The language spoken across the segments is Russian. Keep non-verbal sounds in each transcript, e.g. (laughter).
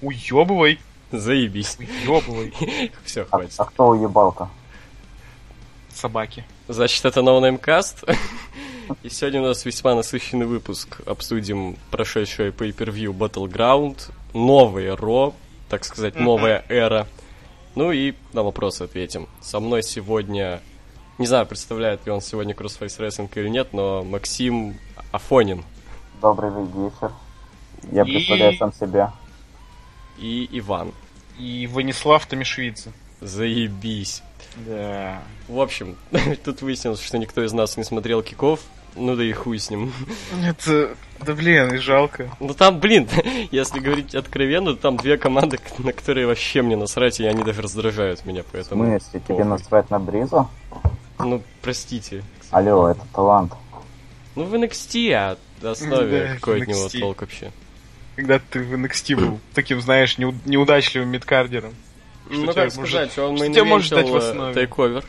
Уебывай. Заебись. Уебывай. (laughs) Все, А, хватит. а кто уебал-то? Собаки. Значит, это No Cast. (laughs) И сегодня у нас весьма насыщенный выпуск. Обсудим прошедшее pay-per-view Battleground, новое Ро, так сказать, новая эра. Ну и на вопросы ответим. Со мной сегодня, не знаю, представляет ли он сегодня Crossface Wrestling или нет, но Максим Афонин Добрый вечер. Я И- представляю сам себя. и Иван. И Ванислав Томишвица. Заебись. Да. В общем, (laughs) тут выяснилось, что никто из нас не смотрел киков. Ну да и хуй с ним. Это... Да блин, и жалко. Ну там, блин, (laughs) если говорить откровенно, там две команды, (laughs) на которые вообще мне насрать, и они даже раздражают меня, В поэтому... смысле, тебе насрать на Бризу? Ну, простите. Алло, это талант. Ну, в NXT, а основе Да, какой от него толк вообще? Когда ты в NXT был таким, знаешь, неу- неудачливым мидкардером. Ну, как может- сказать, он что тебе может дать в основе? тейковер.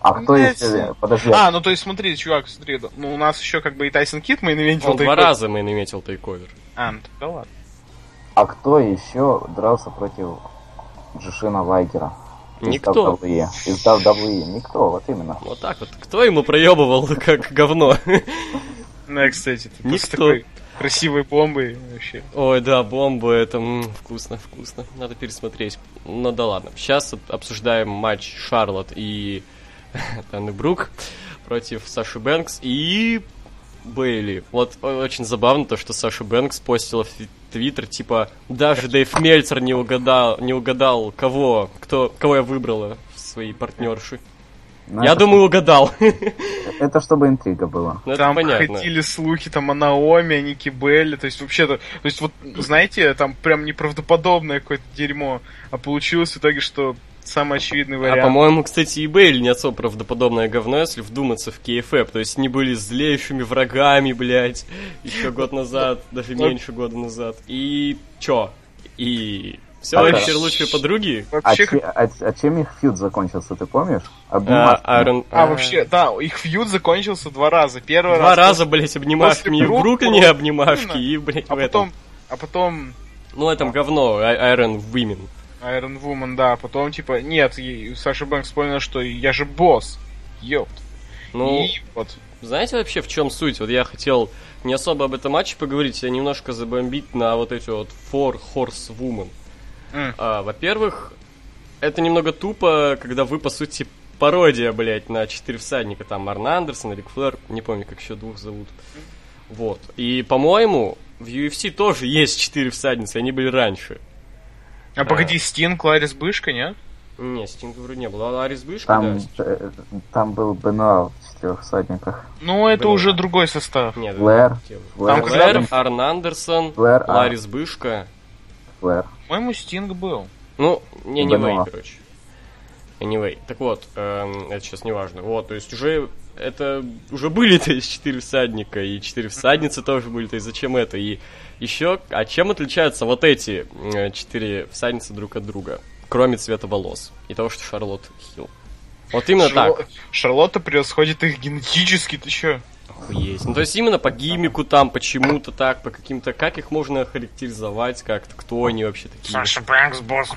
А кто еще... Подожди, А, ну то есть смотри, чувак, смотри, ну у нас еще как бы и Тайсон Кит мы инвентил Он два раза мейн-иметил тейковер. А, ну да ладно. а кто еще дрался против Джишина Лайгера? Никто. Из WWE. Никто, вот именно. Вот так вот. Кто ему проебывал (laughs) как говно? Ну, я, кстати, ты Никто. красивой бомбой вообще. Ой, да, бомба, это м, вкусно, вкусно. Надо пересмотреть. Ну да ладно. Сейчас обсуждаем матч Шарлот и (laughs) Танны Брук против Саши Бэнкс и Бейли. Вот очень забавно то, что Саша Бэнкс постила в твит- Твиттер, типа, даже Дэйв Мельцер не угадал, не угадал, кого, кто, кого я выбрала в свои партнерши. Ну, Я это, думаю, угадал. Это чтобы интрига была. Ну, там понятно. ходили слухи там о Наоми, о Нике Белле, то есть вообще-то, то есть вот, знаете, там прям неправдоподобное какое-то дерьмо, а получилось в итоге, что самый очевидный А вариант. по-моему, кстати, и Бейли не особо правдоподобное говно, если вдуматься в KFF. То есть они были злейшими врагами, блядь, еще (laughs) год назад, даже Ну, меньше года назад. И чё? И все, А да. лучшие подруги? А, Вообще, как- а- а чем их фьюд закончился, ты помнишь? А, Обнимашками. Айрон... а, вообще, да, их фьюд закончился два раза. Первый Два раз, раза, блядь, обнимашки. после И в Брук, Бруклине Брук, обнимашки, и, блядь, а в этом. потом, а потом Ну, этом говно, Айрон Women. Iron Woman, да, потом типа, нет, Саша Бэнкс понял, что я же босс. Ёпт. Ну, И вот. Знаете вообще в чем суть? Вот я хотел не особо об этом матче поговорить, а немножко забомбить на вот эти вот Four Horse Woman. М. А, во-первых, это немного тупо, когда вы, по сути, пародия, блядь, на четыре всадника. Там Арн Андерсон, Рик Флэр, не помню, как еще двух зовут. Вот. И, по-моему, в UFC тоже есть четыре всадницы, они были раньше. А погоди, Стинг, Ларис Бышка, нет? Не, Стинга вроде не было. А Арис Бышка, Там, да. э, там был Бенуа в четырех всадниках. Ну, это Блин. уже другой состав. Нет, те. Флэр, Там Флэр, когда- Арн Андерсон, Флэр, а. Ларис Бышка. Флэр. По-моему, Стинг был. Ну, не anyway, Бенуа. короче. Anyway, так вот, эм, это сейчас не важно. Вот, то есть уже это уже были то есть четыре всадника и четыре всадницы тоже были, то есть зачем это? И еще, а чем отличаются вот эти э, четыре всадницы друг от друга, кроме цвета волос и того, что Шарлотт Хилл? Вот именно Шарло- так. Шарлотта превосходит их генетически, ты чё? Охуеть. Ну, то есть именно по гимику там, почему-то так, по каким-то, как их можно характеризовать как-то, кто они вообще такие? Бэнкс, босс,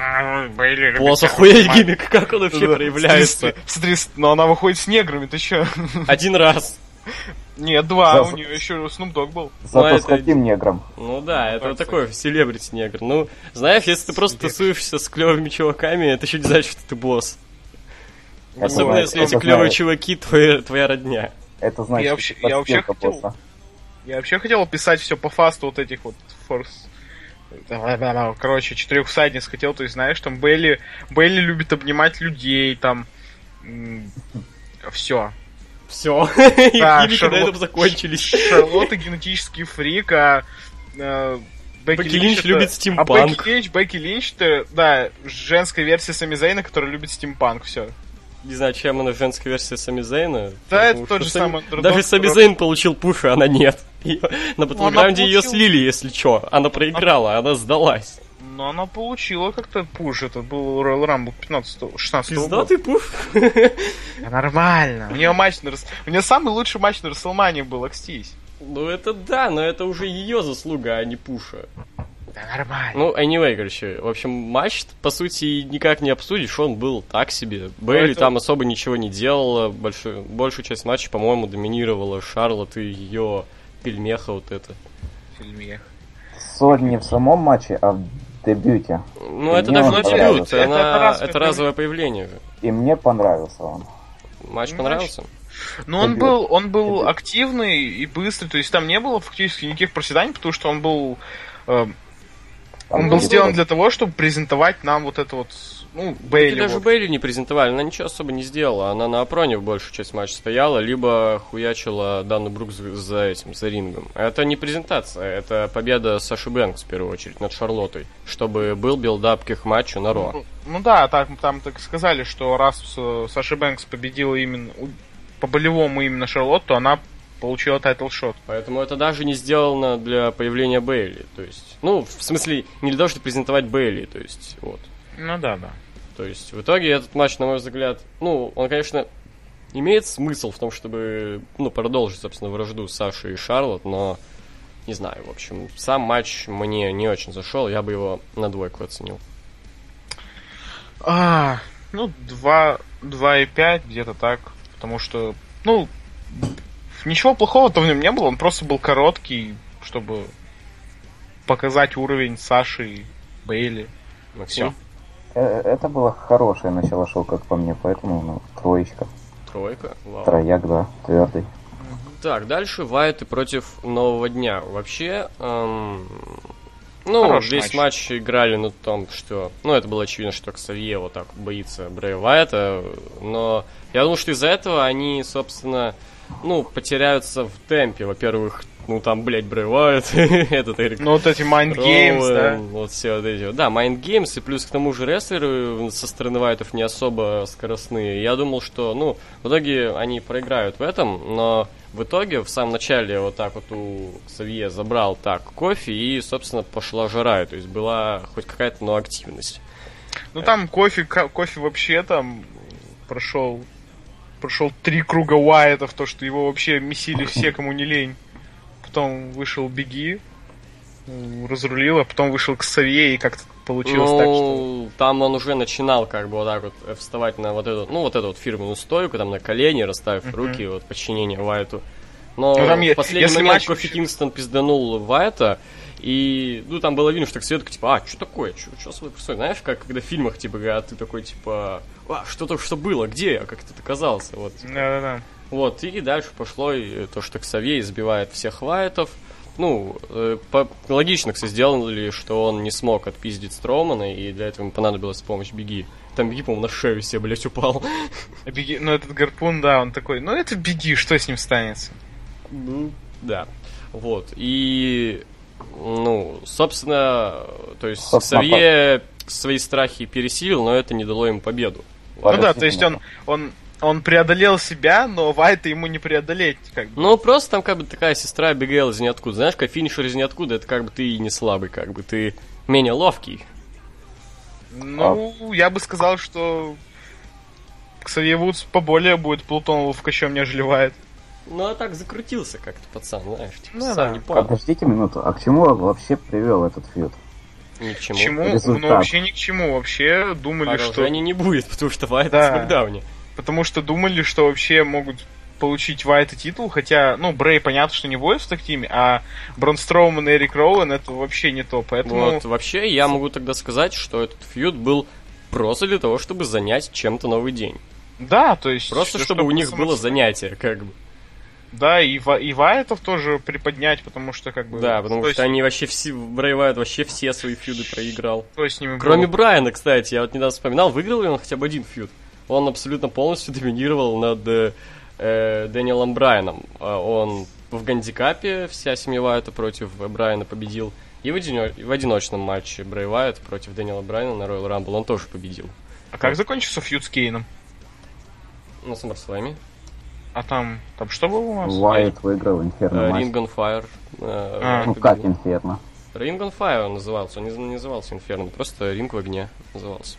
Бейли. Босс, охуеть гимик, как он вообще проявляется? Смотри, но она выходит с неграми, ты чё? Один раз. Нет, два, Да, у нее еще Snoop Dogg был. Зато это- с каким негром? Ну да, это так вот такой селебрити негр. Ну, знаешь, если ты просто тусуешься с клевыми чуваками, это еще не значит, что ты босс. Это Особенно знает- если эти это клевые чуваки твои, твоя родня. Это значит, Я вообще- что я вообще хотел- босса. Я вообще хотел писать все по фасту вот этих вот форс. Короче, четырех всадниц хотел, то есть, знаешь, там Бейли, Бейли любит обнимать людей, там все. Все, (laughs) их Да, на Шарлот- этом закончились. Шарлотта генетический фрик, а э, Бекки, Бекки Линч любит А стимпанк. Бекки Линч, Бекки Линч, это, да, женская версия Сами Зейна, которая любит стимпанк, все. Не знаю, чем она женская версия Сами Зейна. Да, это тот же Сами- самый андердог, Даже Сами который- Зейн получил push, а она нет. (laughs) На Battleground е ее получила. слили, если что. Она проиграла, она сдалась. Но она получила как-то push. Это был Royal Rumble 15 16 года. Пиздатый push. Да Нормально. У нее матч на Рас- У нее самый лучший матч на Расселмане был, окстись. Ну это да, но это уже ее заслуга, а не пуша. Да нормально. Ну, anyway, короче, в общем, матч, по сути, никак не обсудишь, он был так себе. Бейли это- там особо ничего не делала, большую, большую часть матча, по-моему, доминировала Шарлот и ее пельмеха вот это. Фильме. Соль не в самом матче, а в дебюте. Ну, И это даже понравился. дебют, Это она- разовое это разовое появление. И мне понравился он. Матч Ну, понравился? Ну, он был, он был Дебют. активный и быстрый, то есть там не было фактически никаких проседаний, потому что он был, э, он был сделан для того, чтобы презентовать нам вот это вот, ну, Бейли. даже вот. Бейли не презентовали, она ничего особо не сделала. Она на apron е в большую часть матча стояла, либо хуячила Данну Брук за, этим, за рингом. Это не презентация, это победа Саши Бэнкс в первую очередь над Шарлоттой, чтобы был build-up к их матчу на Raw. Ну, ну да, там, там так сказали, что раз э, Саша Бэнкс победила именно по болевому именно Шарлотту, она получила title shot. Поэтому это даже не сделано для появления Бейли. То есть, ну, в смысле, не для того, чтобы презентовать Бейли. То есть, вот. Ну да, да. То есть, в итоге этот матч, на мой взгляд, ну, он, конечно, имеет смысл в том, чтобы, ну, продолжить, собственно, вражду Саши и Шарлот, но, не знаю, в общем, сам матч мне не очень зашел, я бы его на двойку оценил. А, ну, 2, 2,5, где-то так. Потому что, ну, ничего плохого-то в нем не было, он просто был короткий, чтобы показать уровень Саши и Бейли. Максим? Э, Это было хорошее начало шоу, как по мне, поэтому, ну, троечка. Тройка? Вау. Трояк, да, твердый. Так, дальше Вайты против Нового Дня. Вообще, эм, ну, Хороший весь матч. матч. играли на том, что... Ну, это было очевидно, что Ксавье вот так боится Брэя Вайта, но я думаю, что из-за этого они, собственно, ну, потеряются в темпе. Во-первых, ну, там, блядь, Брэй Вайт, (laughs) этот Эрик Ну, вот эти Mind Games, да. Вот все вот эти. Да, Mind Games, и плюс к тому же рестлеры со стороны Вайтов не особо скоростные. Я думал, что, ну, в итоге они проиграют в этом, но в итоге в самом начале вот так вот у Савье забрал так кофе и, собственно, пошла жара. То есть была хоть какая-то, но активность. Ну, там кофе, кофе вообще там прошел прошел три круга Уайтов, то, что его вообще месили все, кому не лень. Потом вышел Беги, разрулил, а потом вышел к Савье, и как-то получилось ну, так, что... там он уже начинал как бы вот так вот э, вставать на вот эту, ну, вот эту вот фирменную стойку, там на колени, расставив Мгм. руки, вот подчинение Вайту. Но Ну, там в последний если момент матч Кофи Кингстон пизданул Вайта, и, ну, там было видно, что Светка, типа, а, что такое, что с тобой происходит? Знаешь, как когда в фильмах, типа, говорят, ты такой, типа, а, что только что было, где я, как ты оказался, вот. Да-да-да. Вот, и дальше пошло и то, что Ксавье избивает всех Вайтов. Ну, э, по- логично, кстати, сделали, что он не смог отпиздить Строумана, и для этого ему понадобилась помощь Беги. Там Беги, по-моему, на шею себе, блядь, упал. А Беги, ну, этот гарпун, да, он такой, ну, это Беги, что с ним станется? Ну, да. Вот, и, ну, собственно, то есть Ксавье свои страхи пересилил, но это не дало ему победу. Ну да, то есть он, он, он преодолел себя, но Вайта ему не преодолеть, как бы. Ну, просто там как бы такая сестра бегала из ниоткуда. Знаешь, как финишер из ниоткуда, это как бы ты и не слабый, как бы ты менее ловкий. Ну, я бы сказал, что Ксавье Вудс поболее будет Плутон ловкачом, нежели Вайт. Ну, а так закрутился как-то, пацан, знаешь, типа, Ну сам да. не понял. Подождите минуту, а к чему вообще привел этот фьюд? Ни к чему. К чему? Результат. Ну, вообще ни к чему. Вообще думали, что... Продолжения не будет, потому что Вайт Да. в Смакдауне. Потому что думали, что вообще могут получить Вайта титул, хотя, ну, Брей понятно, что не будет в тактиме, а Брон Строуман и Эрик Роуэн это вообще не то, поэтому... Вот, вообще, я могу тогда сказать, что этот фьюд был просто для того, чтобы занять чем-то новый день. Да, то есть... Просто что- чтобы у них было занятие, как бы. Да, и, Ва- и Вайтов тоже приподнять, потому что, как бы... Да, потому что с- они вообще все, Брэй Вайт вообще все свои фьюды проиграл. что с ними Кроме было? Брайана, кстати, я вот недавно вспоминал, выиграл ли он хотя бы один фьюд. Он абсолютно полностью (laughs) доминировал над э, э, Дэниелом Брайаном. А Он в гандикапе, вся семья Вайта против Брайана победил. И в, одино- в одиночном матче Брэй Вайт против Дэниела Брайана на Royal Rumble он тоже победил. А как закончился фьюд с Кейном? На SummerSlam. А там... Там что было у нас? Уайт выиграл Инферно Э, матч. Ring on Fire. э, А. Ну как Инферно? Ring on Fire он назывался, он не не назывался Inferno, просто Ринг в огне назывался.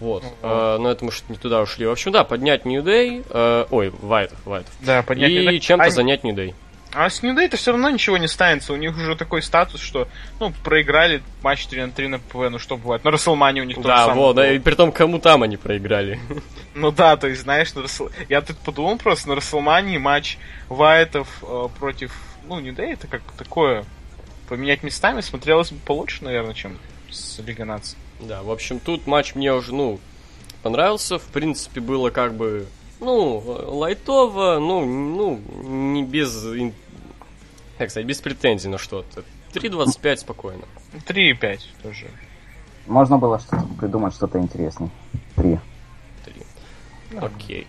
Вот. Э, но это мы что-то не туда ушли. В общем, да, поднять New Day, э, ой, Вайтов, Вайтов. Да, поднять И New Day. чем-то А- занять New Day. А с New Day-то все равно ничего не станется. У них уже такой статус, что, ну, проиграли матч 3 на 3 на PPV, ну что бывает. На Рестлмании у них Да, вот, да, и при том, кому там они проиграли. Ну да, то есть, знаешь, на Рассел... я тут подумал просто, на Рестлмании матч Вайтов э, против, ну, New Day, это как такое, поменять местами смотрелось бы получше, наверное, чем с Лигой Наций. Да, в общем, тут матч мне уже, ну, понравился. В принципе, было как бы, ну, лайтово, ну, ну, не без, как сказать, без претензий на что-то. 3.25 спокойно. 3,5 тоже. Можно было что-то придумать что-то интереснее. Три. Три. Окей.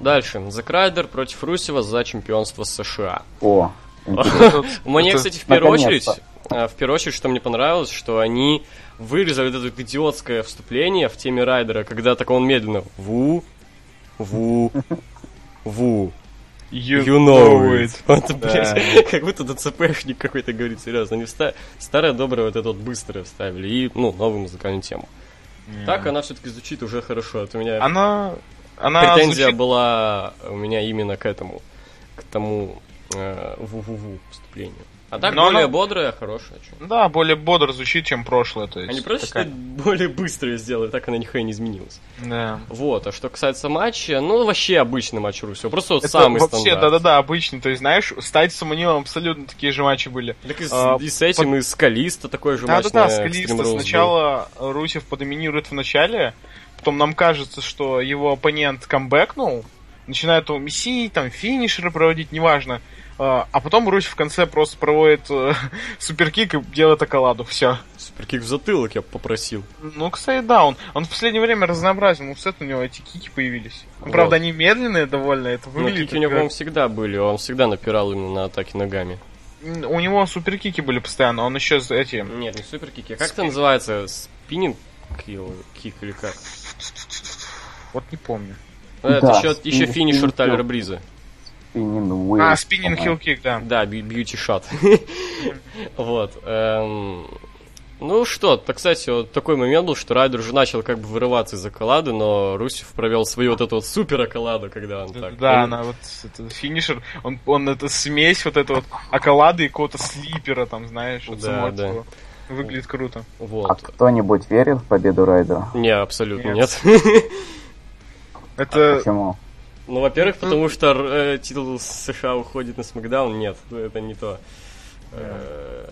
Дальше. Зак Райдер против Русева за чемпионство США. О, (laughs) Мне, кстати, в первую очередь, э, в первую очередь, что мне понравилось, что они вырезали вот это идиотское вступление в теме Райдера, когда так он медленно ву, ву, ву. You, You know it. (laughs) Да. блядь, как будто ДЦПшник какой-то говорит, серьезно. Они вста- старое доброе вот это вот быстрое вставили и, ну, новую музыкальную тему. Так она все-таки звучит уже хорошо. Это у меня Она... Она претензия звучит- была у меня именно к этому, к тому э, ву-ву-ву вступлению. А так Но более она- бодрая, хорошая. чё. Да, более бодро звучит, чем прошлое. То есть Они просто такая- (laughs) более быстрое сделали, так она нихуя не изменилась. Да. Вот, а что касается матча, ну, вообще обычный матч Русева. Просто вот Это самый вообще, стандарт. да-да-да, обычный. То есть, знаешь, с и Нилом абсолютно такие же матчи были. Так и, с- А, и с этим, и с Калиста такой же матч Да-да-да, с Калиста Rules был. сначала Русев подоминирует в начале, потом нам кажется, что его оппонент камбэкнул, начинает его мессить, там, финишеры проводить, неважно. А а потом Русев в конце просто проводит э, (laughs) суперкик и делает околаду, все. Суперкик в затылок я попросил. Ну, кстати, да, он, он в последнее время разнообразил мувсет, у него эти кики появились. Ну, Вот. Правда, они медленные довольно, это Ну, выглядит... кики у него, по-моему, всегда были. Он всегда напирал именно на атаки ногами. У него суперкики были постоянно, он еще с эти... Нет, не суперкики. А как это называется? Спиннинг кик или как? Вот не помню. Ну, Это Да, еще, спин- еще финишер. Тайлера Бриза. Спиннинг Уилл, А, по-моему. хилл кик, да. Да, бьюти шот. (laughs) Вот. эм, Ну что, так, кстати, вот такой момент был, что Райдер уже начал как бы вырываться из околады, но Русев провел свою вот эту вот супер околаду, когда он так... Да, он- она вот это, финишер, он, он это смесь вот это вот околады и какого-то слипера там, знаешь, вот Да, самого да. Выглядит круто. А Вот. кто-нибудь верит в победу Райдера? Не, абсолютно Нет. нет. (laughs) Это Почему? Ну, во-первых, потому что э, титул США уходит на Смакдаун. Нет, это не то. Э,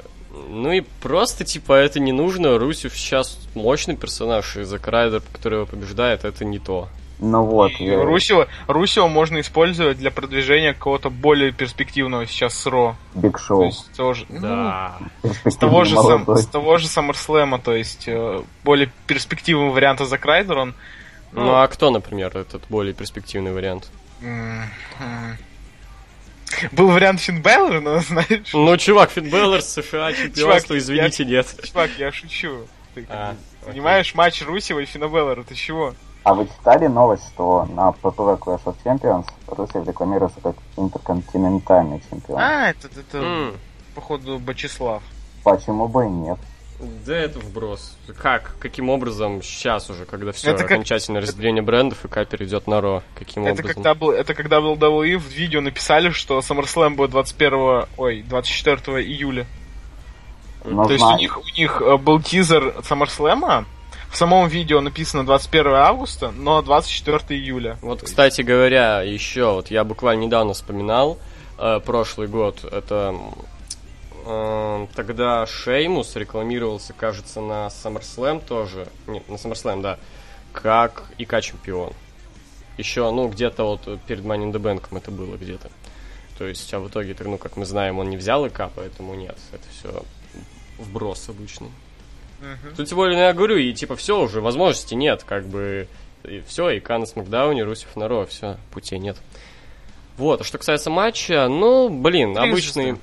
Ну и просто, типа, это не нужно. Русев сейчас мощный персонаж, и Зак Райдер, который его побеждает, это не то. Ну вот, и я- Русева, Русева можно использовать для продвижения какого-то более перспективного сейчас с Raw. Биг То Шоу. есть тоже, ну, Да. с того же, сам, с того же SummerSlam, то есть э, более перспективного варианта Зак Райдер, он Ну, а кто, например, этот более перспективный вариант? был вариант Финн Бэллер, но (laughs) знаешь, Ну, чувак, Финн Беллер с США чемпионство, я- извините, нет. чувак, я шучу. Ты А, бы окей. понимаешь, матч Русева и Финна Бэллера, ты чего? А вы читали новость, что на ППВ Clash of Champions Русев рекламируется как интерконтинентальный чемпион? А, это, это М, походу, Бачислав. Почему бы и нет? Да это вброс. Как? Каким образом сейчас уже, когда все Это как- окончательное разделение брендов и К перейдет на Ро? Каким Это образом? когда, был, это когда был WWE в видео написали, что SummerSlam будет 21, ой, 24 июля. Ну, То есть у знаю. них, у них э, был тизер SummerSlam, в самом видео написано 21 августа, но 24 июля. Вот, кстати говоря, еще вот я буквально недавно вспоминал э, прошлый год. Это тогда Шеймус рекламировался, кажется, на SummerSlam тоже. Нет, на SummerSlam, да. Как ИК чемпион. Еще, ну, где-то вот перед Money in the Bank это было где-то. То есть, а в итоге, ну, как мы знаем, он не взял ИК, поэтому нет. Это все вброс обычный. Мгм. Тут тем более, ну, я говорю, и типа все уже, возможности нет, как бы все, и Кан на Смакдауне, Русев на Ро, все, путей нет. Вот, а что касается матча, ну, блин, Три обычный... звезды.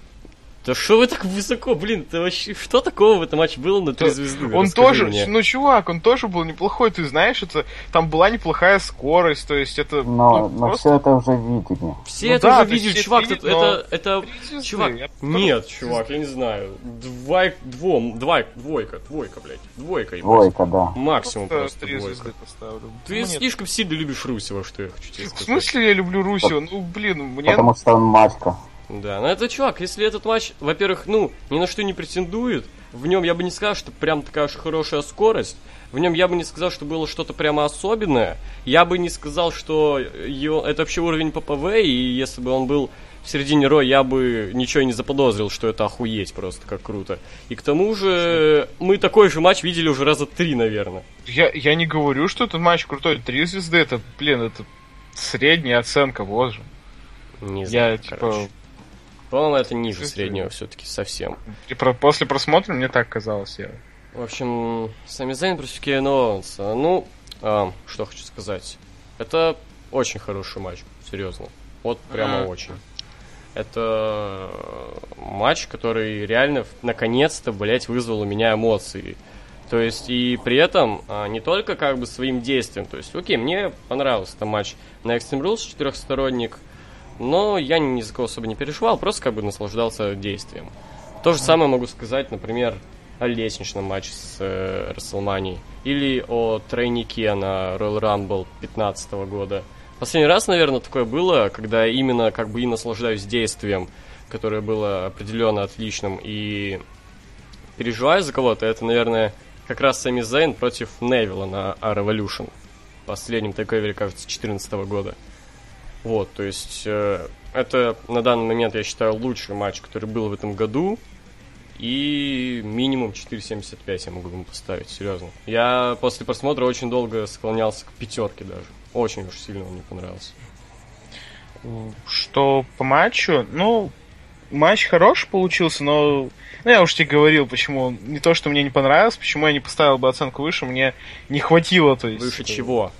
Да что вы так высоко, блин, это вообще, что такого в этом матче было на три звезды? Он Расскажи тоже, мне. ну чувак, он тоже был неплохой, ты знаешь, это там была неплохая скорость, то есть это Но, ну, но просто все это уже видели. Все Ну это да, уже видели, чувак, видели, это, но это, звезды, чувак, я нет, чувак, я не знаю, два, двом, два, двойка, двойка, блядь, двойка. Двойка, да. максимум просто просто три двойка. звезды поставлю. Ты Ну, нет. слишком сильно любишь Русева, что я хочу тебе В сказать. смысле я люблю Русева? Ну, блин, мне... Потому что он мачка. Да, но это чувак, если этот матч, во-первых, ну, ни на что не претендует, в нем я бы не сказал, что прям такая уж хорошая скорость, в нем я бы не сказал, что было что-то прямо особенное, я бы не сказал, что его- это вообще уровень ППВ, и если бы он был в середине Ро, я бы ничего и не заподозрил, что это охуеть просто, как круто. И к тому же, мы такой же матч видели уже раза три, наверное. Я, я не говорю, что этот матч крутой. Три звезды, это, блин, это средняя оценка, вот же. Не знаю, Я, типа, короче. По-моему, это ниже среднего все-таки совсем. и про- после просмотра мне так казалось. Я... В общем, Сами Зейн против Кевина Оуэнса. Ну, а, что хочу сказать. Это очень хороший матч, серьезно. Вот прямо Мгм. очень. Это матч, который реально наконец-то, блять, вызвал у меня эмоции. То есть, и при этом а, не только как бы своим действием. То есть, окей, мне понравился там матч на Extreme Rules четырехсторонник, но я ни за кого особо не переживал, просто как бы наслаждался действием. То же самое могу сказать, например, о лестничном матче с э, WrestleMania. Или о тройнике на Royal Rumble 2015 года. Последний раз, наверное, такое было, когда именно как бы и наслаждаюсь действием, которое было определенно отличным, и переживаю за кого-то, это, наверное, как раз Сами Зейн против Невилла на A Revolution. Последнем тейковере, кажется, 2014 года. Вот, то есть э, это на данный момент, я считаю, лучший матч, который был в этом году. И минимум 4.75 я могу ему поставить, серьезно. Я после просмотра очень долго склонялся к пятерке даже. Очень уж сильно он мне понравился. Что по матчу? Ну, матч хороший получился, но... Ну, я уж тебе говорил, почему... он- Не то, что мне не понравилось, почему я не поставил бы оценку выше, мне не хватило, то есть... Выше э, чего?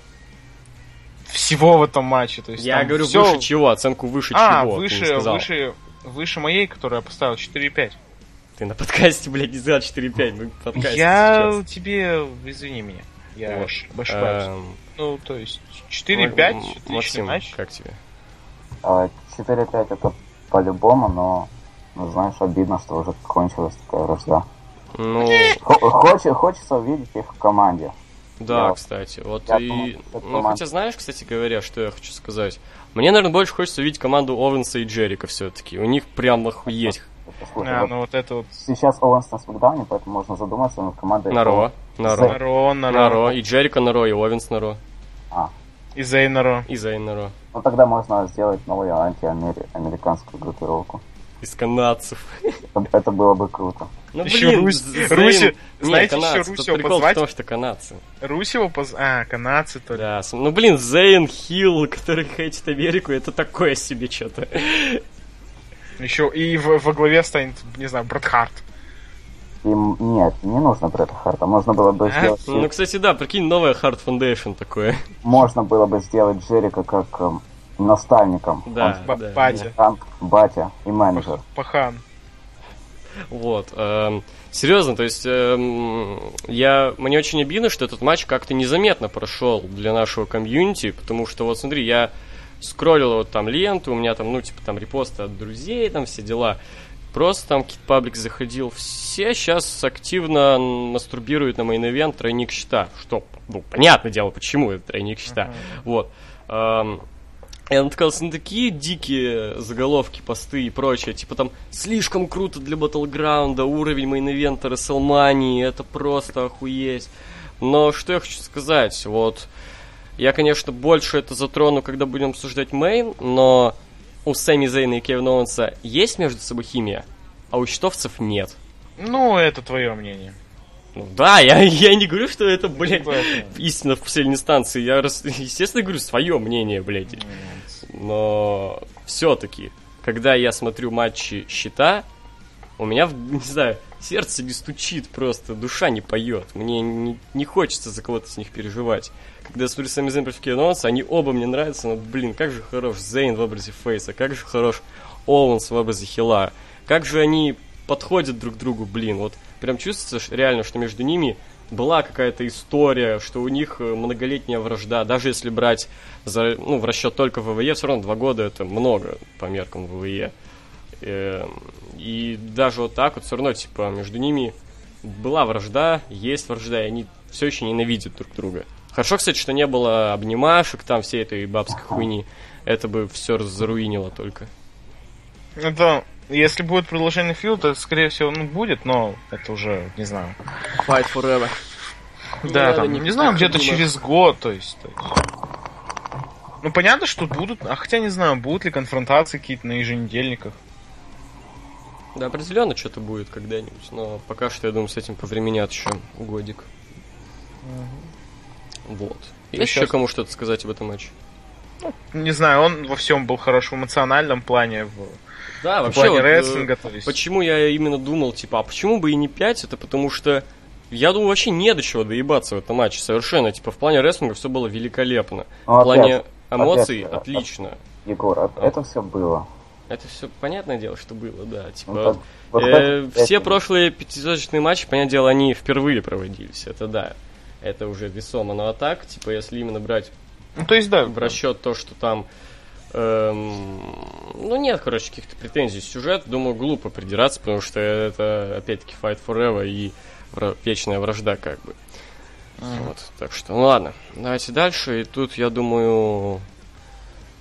Всего в этом матче, то есть... Я говорю, всё- выше чего? Оценку выше А, чего? выше, сказал. выше, выше моей, которую я поставил, 4,5. Ты на подкасте, блядь, не сказал 4.5. Мы подкасте Я сейчас. тебе... Извини меня. Я Вот. ош- ошибаюсь. Эм, Ну, то есть, М- 4,5, М- отличный Максим, матч. как тебе? А, 4-5 это по-любому, но, ну, знаешь, обидно, что уже кончилась такая вражда. Ну, Хо- хоче- хочется увидеть их в команде. Да, Я- кстати. Вот я и... думаю, Ну, хотя знаешь, кстати говоря, что я хочу сказать? Мне, наверное, больше хочется увидеть команду Овенса и Джерика все-таки. У них прям. Это, слушай, А, вот ну вот это вот... Сейчас Оуэнс на Смакдауне, поэтому можно задуматься над командой. На Ро, на Ро, За- Наро, на Наро. Ро. И Джерика на Ро, и Овенс на Ро, А, И Зейн Наро. и Зейн на Ро. ну тогда можно сделать новую антиамериканскую группировку. Из канадцев. Это, было бы круто. Ну, Ещё блин, Русь- Зейн- Руси- Нет, знаете, канадцы. Тут Русева прикол в позвать? том, что канадцы. Русева поз... А, канадцы то ли. Да, ну, блин, Зейн Хилл, который хейтит Америку, это такое себе что-то. Еще и в- во главе станет, не знаю, Брэд Харт. Им нет, не нужно Брэда Харта. Можно было бы А? сделать, Ну, кстати, да, прикинь, новая Hard Foundation такое. можно было бы сделать Джерика как эм, наставником. Да, Ба- да. Батя. Танк, батя и менеджер. Пахан. Вот. эм, серьезно, то есть эм, я мне очень обидно, что этот матч как-то незаметно прошел для нашего комьюнити, потому что вот смотри, я скроллил вот там ленту, у меня там, ну, типа там репосты от друзей, там все дела. Просто там Кит Паблик заходил. Все сейчас активно мастурбируют на main event тройник щита. Что, ну, понятное дело, почему это тройник щита. Вот. Эм, я натыкался на такие дикие заголовки, посты и прочее. Типа там слишком круто для Battleground а, уровень main event а Рестлмании, это просто охуеть. Но что я хочу сказать, вот я, конечно, больше это затрону, когда будем обсуждать main, но у Сэмми Зейна и Кевина Оуэнса есть между собой химия, а у щитовцев нет. Ну, это твое мнение. Ну да, я, я не говорю, что это, блядь, Поэтому. истина в последней инстанции. Я, естественно, говорю свое мнение, блядь. Но все-таки, когда я смотрю матчи щита, у меня, не знаю, сердце не стучит просто, душа не поет. Мне не, не хочется за кого-то с них переживать. Когда я смотрю Сами Зейн против Кевина Оуэнса, они оба мне нравятся, но, блин, как же хорош Зейн в образе Фейса, как же хорош Оуэнс в образе Хила, как как же они подходят друг к другу, блин, вот прям чувствуется реально, что между ними была какая-то история, что у них э, многолетняя вражда, даже если брать за, ну, в расчет только ВВЕ, все равно два года это много по меркам ВВЕ. Эм, и даже вот так вот все равно, типа, между ними была вражда, есть вражда, и они все еще ненавидят друг друга. Хорошо, кстати, что не было обнимашек, там всей этой бабской хуйни. Это бы все заруинило только. Это, если будет продолжение фильма, то, скорее всего, ну, будет, но это уже, не знаю. Fight forever. Да, надо там, ни- не знаю, где-то думаю. через год, то есть. то есть. Ну, понятно, что будут, а хотя не знаю, будут ли конфронтации какие-то на еженедельниках. Да, определенно что-то будет когда-нибудь, но пока что, я думаю, с этим повременят еще годик. Вот. Есть еще сейчас- кому что-то сказать об этом матче? Не знаю, он во всем был хорош в эмоциональном плане, в, Да, в плане вот, э, рестлинга, то есть. Почему я именно думал, типа, а почему бы и не 5? Это потому что я думаю, вообще не до чего доебаться в этом матче. Совершенно, типа, в плане рестлинга все было великолепно. Ну, в плане опять- эмоций опять, отлично. Егор, а это все было. Это все понятное дело, что было, да. Ну, Типа, так, вот э, кстати, все этим- прошлые пятизначные матчи, понятное дело, они впервые проводились. Это да. Это уже весомо. Но а так, типа, если именно брать Ну, то есть, да. в расчет то, что там эм, ну нет, короче, каких-то претензий к сюжету, думаю, глупо придираться, потому что это опять-таки Fight Forever и вра- вечная вражда, как бы. Вот, так что, ну ладно, давайте дальше. И тут, я думаю...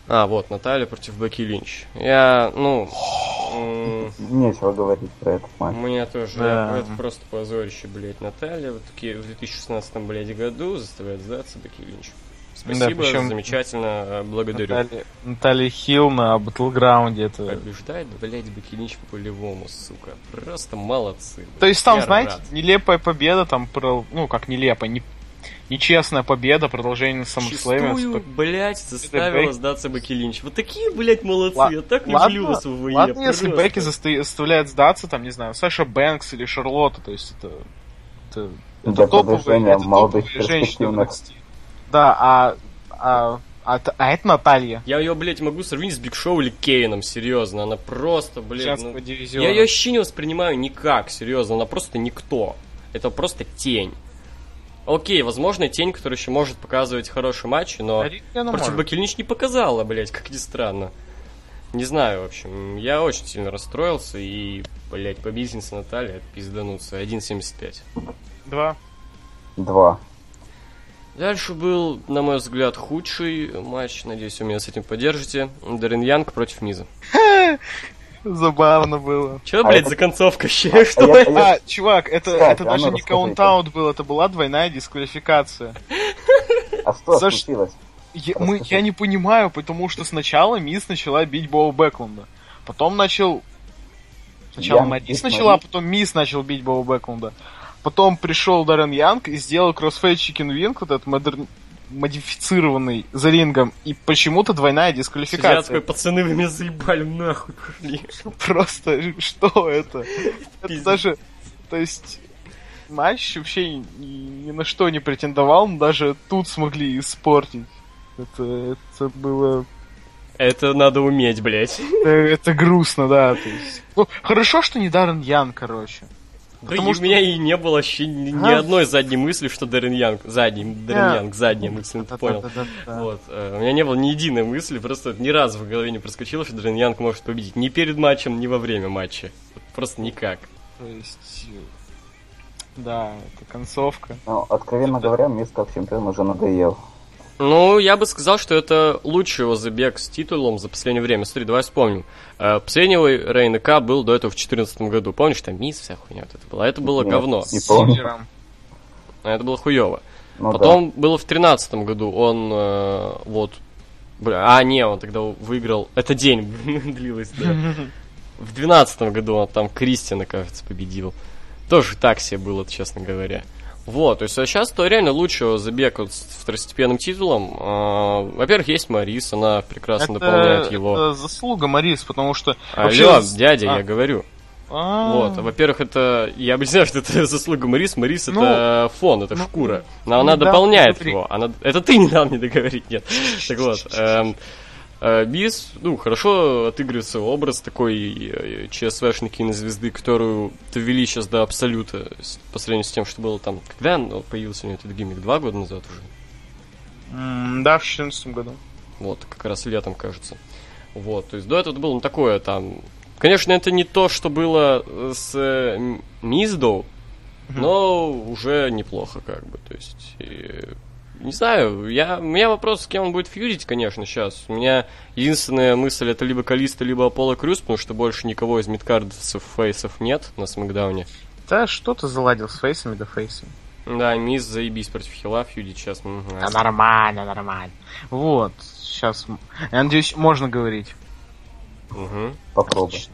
А, вот, Наталья против Бекки Линч. Я, ну... м, Нечего говорить про этот матч. мне тоже, Да. я- это просто позорище, блядь, Наталья. Вот такие в 2016 блядь, году заставляет сдаться Бекки Линч. Спасибо, причем замечательно, э, благодарю. Наталья, Наталья Хилл на Батлграунде, это... Побеждает, блядь, Бекки Линч по полевому, сука. Просто молодцы. То есть там, Я знаете, рад. нелепая победа, там, про- ну, как нелепая, не... нечестная победа, продолжение SummerSlam. Чистую, блядь, заставила Бек- сдаться Бекки Линч. Вот такие, блядь, молодцы. Ла- Я так ладно, люблю вас в ВВЕ. Ладно, если просто. Бекки заста- заставляет сдаться, там, не знаю, Саша Бэнкс или Шарлотта, то есть это... это, это Для топовые, это молодых топовые женщины. Да, а, а, а, а это Наталья. Я ее, блядь, могу сравнить с Биг Шоу или Кейном, серьезно. Она просто, блядь, ну... Я ее вообще не воспринимаю никак, серьезно. Она просто никто. Это просто тень. Окей, возможно, тень, которая еще может показывать хорошие матчи, но А против Линч не показала, блядь, как ни странно. Не знаю, в общем, я очень сильно расстроился, и, блядь, победительница Наталья пиздануться. 1.75. Два. Два. Дальше был, на мой взгляд, худший матч. Надеюсь, вы меня с этим поддержите. Дэрин Янг против Миза. (laughs) Забавно было. Че, А блядь, это- за концовка? (laughs) Что я- это? А, чувак, это, Кстати, это а даже не каунт-аут был, это была двойная дисквалификация. А что случилось? Я, мы, я не понимаю, потому что сначала Мисс начала бить Боу Бэклунда. Потом начал... Сначала бить начала, а потом Миз начал бить Боу Бэклунда. Потом пришел Даррен Янг и сделал crossface chickenwing, вот этот модерн- модифицированный за рингом, и почему-то двойная Я дисквалификация. такой, пацаны, вы меня заебали, нахуй пошли. (laughs) Просто что это? Это даже, то есть матч вообще ни, ни на что не претендовал, но даже тут смогли испортить. Это, это было, Это надо уметь, блядь. (laughs) это, это грустно, да. То есть, ну, хорошо, что не Даррен Ян, короче. Да Потому и у что- меня и не было вообще ни, ни А? одной задней мысли, что Дэрин Янг... Задний, Дэрин Да. Янг, задняя мысль, ну ты понял. Вот. э, У меня не было ни единой мысли, просто ни разу в голове не проскочило, что Дэрин Янг может победить. Ни перед матчем, ни во время матча. Просто никак. То есть, да, это концовка. Ну, откровенно говоря, мисс как чемпион уже надоел. Ну, я бы сказал, что это лучший его забег с титулом за последнее время. Смотри, давай вспомним. Э, Последний Рейн К был до этого в 2014 году. Помнишь, там мисс вся хуйня вот это была? Это было Нет, говно. Не помню. А Это было хуево. Ну Потом было в 2013 году. Он э, вот... Бля, а, не, он тогда выиграл... Это день (laughs) длилось, да. (laughs) В 2012 году он там Кристиана, кажется, победил. Тоже так себе было, честно говоря. Вот, то есть а сейчас то реально лучше забег вот с второстепенным титулом. А, Во-первых, есть Марис, она прекрасно дополняет его. это заслуга Марис, потому что... Алло, вообще- дядя, а. я говорю. А, Вот, во-первых, это... Я бы не знаю, что это (laughs) заслуга Марис. Марис Ну, это фон, это ну, шкура. Но она дополняет его. Она... Это ты не дал мне договорить, нет. (laughs) Так вот. эм, Э, Бис, ну, хорошо отыгрывается образ такой э, ЧСВшной кинозвезды, которую довели сейчас до абсолюта по сравнению с тем, что было там. Когда появился у него этот гиммик? Два года назад уже? М, Да, в 2014 году. Вот, как раз летом, кажется. Вот, то есть до этого было ну, такое там... Конечно, это не то, что было э, с э, Миздоу, но уже неплохо, как бы. То есть, э, не знаю, я, у меня вопрос, с кем он будет фьюдить, конечно, сейчас. У меня единственная мысль это либо Калиста, либо Аполло Крюс, потому что больше никого из мидкардцев фейсов нет на Смакдауне. Да что ты заладил с фейсами да фейсами? Да, Мисс заебись против Хила фьюдить сейчас. м, Да нормально, нормально. Вот, сейчас, я надеюсь, можно говорить. Мгм. Попробуй.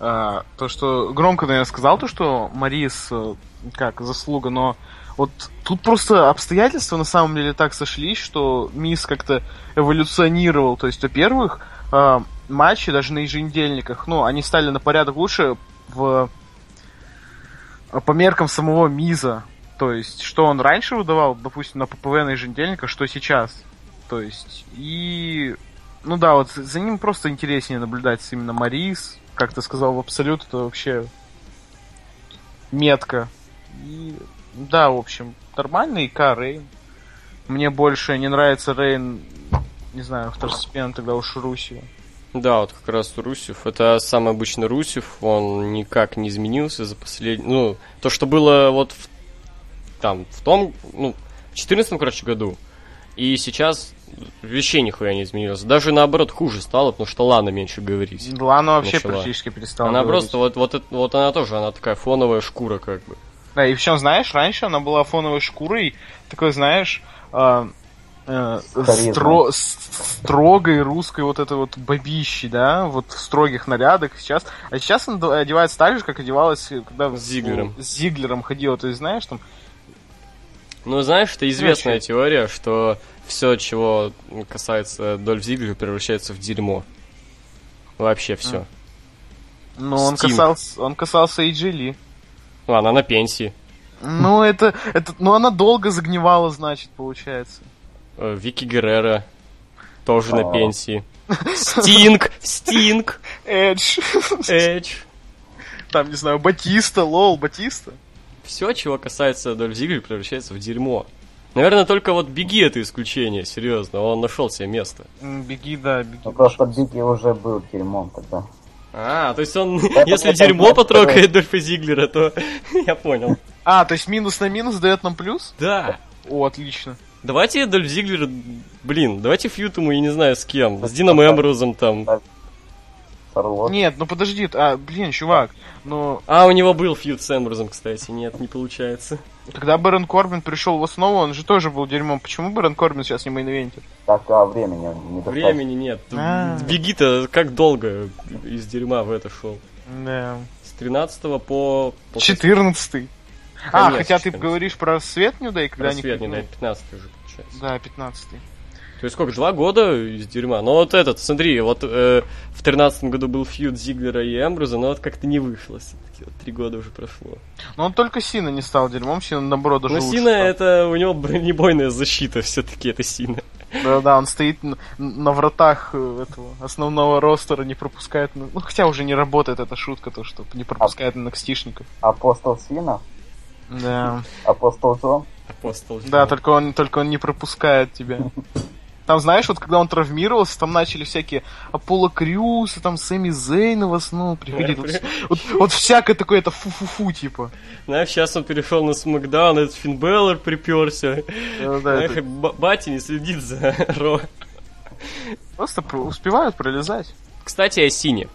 А, то, что громко, наверное, сказал, то, что Марис, э, как, заслуга, но вот тут просто обстоятельства на самом деле так сошлись, что Мисс как-то эволюционировал. То есть, во-первых, а, матчи даже на еженедельниках, ну, они стали на порядок лучше в по меркам самого Миза. То есть, что он раньше выдавал, допустим, на ППВ на еженедельниках, что сейчас. То есть, и... Ну да, вот за ним просто интереснее наблюдать именно Марис. Как ты сказал, в Абсолют это вообще метка. И да, в общем, нормальный и Рейн. Мне больше не нравится Рейн, не знаю, второстепенно тогда уж Русью. Да, вот как раз Русев. Это самый обычный Русев, он никак не изменился за последний... Ну, то, что было вот в, там, в том, ну, в 14 короче, году, и сейчас вообще нихуя не изменилось. Даже наоборот хуже стало, потому что Лана меньше говорить. Лана вообще Начала. практически перестала она говорить. просто, вот, вот, это- вот она тоже, она такая фоновая шкура, как бы. Да, и причем, знаешь, раньше она была фоновой шкурой, такой, знаешь, э, э, Харизма. стро- строгой русской вот этой вот бабищи, да, вот в строгих нарядах сейчас. А сейчас она одевается так же, как одевалась, э, когда С Зиглером. с Зиглером ходила. То есть, знаешь, там, Ну, знаешь, это известная Короче. теория, что все, чего касается Дольф Зиглера, превращается в дерьмо. Вообще все. ну, он касался, он касался AJ Ли. Ладно, она на пенсии. Ну, это, это, ну, она долго загнивала, значит, получается. Э, Вики Геррера тоже на пенсии. (laughs) Стинг, Стинг, Эдж. Эдж. Там, не знаю, Батиста, лол, Батиста. Все, чего касается Дольф Зиглера, превращается в дерьмо. Наверное, только вот Беги это исключение, серьезно. Он нашел себе место. Беги, да, беги. Ну просто Бигги уже был дерьмом тогда. А, то есть он, (laughs) если дерьмо потрогает Дольфа Зиглера, то (laughs) я понял. А, то есть минус на минус дает нам плюс? Да. О, отлично. Давайте Дольф Зиглер, блин, давайте feud ему, я не знаю, с кем. С Дином Эмброзом там. Сарлот. Нет, ну подожди, а, блин, чувак, ну, А, у него был feud с Эмброзом, кстати. Нет, не получается. когда Бэрон Корбин пришел в основу, он же тоже был дерьмом. Почему Бэрон Корбин сейчас не main eventer? Так, а времени не достаточно. Времени нет. А. Беги-то как долго из дерьма в это шел? Да. С 13 по... по 14 А, хотя ты 14. говоришь про Свет Нью Дэй, когда они... Рассвет, не ну, да, 15 уже получается. Да, 15 То есть сколько, два года из дерьма? Ну вот этот, смотри, вот э, в 13 году был фьюд Зиглера и Эмбруза, но вот как-то не вышло все-таки. Вот три года уже прошло. Но он только Сина не стал дерьмом, Сина наоборот даже Но лучше Сина стал. это, у него бронебойная защита все-таки, это Сина. Да-да, он стоит на, на вратах э, этого основного ростера, не пропускает... Ну, ну, хотя уже не работает эта шутка, то, что не пропускает на NXT-шников. Апостол Сина, Да. Апостол Джон. Апостол. Да, только он, только он не пропускает тебя. (laughs) Там, знаешь, вот когда он травмировался, там начали всякие Аполло Крюса, там Сэмми Зейна в основном приходить. Вот, вот, вот всякое такое, это фу-фу-фу, типа. Знаешь, сейчас он перешел на Смакдаун, этот Финн Беллар приперся. Да, да, это Б- Батя не следит за (laughs) Ро. просто про- успевают пролезать. Кстати, о Сине.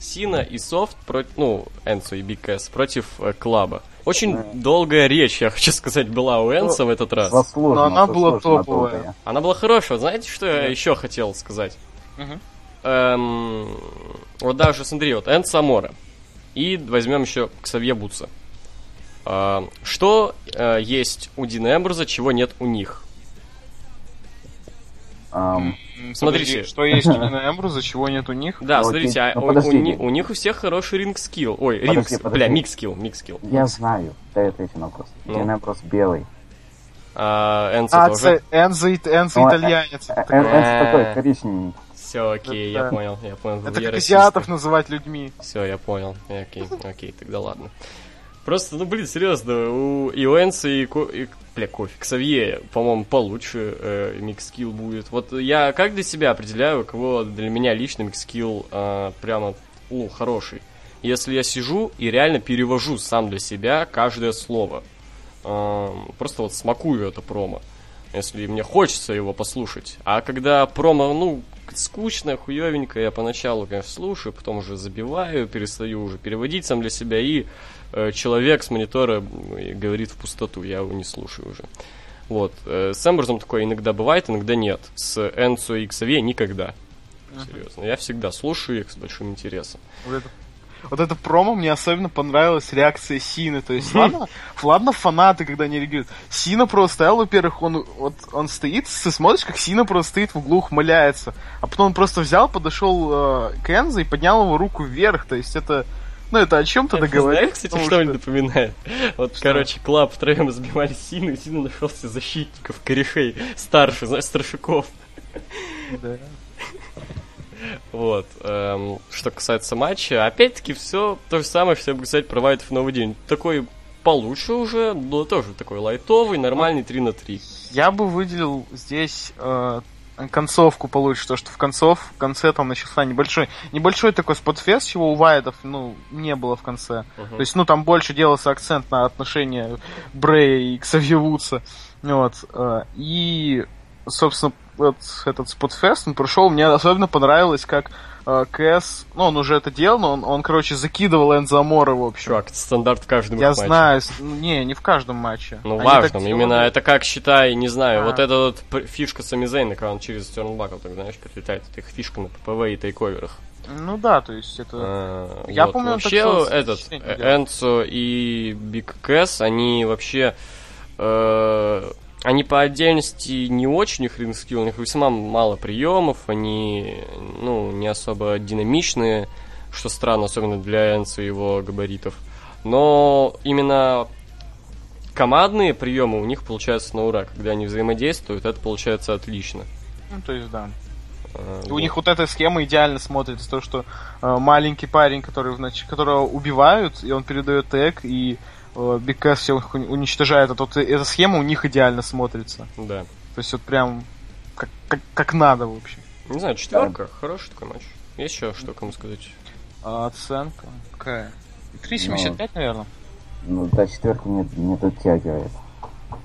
Сина и Софт против, ну, Энсо и BKS против э, Клаба. Очень Да. долгая речь, я хочу сказать, была у Энса в этот раз. Заслуженно, Но она была топовая. долгая. Она была хорошая. Знаете, что я еще хотел сказать? Мгм. Эм, вот даже, смотри, вот Энс Самора. И возьмем еще Ксавье Бутса. А, что э, есть у Дина Эмбруза, чего нет у них? М, Смотрите. подожди, Что есть (laughs) у Дина Эмбруза, чего нет у них? Да, Ну, смотрите, а Ну, у, у у них у всех хороший ринг скилл. Ой, ринг, Подожди, с- подожди. бля, микс скилл, микс скилл. я знаю, дай ответить на вопрос. Ну. Эмброс белый. А, Энсо А, тоже. Энзо, Энзо Ну, итальянец. Э, Это такой. Коричневый. Все, окей, я Это- понял, я понял. Это как азиатов называть людьми. Все, я понял. Окей, окей, тогда ладно. Просто, ну, блин, серьезно, у и у Энса, и, Ко- и бля, Кофе, Ксавье, по-моему, получше э, микскилл будет. Вот я как для себя определяю, кого для меня лично микскилл э, прямо, ну, хороший. Если я сижу и реально перевожу сам для себя каждое слово. Э, просто вот смакую это промо. Если мне хочется его послушать. А когда промо, ну, скучно, хуевенько, я поначалу, конечно, слушаю, потом уже забиваю, перестаю уже переводить сам для себя, и человек с монитора говорит в пустоту, я его не слушаю уже. Вот. э, с Эмберзом такое иногда бывает, иногда нет. С Энцо и Ксавье никогда. Серьезно. Я всегда слушаю их с большим интересом. Вот это, вот это промо мне особенно понравилась реакция Сины. То есть, (laughs) ладно, ладно фанаты, когда они реагируют. Сина просто стоял, во-первых, он, вот, он стоит, ты смотришь, как Сина просто стоит в углу, ухмыляется. А потом он просто взял, подошел э, к Энзо и поднял его руку вверх. То есть это, ну это о чем-то Знаешь, да говорит. кстати, что мне напоминает? Вот, короче, Club втроем сбивали Сину, и Сина нашелся защитников, корешей, старше, знаешь, старшаков. Да. Вот. эм, что касается матча, опять-таки все то же самое, что я могу сказать про Вайтов новый день. Такой получше уже, но тоже такой лайтовый, нормальный 3 на 3. Я бы выделил здесь э, концовку получше, то что в концов, в конце там начался небольшой, небольшой такой спотфест, чего у Вайдов, ну, не было в конце. То есть, ну, там больше делался акцент на отношения Брея и Ксавье Вудса. Вот. э, И, собственно, вот этот спотфест, он прошел, мне особенно понравилось, как Кэс, ну, он уже это делал, но он, он короче, закидывал Энзо Амора, в общем. Чувак, это стандарт в каждом Я матче. знаю, ну, не, не в каждом матче. Ну, Они важно, так именно делали. это как, считай, не знаю, А. вот эта вот фишка Сами Зейна, когда он через Тернбакл, так знаешь, прилетает, это их фишка на ППВ и тейковерах. Ну да, то есть это... А, Я вот. помню, он вообще делал, этот э. Энцо и Биг Кэс, они вообще э, они по отдельности не очень их ринг-скилл, у них весьма мало приемов, они ну, не особо динамичные, что странно, особенно для Энцо и его габаритов. Но именно командные приемы у них получаются на ура. Когда они взаимодействуют, это получается отлично. Ну, то есть, да. Э, И вот. У них вот эта схема идеально смотрится, то, что э, маленький парень, который, значит, которого убивают, и он передает тег, и э, Биг Кэс все уничтожает, а тут эта схема у них идеально смотрится. Да. То есть вот прям как, как, как надо, в общем. Не знаю, четверка, хороший такой матч. Есть еще что кому сказать? А оценка какая? 3,75, наверное. Ну, до четверки не, не дотягивает.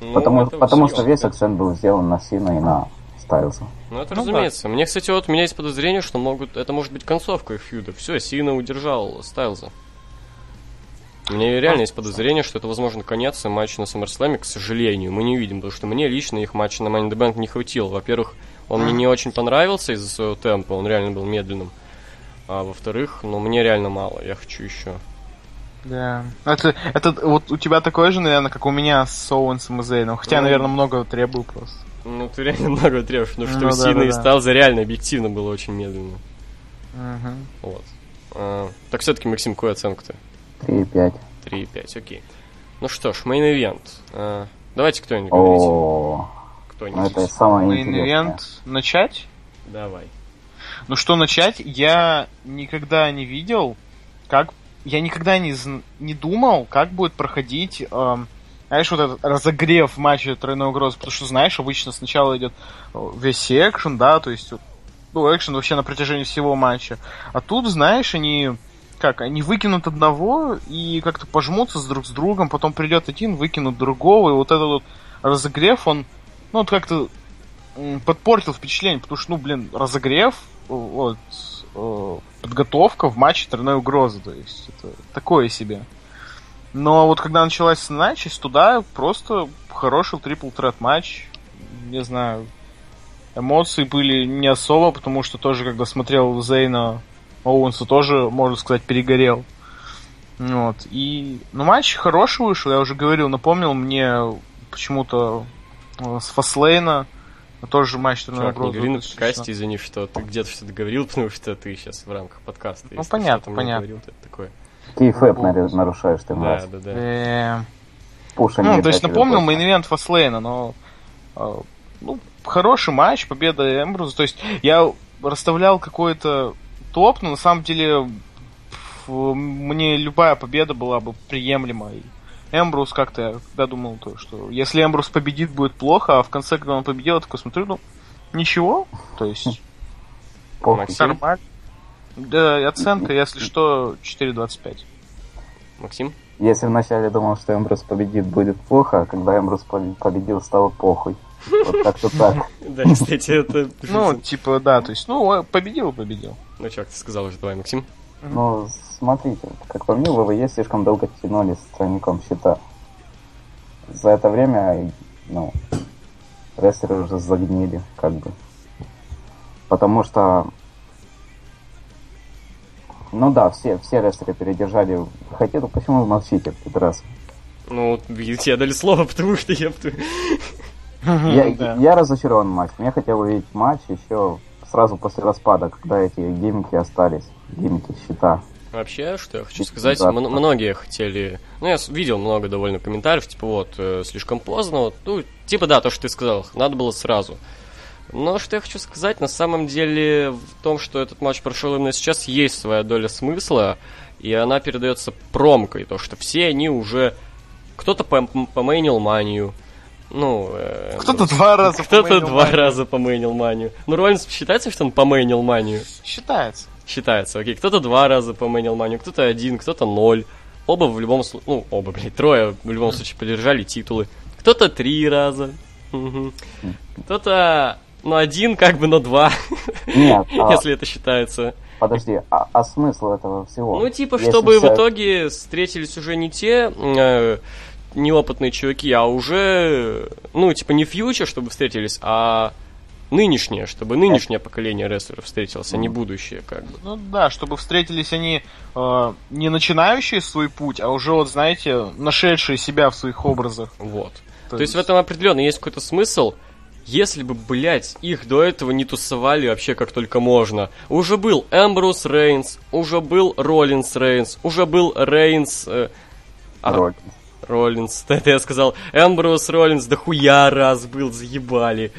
Ну, потому потому что весь акцент был сделан на Сина и на Стайлза. Ну, это Ну разумеется. Мне, кстати, вот у меня есть подозрение, что могут. Это может быть концовка их фьюда. Все, Сина удержал Стайлза. У меня реально есть подозрение, что это, возможно, конец и матч на SummerSlam, к сожалению, мы не увидим, потому что мне лично их матча на Money in the Bank не хватило. Во-первых, он мне не очень понравился из-за своего темпа, он реально был медленным. А во-вторых, ну, мне реально мало, я хочу еще. Да. Это, это вот у тебя такое же, наверное, как у меня с Оуэнсом и Зейном. Хотя, Ну. наверное, много требую просто. Ну, ты реально (laughs) много требуешь, потому что Ну у да, Сина да, и да. Реально объективно было очень медленно. Мгм. Вот. А, так все-таки, Максим, какую оценку-то? 3,5. 3,5, окей. Ну что ж, мейн ивент. давайте кто-нибудь говорите. Ну это Кто-нибудь. самое Main интересное. event начать? Давай. Ну что начать? Я никогда не видел, как... Я никогда не, не думал, как будет проходить, эм, знаешь, вот этот разогрев матча тройной угрозы. Потому что, знаешь, обычно сначала идет э, весь экшен, да, то есть, ну, экшен вообще на протяжении всего матча. А тут, знаешь, они как, они выкинут одного и как-то пожмутся с друг с другом, потом придет один, выкинут другого, и вот этот вот разогрев, он, ну, вот как-то подпортил впечатление, потому что, ну, блин, разогрев, э, вот, э, подготовка в матче тройной угрозы, то есть это такое себе. Но вот когда началась часть, туда просто хороший трипл трет матч, не знаю, эмоции были не особо, потому что тоже, когда смотрел Зейна Оуэнса, тоже, можно сказать, перегорел. Вот. И, ну, матч хороший вышел, я уже говорил, напомнил мне почему-то э, с Fastlane а, тоже матч тройной Чувак, не говори на достаточно. подкасте, извини, что ты где-то что-то говорил, (laughs) потому что ты сейчас в рамках подкаста. Ну, понятно, понятно. говорил, то это такое. Kayfabe Ну, нарушаешь ты, Да, мразь. да, да. Э, Push а Ну, не то есть напомнил main event Fastlane а, но э, ну, хороший матч, победа Эмброуза. То есть я расставлял какой-то топ, но на самом деле мне любая победа была бы приемлемой. Эмбрус как-то, я когда думал, то, что если Эмбрус победит, будет плохо, а в конце, когда он победил, я такой смотрю, ну, ничего, то есть... Нормально. Да, оценка, если что, 4.25. Максим? Если вначале думал, что Эмбрус победит, будет плохо, а когда Эмбрус победил, стало похуй. Вот как-то так. (laughs) Да, кстати, это... Ну, типа, да, то есть, ну, победил, победил. Ну, что, ты сказал уже, давай, Максим. Ну, смотрите, как по мне, ВВЕ слишком долго тянули с тройником счета. За это время, ну, рестлеры уже загнили, как бы. Потому что ну да, все, все рестлеры передержали. Хотите, почему вы молчите в этот раз? Ну, видите, я дали слово, (laughs) потому что я... Я, да. я разочарован в матче. Я хотел увидеть матч еще сразу после распада, когда эти гиммики остались. Гиммики щита. Вообще, что я хочу сказать, м- многие хотели... Ну, я видел много довольно комментариев, типа, вот, э, слишком поздно, вот, ну, типа, да, то, что ты сказал, надо было сразу. Но что я хочу сказать, на самом деле в том, что этот матч прошел именно сейчас, есть своя доля смысла, и она передается промкой, то что все они уже... Кто-то помейнил манию, ну... Э, кто-то два раза Кто-то два манию. раза помейнил манию. Ну, Роллинс считается, что он помейнил манию? Считается. Считается, окей. Кто-то два раза помейнил манию, кто-то один, кто-то ноль. Оба в любом случае... Ну, оба, блядь, трое в любом случае поддержали титулы. Кто-то три раза. Кто-то ну, один, как бы, но два. Нет. (laughs) А... Если это считается. Подожди, а, а смысл этого всего? Ну, типа, Если чтобы вся... в итоге встретились уже не те э, неопытные чуваки, а уже, ну, типа, не фьючер, чтобы встретились, а нынешнее, чтобы нынешнее поколение рестлеров встретилось, а не будущее, как бы. Ну да, чтобы встретились они э, не начинающие свой путь, а уже, вот, знаете, нашедшие себя в своих образах. Вот. То, То есть... есть в этом определенно есть какой-то смысл, если бы, блядь, их до этого не тусовали вообще как только можно. Уже был Эмбрус Рейнс, уже был Роллинс Рейнс, уже был Рейнс... Э, а, Роллинс. Роллинс, (laughs) это я сказал. Эмбрус Роллинс да хуя раз был, заебали.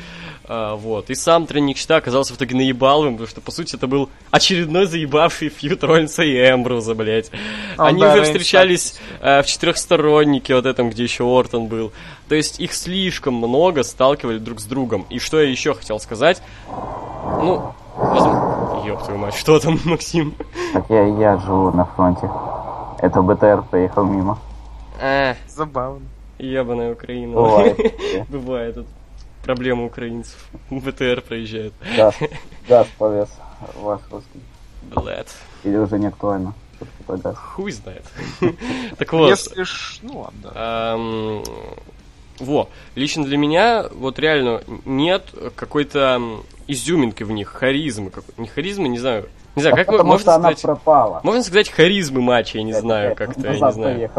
А, вот. И сам тренинг щита оказался в итоге наебаловым, потому что, по сути, это был очередной заебавший фьют Роллинса и Эмбруза, блядь. Он, Они да, уже встречались э, в четырехстороннике, вот этом, где еще Ортон был. То есть их слишком много сталкивали друг с другом. И что я еще хотел сказать? Ну, возможно... Ёб твою мать, что там, (laughs) Максим? Так я, я живу на фронте. Это БТР проехал мимо. А, Забавно. Ебаная Украина. (laughs) Бывает. Бывает проблема украинцев. (laughs) БТР проезжает. Газ, газ повез ваш русский. Блэд. Или уже не актуально? Хуй знает. (laughs) так вот. Если ж... Ну ладно. Во, лично для меня вот реально нет какой-то изюминки в них, харизмы. Не харизмы, не знаю. Не знаю, как Потому можно что сказать... она пропала. Можно сказать харизмы матча, я не знаю, как-то, я не знаю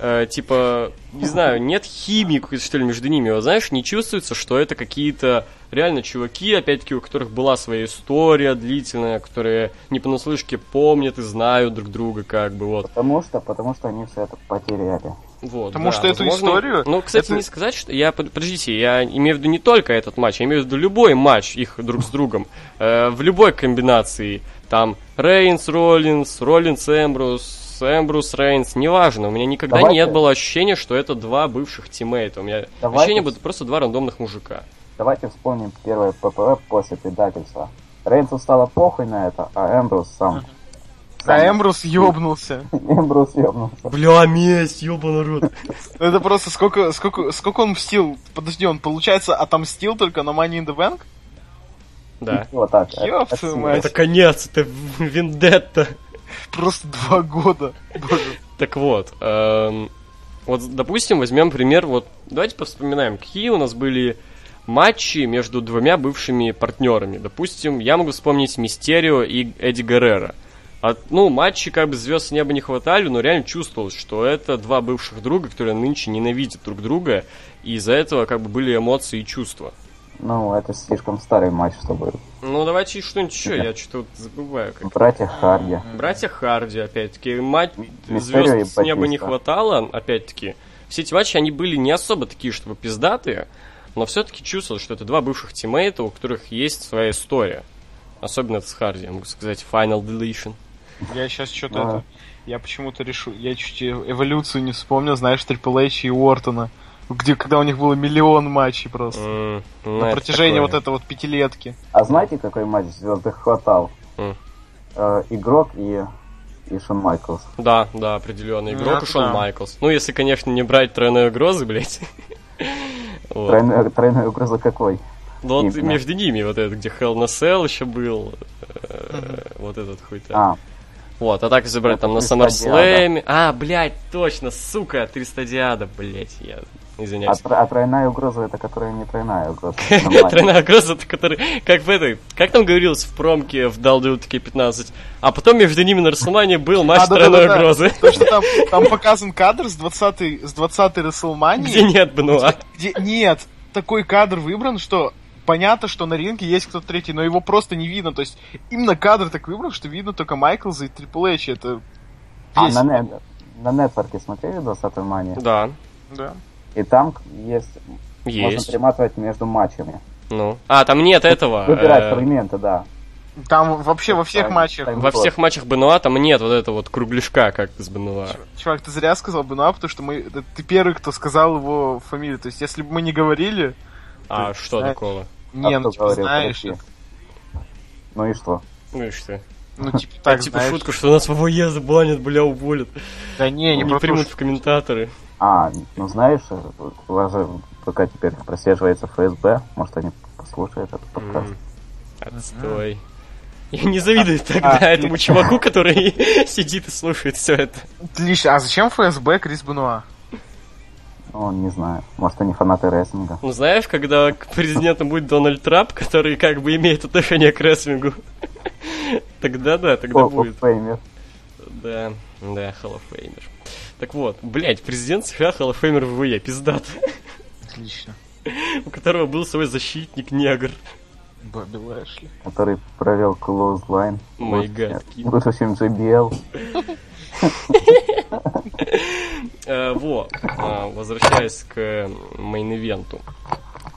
э, типа, не знаю, нет химии что ли между ними, вот, знаешь, не чувствуется, что это какие-то реально чуваки, опять-таки, у которых была своя история длительная, которые не понаслышке помнят и знают друг друга, как бы, вот. Потому что, потому что они все это потеряли. Вот, Потому да, что возможно, эту историю... Ну, кстати, это... не сказать, что... Я, подождите, я имею в виду не только этот матч, я имею в виду любой матч их друг с другом. Э, в любой комбинации. Там Рейнс, Роллинс, Роллинс, Эмбрус, Эмбрус, Рейнс, неважно. У меня никогда Давайте. нет было ощущения, что это два бывших тиммейта. У меня Давайте. ощущение было просто два рандомных мужика. Давайте вспомним первое ППВ после предательства. Рейнсу стало похуй на это, а Эмбрус сам... А Эмбрус ёбнулся. (laughs) Эмбрус ёбнулся. Бля, месть, ёбаный рот. (laughs) Это просто сколько, сколько, сколько он мстил. Подожди, он, получается, отомстил только на Money in the Bank? Да. Вот так. Ёб твою мать. Это конец, это вендетта. Просто два года. Так вот, эм, вот, допустим, возьмем пример, вот, давайте повспоминаем, какие у нас были матчи между двумя бывшими партнерами. Допустим, я могу вспомнить Мистерио и Эдди Геррера. От, ну, матчи как бы звезд с неба не хватали, но реально чувствовалось, что это два бывших друга, которые нынче ненавидят друг друга, и из-за этого как бы были эмоции и чувства. Ну, это слишком старый матч, чтобы... Ну, давайте что-нибудь еще, я что-то забываю. Как... Братья Харди. Братья Харди, опять-таки. Мать звезд с неба не хватало, опять-таки. Все эти матчи, они были не особо такие, чтобы пиздатые, но все-таки чувствовал, что это два бывших тиммейта, у которых есть своя история. Особенно это с Харди, я могу сказать Final Deletion. Я сейчас что-то. Я почему-то решу... Я чуть эволюцию не вспомнил, знаешь, Трипл Эйч и Уортона. Где, когда у них было миллион матчей просто. Ну, На протяжении такое. вот этой вот пятилетки. А знаете, какой матч звездных хватал? М. Э, игрок и, и Шон Майклс. Да, да, определенный игрок это и Шон да. Майклс. Ну, если, конечно, не брать тройной угрозы, блядь. (laughs) Вот. Тройная, тройная угроза какой? Ну, вот Именно. между ними вот этот, где Hell на Cell еще был. э, Вот этот хуй-то. А, Вот, а так если брать Это там на 300 SummerSlam. А, блядь, точно, сука, 300 диада, блядь, я извиняюсь. тр- а тройная угроза это которая не тройная угроза. (laughs) Тройная угроза, это который, как в этой, как там говорилось в промке в WWE 15, а потом между ними на Расселмане был матч А, тройной угрозы, Потому что там, там показан кадр с 20-й с 20-й WrestleMania, где нет Бенуа. где нет, такой кадр выбран, что понятно, что на ринге есть кто-то третий, но его просто не видно. То есть именно кадр так выбран, что видно только Майклза и Трипл Эйч. Это А, на, нет- на нетворке смотрели 20 мания? Да, Да. И там есть, можно есть. перематывать между матчами. Ну. А, там нет этого. Выбирать э, фрагменты, да. Там вообще во всех матчах. Во всех матчах Бенуа там нет вот этого вот кругляшка, как с Бенуа. Чувак, ты зря сказал Бенуа, потому что мы, это ты первый, кто сказал его фамилию. То есть, если бы мы не говорили, А Ты что знаешь. такого? не, А ну типа говорил, знаешь. Ну и что? Ну и что? ну типа Так, (laughs) типа знаешь. шутка, что нас в ВВЕ забанят, бля, уволят. Да не, не, Не примут в комментаторы. А, ну знаешь, у вас же пока теперь прослеживается ФСБ, может они послушают этот подкаст. М, Отстой. Я не завидую тогда А, этому чуваку, который (laughs) сидит и слушает все это. Отлично. А зачем ФСБ Крис Бенуа? Ну, не знаю, может они фанаты рестлинга. Ну, знаешь, когда к президентом будет Дональд Трамп, который как бы имеет отношение к рестлингу, (laughs) тогда да, тогда будет. Да, да, Hall of Famer. Так вот, блять, президент США в ВВЕ, пиздат, Отлично. у которого был свой защитник негр. Бобби Лэшли. который провел Close Line. Мой гад, лучше, чем JBL. Во, а, возвращаясь к мейн-ивенту.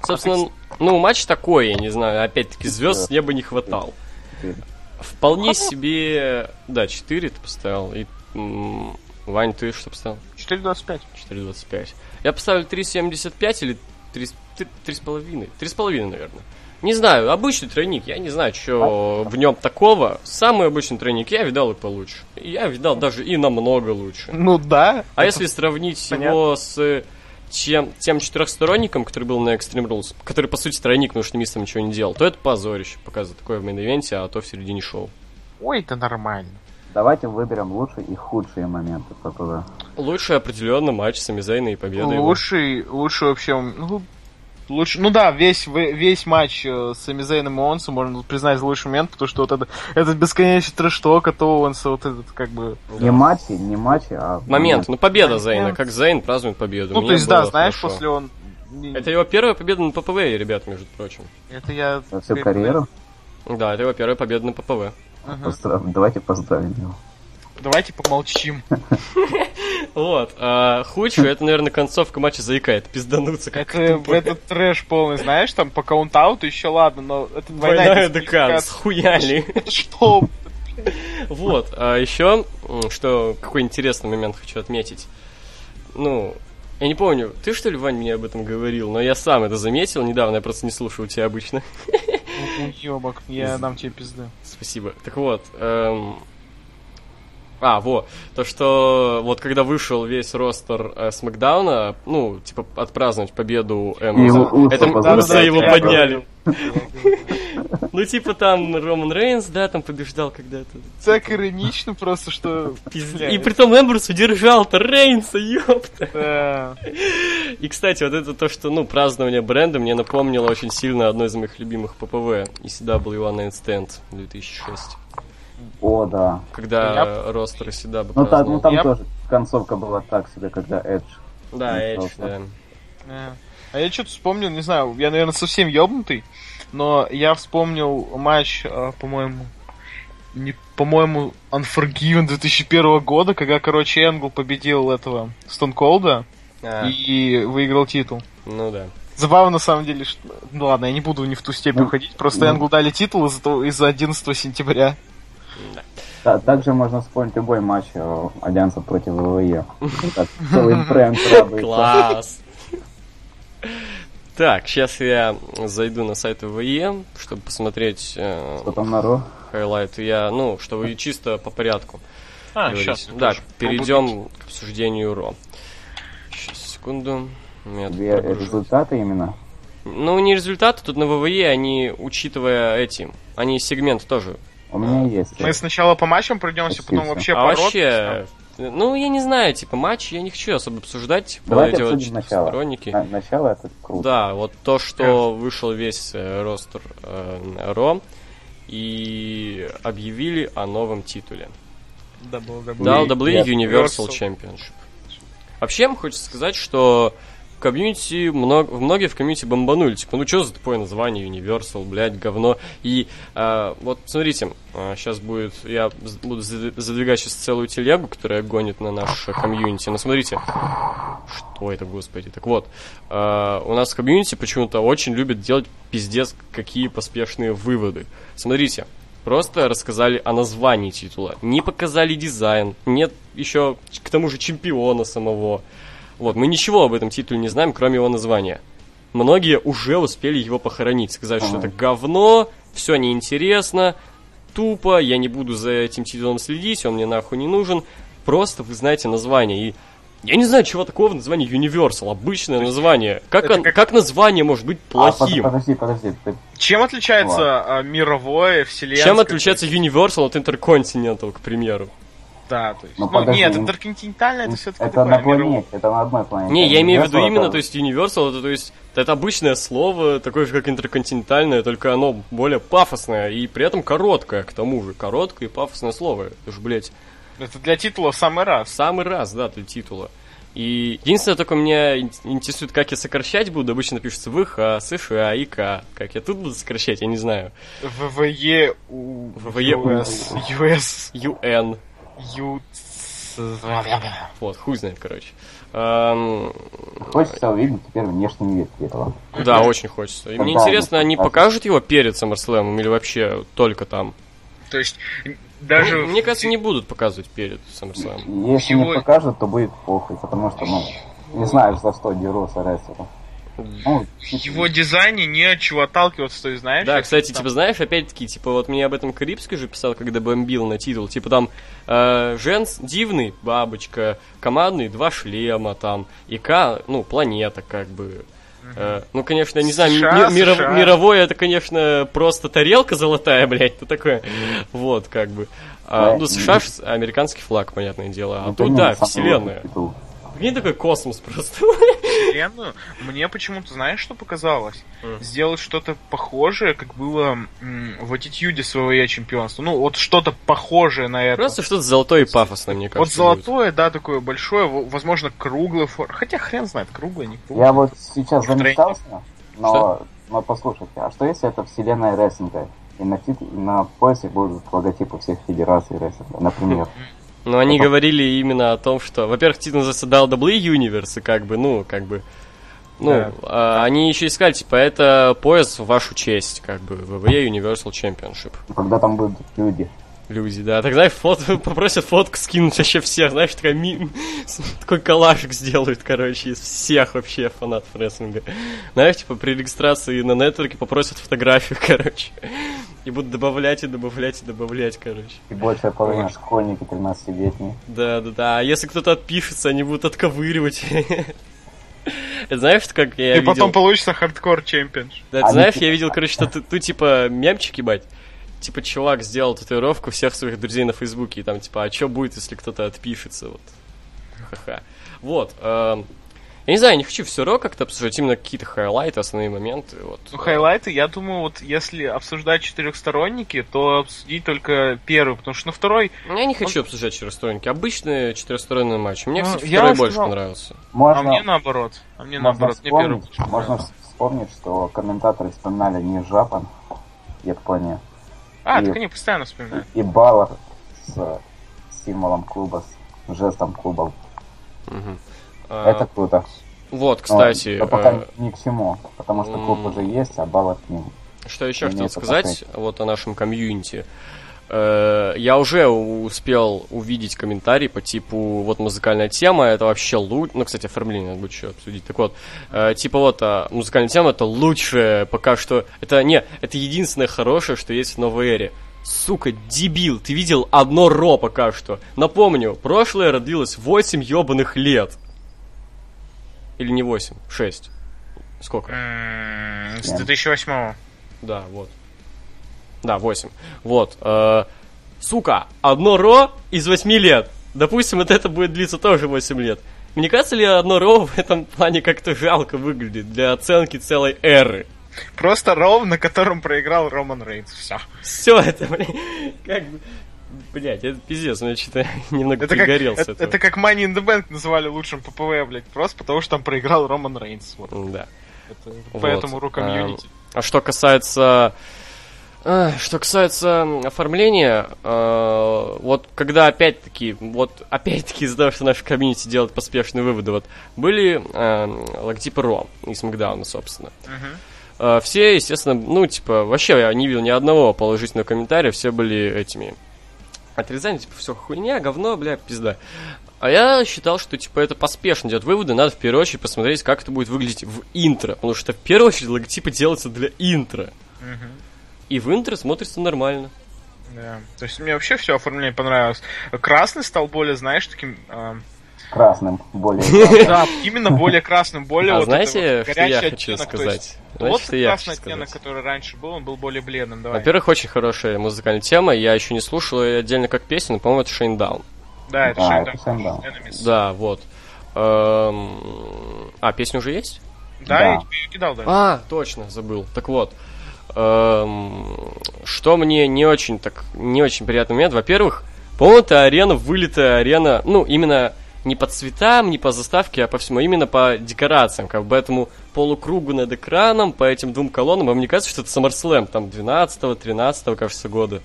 Собственно, ну, матч такой, я не знаю, опять-таки, звезд с неба не хватал. Вполне себе... Да, 4 ты поставил. И, Вань, ты что поставил? 4.25. 4.25. Я поставил 3.75 или 3, 3,5? 3,5, наверное. Не знаю, обычный тройник, я не знаю, что в нем такого. Самый обычный тройник я видал и получше. Я видал даже и намного лучше. Ну да. А если сравнить понятно. его с чем, тем четырехсторонником, который был на Extreme Rules, который, по сути, тройник, потому что Миз ничего не делал, то это позорище показывать такое в main event е, а то в середине шоу. Ой, это нормально. Давайте выберем лучшие и худшие моменты ППВ. Лучший определенно матч Самизейна и победа его. Лучший, лучший вообще, ну, лучше, ну да, весь, весь матч э, с Сами Зейном и Оуэнсом можно признать за лучший момент, потому что вот это, этот бесконечный трэш-ток от Оуэнса, вот этот, как бы, Не матчи, не матчи, а... Момент, ну победа Момент. Зейна, как Зейн празднует победу. ну, Мне то есть, да, знаешь, хорошо. после он... Это его первая победа на ППВ, ребят, между прочим. Это я... За всю карьеру. Да, это его первая победа на ППВ. Ага. Давайте поздравим его. Давайте помолчим. (laughs) Вот, а худший, это, наверное, концовка матча заикает, пиздануться как Это, трэш полный, знаешь, там по каунтауту еще ладно, но это Двойная ДК, схуяли. Это (laughs) что? (laughs) Вот, а еще, что, какой интересный момент хочу отметить. Ну, я не помню, ты что ли, Вань, мне об этом говорил, но я сам это заметил недавно, я просто не слушаю тебя обычно. Уебок, я дам тебе пизды. Спасибо. Так вот, эм, а, во, то, что вот когда вышел весь ростер э, Смакдауна, ну, типа, отпраздновать победу его Эмма, это его Да, да, подняли. Ну, типа, там Роман Рейнс, да, там побеждал когда-то. Так иронично просто, что... И притом Эмбрус удержал-то Рейнса, ёпта. И, кстати, вот это то, что, ну, празднование бренда мне напомнило очень сильно одно из моих любимых ППВ, ECW One Night Stand 2006. О, да. Когда ростер ECW Ну, та- ну праздновал. там Я- тоже концовка была так себе, когда Эдж. Да, Эдж, Просто. да. А я что-то вспомнил, не знаю, я, наверное, совсем ёбнутый, но я вспомнил матч, а, по-моему, не, по-моему, Unforgiven 2001 года, когда, короче, Энгл победил этого Стон Колда А, и выиграл титул. Ну да. Забавно, на самом деле, что... Ну ладно, я не буду не в ту степь Ну, уходить, просто ну. Энгл дали титул из-за 11 сентября. Та- Также можно вспомнить любой матч э, Альянса против ВВЕ. Целый (laughs) бренд. Класс! Так, сейчас я зайду на сайт ВЕ, чтобы посмотреть э, Что там на Ро? хайлайты. Я, ну, чтобы чисто по порядку А, говорить. сейчас. Да, перейдем к обсуждению Ро. Сейчас, секунду. Прогружается. результаты именно. Ну, не результаты, тут на ВВЕ они, учитывая эти, они сегмент тоже. У меня есть. Мы сначала по матчам пройдемся, потом Спасибо. вообще а по вообще, ну, я не знаю, типа, матч я не хочу особо обсуждать. Давайте эти вот обсудим начало. сторонники. На- Начало это круто. Да, вот то, что вышел весь э, ростер э, Ро и объявили о новом титуле. WWE. WWE. Universal Universal. Championship. Вообще, хочется сказать, что комьюнити, много, многие в комьюнити бомбанули, типа, ну что за тупое название Universal, блядь, говно. И э, вот, смотрите, сейчас будет, я буду зад- задвигать сейчас целую телегу, которая гонит на наш комьюнити. Но смотрите, что это, господи. Так вот, э, у нас в комьюнити почему-то очень любят делать пиздец какие поспешные выводы. Смотрите, просто рассказали о названии титула, не показали дизайн, нет еще к тому же чемпиона самого. Вот, мы ничего об этом титуле не знаем, кроме его названия. Многие уже успели его похоронить, сказать, что это говно, все неинтересно, тупо, я не буду за этим титулом следить, он мне нахуй не нужен. Просто вы знаете название. И я не знаю, чего такого в названии Universal, обычное название. Как, он- как- как название может быть А, плохим? подожди, подожди. ты- Чем отличается а, мировое, вселенское? Чем отличается Universal от Intercontinental, к примеру? Да, то есть... Ну, Ну, подожди, нет, интерконтинентальное это все-таки Это на планете, это на одной планете. Не, я имею в виду именно, то есть Universal, это, то есть, это обычное слово, такое же, как интерконтинентальное, только оно более пафосное и при этом короткое, к тому же. Короткое и пафосное слово. Это же, блядь, Это для титула в самый раз. в самый раз, да, для титула. И единственное, только меня ин- интересует, как я сокращать буду. Обычно пишется ВХ, США, ИК. Как я тут буду сокращать, я не знаю. ВВЕ у ВВЕ у- US, US, UN. Ю... Вот, хуй знает, короче. Эм, Хочется увидеть теперь внешний вид титула. да, очень хочется. И мне интересно, они покажут? его перед SummerSlam или вообще только там? То есть, даже... Ну, мне кажется, не будут показывать перед SummerSlam. Если Всего- не покажут, то будет похуй, потому что, ну, не знаешь, за что дерутся рестлеры. Ну, В его дизайне не от чего отталкиваться, то есть, знаешь... Да, кстати, там- типа, знаешь, опять-таки, типа, вот мне об этом Карибский же писал, когда бомбил на титул. Типа там э, Женс дивный, бабочка, командный, два шлема там, ИК, ну, планета, как бы. Э, ну, конечно, я не знаю, США, ми- миров- США. мировое это, конечно, просто тарелка золотая, (laughs) блядь, это такое. Вот, как бы. А, ну, США американский флаг, понятное дело. А ну, тут, да, вселенная. титул. Прикинь, такой космос просто. (laughs) вселенную, мне почему-то, знаешь, что показалось? Мгм. Сделать что-то похожее, как было м, в Attitude СВЕ чемпионства. Ну, вот что-то похожее на это. Просто что-то золотое и пафосное, мне вот кажется. будет. золотое, да, такое большое, возможно, круглый форм. Хотя хрен знает, круглый, не круглый. Я вот сейчас замечтался, но, Что? но послушайте, а что если это вселенная рестлинга? И на, тит- на поясе будут логотипы всех федераций рестлинга, например. Но они говорили именно о том, что, во-первых, титул называется WWE Universe, и как бы, ну, как бы, ну, Да. а, они еще искали, типа, это пояс в вашу честь, как бы, WWE Universal Championship. Когда там будут люди. Люди, да. Так, знаешь, фото, (laughs) попросят фотку скинуть вообще всех, знаешь, (laughs) такой, ми- такой коллажик сделают, короче, из всех вообще фанатов рестлинга. Знаешь, типа, при регистрации на нетворке попросят фотографию, (laughs) короче. И будут добавлять и добавлять и добавлять, короче. И большая половина школьники 13-летние. Да, да, да. А если кто-то отпишется, они будут отковыривать. Это знаешь, как я И потом получится хардкор чемпион. Да, знаешь, типа- я видел, короче, что ты, ты, типа мемчик, ебать. Типа чувак сделал татуировку всех своих друзей на Фейсбуке, и там типа, а что будет, если кто-то отпишется, вот. Ха-ха. Вот. эм, я не знаю, я не хочу все равно как-то обсуждать именно какие-то хайлайты, основные моменты. Вот. Ну, хайлайты, я думаю, вот если обсуждать четырехсторонники, то обсудить только первый, потому что на второй... Ну, Я не хочу обсуждать четырехсторонники. Обычные четырехсторонные матчи. Мне, Ну, кстати, второй вам больше сказал. понравился. Можно, А мне наоборот. А мне можно, наоборот, мне первый вспомнить, больше можно вспомнить, что комментаторы вспоминали не Жапан, Япония, А, и- так они постоянно вспоминают. и Баллар с символом клуба, с жестом клуба. А, Это круто. Вот, кстати, Но пока э, ни к чему, потому что клуб уже есть, а баллов к ним. что еще хотел сказать вот о нашем комьюнити. Э, Я уже успел увидеть комментарий по типу, вот музыкальная тема, это вообще лучше, ну, кстати, оформление надо будет еще обсудить. Так вот, э, типа вот, а, музыкальная тема это лучшее пока что, это не, это единственное хорошее, что есть в новой эре. Сука, дебил, ты видел одно Ро пока что. Напомню, прошлое эра длилась 8 ебаных лет. Или не 8, 6. Сколько? С Да. 2008 Да, вот. Да, 8. Вот. э, сука, одно Ро из 8 лет. Допустим, вот это будет длиться тоже 8 лет. Мне кажется ли одно Ро в этом плане как-то жалко выглядит для оценки целой эры? Просто Роу, на котором проиграл Роман Рейнс. Все. Все это, блин, как бы... Блять, это пиздец, ну я что-то немного Это как, пригорел с это, это как Money in the Bank называли лучшим ППВ, блядь, просто потому что там проиграл Роман Рейнс. Вот. Да. Это Вот, Поэтому рука эм, комьюнити. А что касается... Что касается оформления, э, вот когда опять-таки, вот опять-таки из-за того, что наш комьюнити делает поспешные выводы, вот были э, логотипы Ро из Макдауна, собственно. Э, все, естественно, ну, типа, вообще я не видел ни одного положительного комментария, все были этими отрезания, типа, все хуйня, говно, бля, пизда. А я считал, что, типа, это поспешно делать выводы, надо в первую очередь посмотреть, как это будет выглядеть в интро, потому что в первую очередь логотипы делаются для интро. Мгм. И в интро смотрится нормально. Да. То есть мне вообще все оформление понравилось. Красный стал более, знаешь, таким... а, Красным более. (laughs) да, именно более красным, более а вот знаете, что я хочу сказать? Вот красный оттенок, который раньше был, он был более бледным. Во-первых, очень хорошая музыкальная тема, я еще не слушал ее отдельно как песню, но, по-моему, это Шейндаун. да, это Да. Enemies. Да, вот. Эм, А, песня уже есть? Да, Да. я тебе ее кидал даже. А, точно, забыл. Так вот, что мне не очень так, не очень приятный момент. Во-первых, по-моему, это арена, вылитая арена, ну, именно не по цветам, не по заставке, а по всему, а именно по декорациям, как бы этому полукругу над экраном, по этим двум колоннам. Вам не кажется, что это SummerSlam, там, 12-13, кажется, года?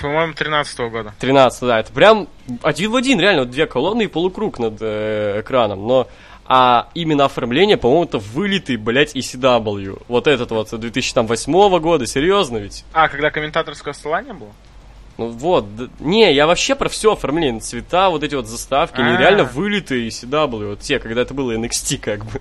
По-моему, 13 года. 13, да, это прям один в один, реально, вот две колонны и полукруг над э, экраном, но а именно оформление, по-моему, это вылитый, блядь, ECW. Вот этот вот 2008 года, серьезно ведь? А, когда комментаторского стола не было? Ну вот, да- не, я вообще про все оформление, цвета, вот эти вот заставки, они А. реально вылитые ECW, вот те, когда это было NXT, как бы,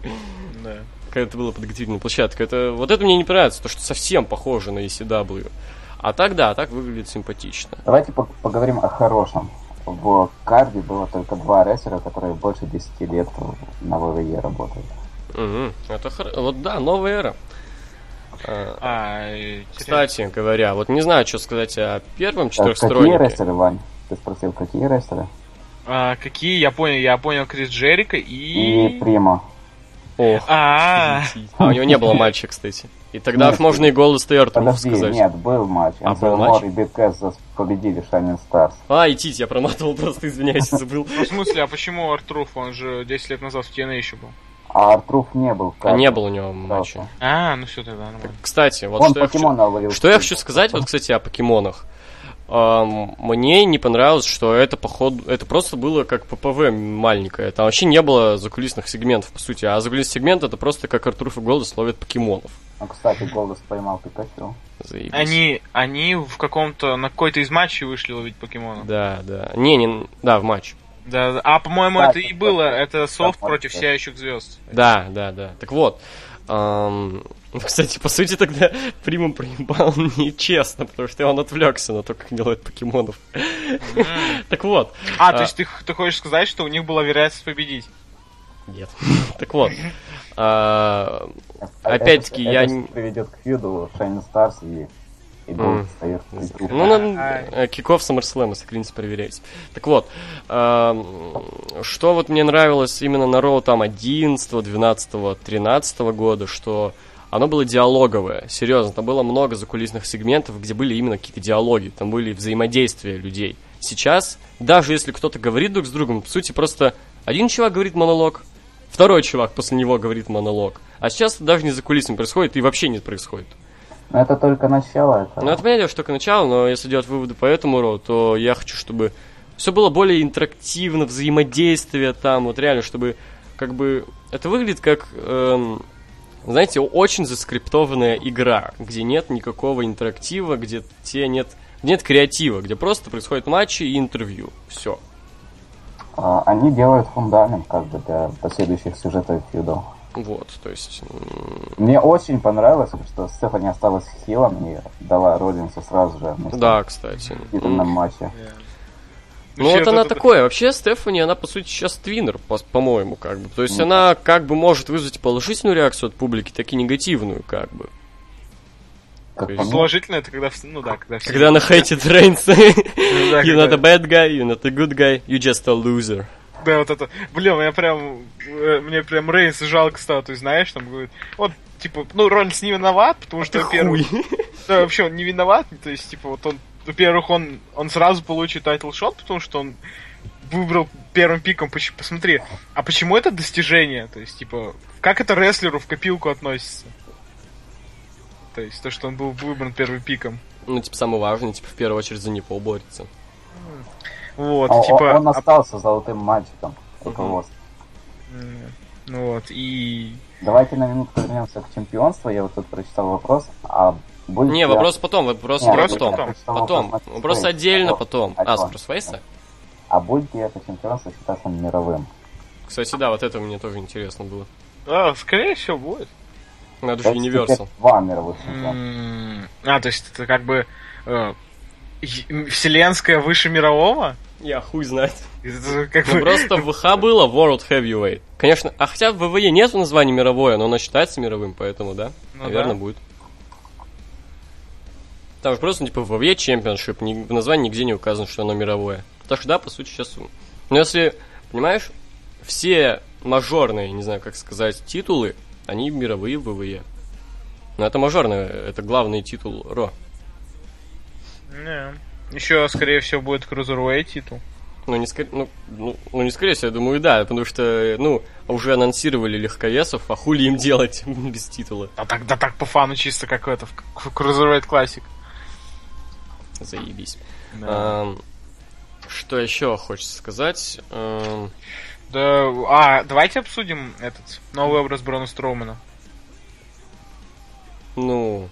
Да. когда это было подготовительной площадкой. Это, вот это мне не нравится, то, что совсем похоже на ECW. А так, да, так выглядит симпатично. Давайте по- поговорим о хорошем. В карде было только два рестлера, которые больше 10 лет на ВВЕ работают. Мгм, это хоро- Вот да, новая эра. А, А, Кстати говоря, вот не знаю, что сказать о первом Так, какие рестлеры, Вань? Ты спросил, какие рестлеры? А, какие? Я понял, я понял Крис Джерика и... И Прима. Ох, А, а у него не было матча, кстати. И тогда Нет, уж можно и голос Подожди, сказать. нет, был матч. А, был матч? и Биг Кэс зас- победили Shining Stars. А, и Тить, я проматывал просто, извиняюсь, забыл. ну в смысле, а почему Артруф? Он же 10 лет назад в TNA еще был. А Артруф не был А не было у него матча. А, ну все тогда. Кстати, вот что я хочу... Что я хочу сказать, вот, кстати, о покемонах. Мне не понравилось, что это походу, это просто было как ППВ маленькое. Там вообще не было закулисных сегментов, по сути. А закулисный сегмент это просто как Артур и Голдос ловят покемонов. Ну, кстати, Голдос поймал Пикачу. Заебись. Они, они в каком-то, на какой-то из матчей вышли ловить покемонов. Да, да. Не, не, да, в матч. Да, да. А, по-моему, Да, это и было. Это софт против сияющих звезд. Да, да, да. Так вот. Ам, кстати, по сути, тогда (laughs) Примум проебал (laughs) нечестно, потому что он отвлекся на то, как делают покемонов. Так вот. А, А. то есть ты, хочешь сказать, что у них была вероятность победить? Нет. (laughs) Так вот. а, А Опять-таки, я приведет к фьюду Shining Stars и, и. Ну, Ай. э, киков SummerSlam, сохраните, проверяйте. Так вот, что вот мне нравилось именно на Роу там 11, 12, 13 года, что оно было диалоговое, серьезно, там было много закулисных сегментов, где были именно какие-то диалоги, там были взаимодействия людей. Сейчас, даже если кто-то говорит друг с другом, по сути, просто один чувак говорит монолог, второй чувак после него говорит монолог. А сейчас даже не за кулисами происходит и вообще не происходит. Но это только начало. Это... Ну, это понятно, что только начало, но если делать выводы по этому роду, то я хочу, чтобы все было более интерактивно, взаимодействие там, вот реально, чтобы как бы, это выглядит как, эм, знаете, очень заскриптованная игра, где нет никакого интерактива, где тебе нет, нет креатива, где просто происходят матчи и интервью. Все. А, Они делают фундамент как бы для последующих сюжетов фьюдов. Вот, то есть... Мне очень понравилось, что Стефани осталась хилом и дала Роллинсу сразу же Да, кстати. в титульном матче. Ну Вообще, вот она это- такое. Вообще Стефани, она по сути сейчас твиннер, по- по-моему, как бы. То есть она как бы может вызвать положительную реакцию от публики, так и негативную, как бы. Как есть- мне, Положительно это когда, вс- ну да, когда все... Когда она (laughs) хейтит Рейнса. (laughs) You're not a bad guy, you're not a good guy, you just a loser. Да, вот это. Блин, я прям. э, Мне прям Рейнс жалко стало, то есть, знаешь, там говорит. Вот, типа, ну, Роллинс не виноват, потому что, во-первых, Хуй. да, вообще он не виноват, то есть, типа, вот он, во-первых, он, он сразу получит title shot, потому что он выбрал первым пиком, посмотри, а почему это достижение? То есть, типа, как это рестлеру в копилку относится? То есть, то, что он был выбран первым пиком. Ну, типа, самый важный, типа, в первую очередь за него борется. Вот, А типа... он а- остался золотым мальчиком руководства. м, Ну вот, и... Давайте на минутку вернемся к чемпионству. Я вот тут прочитал вопрос. А будет Не, ли- вопрос потом, вопрос Не, вопрос я потом. прочитал Потом. вопрос отдельно О, потом. о А, чем? про Свейса? А будет ли это чемпионство считаться мировым? Кстати, да, вот это мне тоже интересно было. А, скорее всего, будет. Надо же Universal. Два мировых чемпиона. М, А, то есть это как бы э, е- вселенская выше мирового? Я хуй знает. Как Ну просто в ВХ было World Heavyweight. Конечно, а хотя в ВВЕ нет названия мировое, но оно считается мировым, поэтому да, Ну наверное, да. будет. Там же просто, типа, ВВЕ Championship, ни- в названии нигде не указано, что оно мировое. Так что да, по сути, сейчас... Но если, понимаешь, все мажорные, не знаю, как сказать, титулы, они мировые в ВВЕ. Но это мажорные, это главный титул Ро. Не. Еще, скорее всего, будет Cruiserweight титул. Ну, не скорее, ну, ну, ну, не скорее всего, я думаю, да, потому что, ну, уже анонсировали легковесов, а хули им делать (laughs) без титула? А так, да так по фану чисто как это, в Cruiserweight Classic. Заебись. Да. Ам, что еще хочется сказать? Ам, Да, а, давайте обсудим этот новый образ Брона Строумана. ну,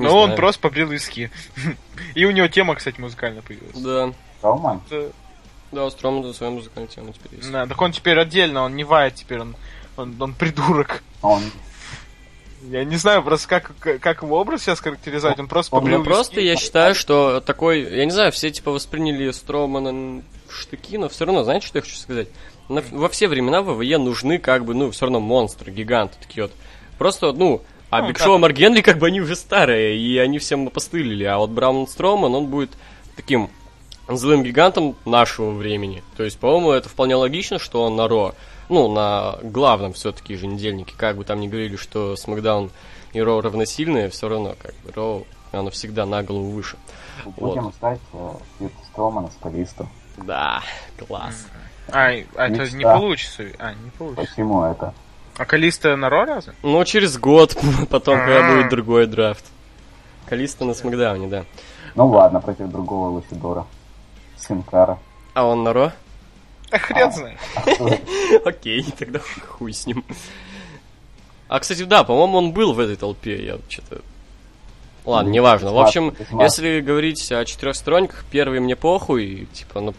не Ну, он знаю. просто побрил виски. (laughs) И у него тема, кстати, музыкальная появилась. Да, Роман? Это- да, у Стромана своя музыкальная тема теперь есть. Да, так он теперь отдельно, он не вает теперь, он, он, он придурок. Он (laughs) Я не знаю просто, как, как его образ сейчас характеризовать, он просто Он побрил Ну, просто я считаю, что такой, я не знаю, все типа восприняли Стромана в штыки, но все равно, знаете, что я хочу сказать? На- во все времена в ВВЕ нужны как бы, ну, все равно монстры, гиганты такие вот. Просто, ну, а Ну, Биг. Шоу и Марк Генри, как бы они уже старые, и они всем опостылили. А вот Браун Строман, он будет таким злым гигантом нашего времени. То есть, по-моему, это вполне логично, что он на Ро, ну, на главном все-таки еженедельнике, как бы там ни говорили, что Смакдаун и Ро равносильные, все равно, как бы, Ро, оно всегда на голову выше. будем Вот. искать э, Стромана с Калисто. Да, класс. А, а это не получится. А, не получится. Почему это? А Калиста на Ро разве? Ну, через год, (laughs) потом, когда А. будет другой драфт. Калиста на Смакдауне, да. Ну ладно, против другого Лучидора. Синкара. А он на Ро? А хрен знает. (laughs) Окей, тогда хуй с ним. А, кстати, да, по-моему, он был в этой толпе, я что-то... Ладно, Ну, неважно. В общем, если говорить о четырехсторонниках, первый мне похуй, типа, ну...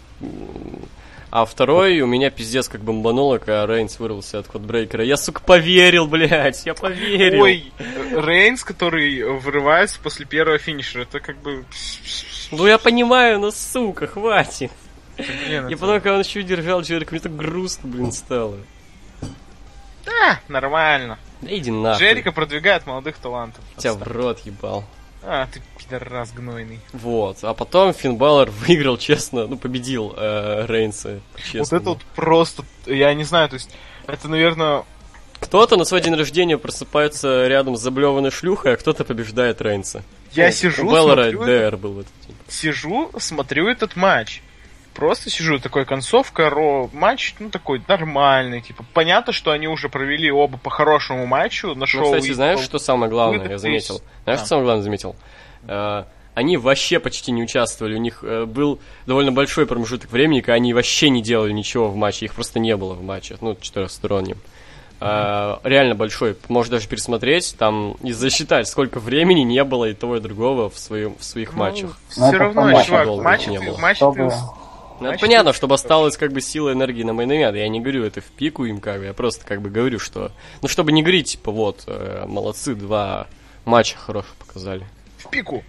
А второй у меня пиздец как бомбануло, когда Рейнс вырвался от кодбрейкера. Я, сука, поверил, блядь, я поверил. Ой, Рейнс, который вырывается после первого финишера, это как бы... Ну я понимаю, но, сука, хватит. Блин, И это- потом, когда он еще держал Джерика, мне так грустно, блин, стало. Да, нормально. Да иди нахуй. Джерика продвигает молодых талантов. Тебя в рот ебал. А, ты пидорас гнойный. Вот. А потом Финн Балор выиграл, честно, ну, победил э, Рейнса, честно. Вот это вот просто, я не знаю, то есть, это, наверное, Кто-то на свой день рождения просыпается рядом с заблеванной шлюхой, а кто-то побеждает Рейнса. я Ну, сижу, У Беллара смотрю, ДР был в этот день. сижу, смотрю этот матч. Просто сижу, такой концовка, ро, матч, ну, такой нормальный, типа, понятно, что они уже провели оба по хорошему матчу на Ну, шоу. кстати, и- знаешь, что самое главное, я заметил? Знаешь, что самое главное заметил? Э, они вообще почти не участвовали. У них э, был довольно большой промежуток времени, когда они вообще не делали ничего в матче. Их просто не было в матче, ну, четырехстороннем. Э, реально большой. Можешь даже пересмотреть, там и засчитать, сколько времени не было и того, и другого в, своем, в своих матчах. Ну, Все это равно, чувак, матчи не ты, Чтобы... ты Ну, Значит, понятно, чтобы осталось как бы сила энергии на мейн Я не говорю это в пику им, как бы, я просто как бы говорю, что... Ну, чтобы не говорить, типа, вот, э, молодцы, два матча хороших показали. в пику.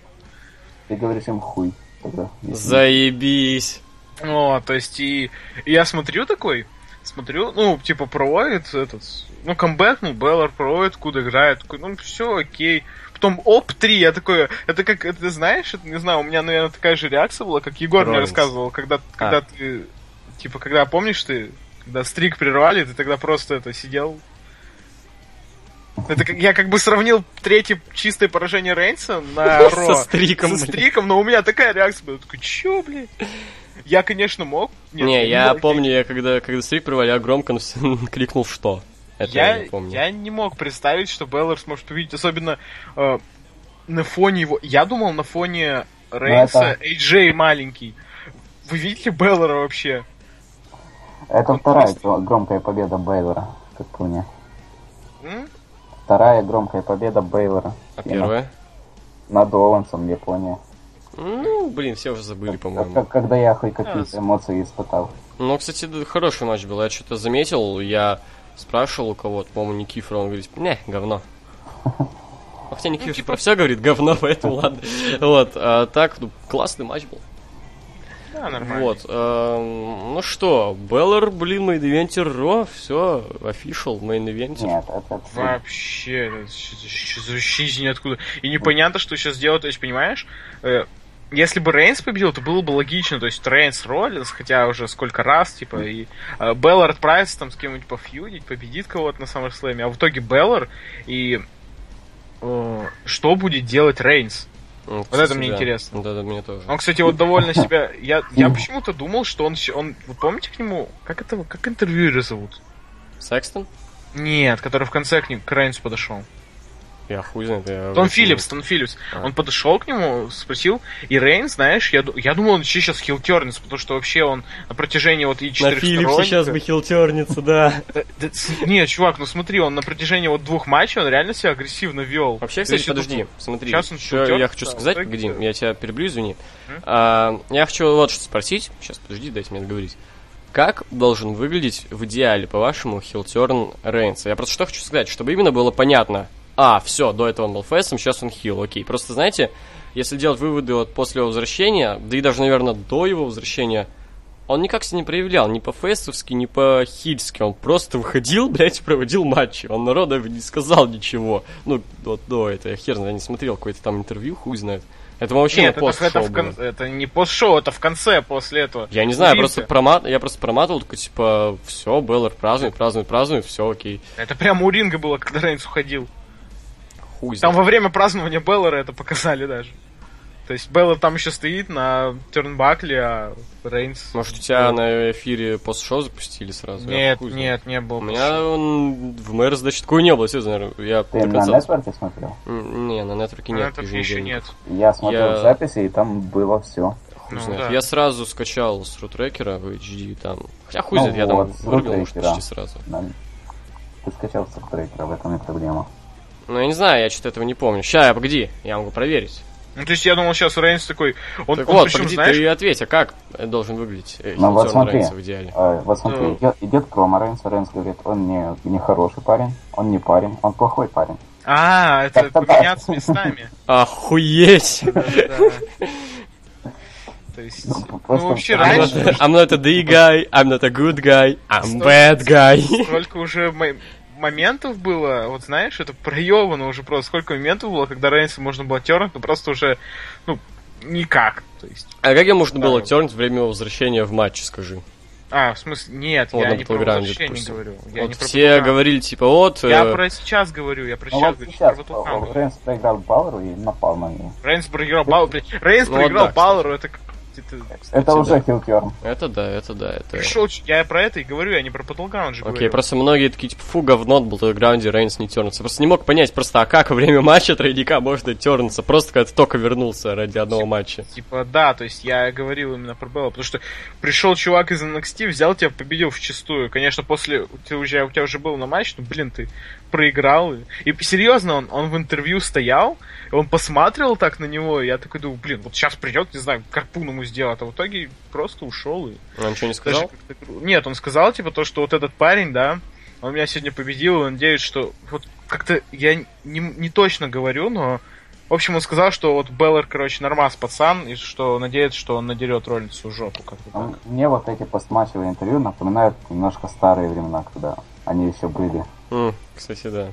Ты говоришь им хуй. Тогда, Заебись! О, то есть и, я смотрю такой, смотрю, ну, типа, проводит этот, ну, камбэк, ну, Беллар проводит, куда играет, такой, ну, все окей. Потом оп-3, я такой, это как, это знаешь, это, не знаю, у меня, наверное, такая же реакция была, как Егор мне Ровенс. рассказывал, когда, когда ты, типа, когда, помнишь ты, когда стрик прервали, ты тогда просто это сидел. Это как, я как бы сравнил третье чистое поражение Рейнса на (laughs) Со Ро. стриком, Со стриком, но у меня такая реакция была. Такой, чё, блин? Я, конечно, мог. Нет, не, я помню, я когда, когда стрик провали, я громко (laughs) крикнул «что?». Это я, Я, не помню. я не мог представить, что Беллар сможет увидеть, особенно э, на фоне его... Я думал, на фоне Рейнса, это- AJ маленький. Вы видите Беллара вообще? Это Он вторая просто- гро- громкая победа Бейлора, как по мне. М? Вторая громкая победа Бейлора. А первое? Над Оуэнсом, Япония. Ну, блин, все уже забыли, Как- по-моему. как- когда я хоть какие-то Да. эмоции испытал. Ну, кстати, хороший матч был. Я что-то заметил, я спрашивал у кого-то, по-моему, Никифора, он говорит, не, говно. Ну, Хотя Никифор типа- про все говорит говно, поэтому ладно. Вот, а так, ну, классный матч был. Да, нормально. Вот, эм, ну что, Балор, блин, main eventer Raw, все, official, main eventer. Нет, это... Вообще, это щ- щ- вообще из ниоткуда. И непонятно, что сейчас делать, то есть, понимаешь, э, если бы Рейнс победил, то было бы логично, то есть Рейнс Роллинс, хотя уже сколько раз, типа, и э, Балор отправится там с кем-нибудь пофьюдить, победит кого-то на SummerSlam, а в итоге Балор, и э, что будет делать Рейнс? Вот это мне интересно. Да, да, мне тоже. Он, кстати, вот довольно себя... Я, я почему-то думал, что он... он вы помните к нему... Как это... Как интервьюера зовут? Секстон? Нет, который в конце к, ним, к Рейнсу подошел. Я хуй знает. я Том Филлипс, Том Филлипс. А. Он подошел к нему, спросил, и Рейн, знаешь, я, я думал, он вообще сейчас хилтернется, потому что вообще он на протяжении вот и На четырех Филлипсе сейчас бы хилтернется, да. Нет, чувак, ну смотри, он на протяжении вот двух матчей, он реально себя агрессивно вел. Вообще, кстати, подожди, смотри, сейчас он что я хочу сказать, погоди, я тебя перебью, извини. А, я хочу вот что спросить, сейчас, подожди, дайте мне договорить. Как должен выглядеть в идеале, по-вашему, хилтерн Рейнса? Я просто что хочу сказать, чтобы именно было понятно. А, все, до этого он был фейсом, сейчас он хил, окей. Просто, знаете, если делать выводы вот после его возвращения, да и даже, наверное, до его возвращения, он никак себя не проявлял, ни по фейсовски, ни по хильски. Он просто выходил, (laughs) блядь, и проводил матчи. Он народу не сказал ничего. Ну, вот до этого, я хер знаю, я не смотрел какое-то там интервью, хуй знает. Это вообще Нет, на это, пост это, в кон- это не пост-шоу, это в конце, после этого. я не знаю, Увидите. просто промат, я просто проматывал, такой, типа, все, Беллар празднует, празднует, празднует, все, окей. Это прямо у ринга было, когда Рейнс уходил. Хуй Там во время празднования Беллара это показали даже. То есть Беллар там еще стоит на тернбакле, а Рейнс... Может, у тебя на эфире пост-шоу запустили сразу? Нет, хуй знает. нет, не было. У меня он в МР, значит, такой не было, серьезно, наверное, я Ты на нетворке смотрел? Не, на нетворке На нет. этом еще нет. Я смотрел Я- записи, и там было все. Хуй Ну, знает. да. Я сразу скачал с рутрекера в HD там. Хотя хуй Ну знает, я там вот, вырубил, может, рутрекера. почти сразу. Ты скачал с трекера, в этом и проблема. Ну, я не знаю, я что-то этого не помню. Ща, я погоди, я могу проверить. Ну, то есть я думал, сейчас Рейнс такой... Он, так он вот, причем, погоди, знаешь, ты ответь, а как должен выглядеть э, Ну, вот смотри. Рейнса в идеале? Э, вот смотри, Ну. идет, идет промо Рейнса, Рейнс говорит, он не, не хороший парень, он не парень, он плохой парень. А, это да. поменяться местами. (laughs) Охуеть! То есть, Ну, ну вообще раньше I'm not a D guy, I'm not a good guy, I'm bad guy. сколько уже моментов было, вот знаешь, это проебано уже просто, сколько моментов было, когда Рейнса можно было тернуть, но просто уже, ну, никак. То есть, А как ее можно Да. было тернуть во время его возвращения в матче, скажи? а, в смысле, нет, Вот я не про возвращение допустим. говорю. Я вот не про все Battleground. говорили, типа, вот... Я э, про сейчас говорю, я про Ну сейчас вот говорю, сейчас про Battleground. Рейнс проиграл Бауэру и напал на него. Рейнс проиграл Бауэру. Рейнс Ну вот проиграл Бауэру, это как- это, Это да. уже хилтерн. Это да, это да, это... пришел, ч- я про это и говорю, я не про Battleground же Окей, говорю. просто многие такие, типа, фу, говно, в Battleground Рейнс не тернется. Просто не мог понять, просто, а как во время матча тройника можно тернуться? Просто когда ты только вернулся ради одного матча. Типа, да, то есть я говорил именно про Белла, потому что пришел чувак из NXT, взял тебя, победил в чистую. Конечно, после ты уже, у тебя уже был на матч, ну блин, ты проиграл. И серьезно, он, он в интервью стоял, он посматривал так на него, и я такой думаю, блин, вот сейчас придет, не знаю, карпун ему сделает, а в итоге просто ушел. И Он ничего не даже сказал? гру- Нет, он сказал, типа, то, что вот этот парень, да, он меня сегодня победил, и он надеюсь, что вот как-то я не, не точно говорю, но в общем, он сказал, что вот Беллар, короче, нормас пацан, и что надеется, что он надерет рольницу в жопу. Как-то. Ну, Мне вот эти постматчевые интервью напоминают немножко старые времена, когда они еще были. М, кстати, да.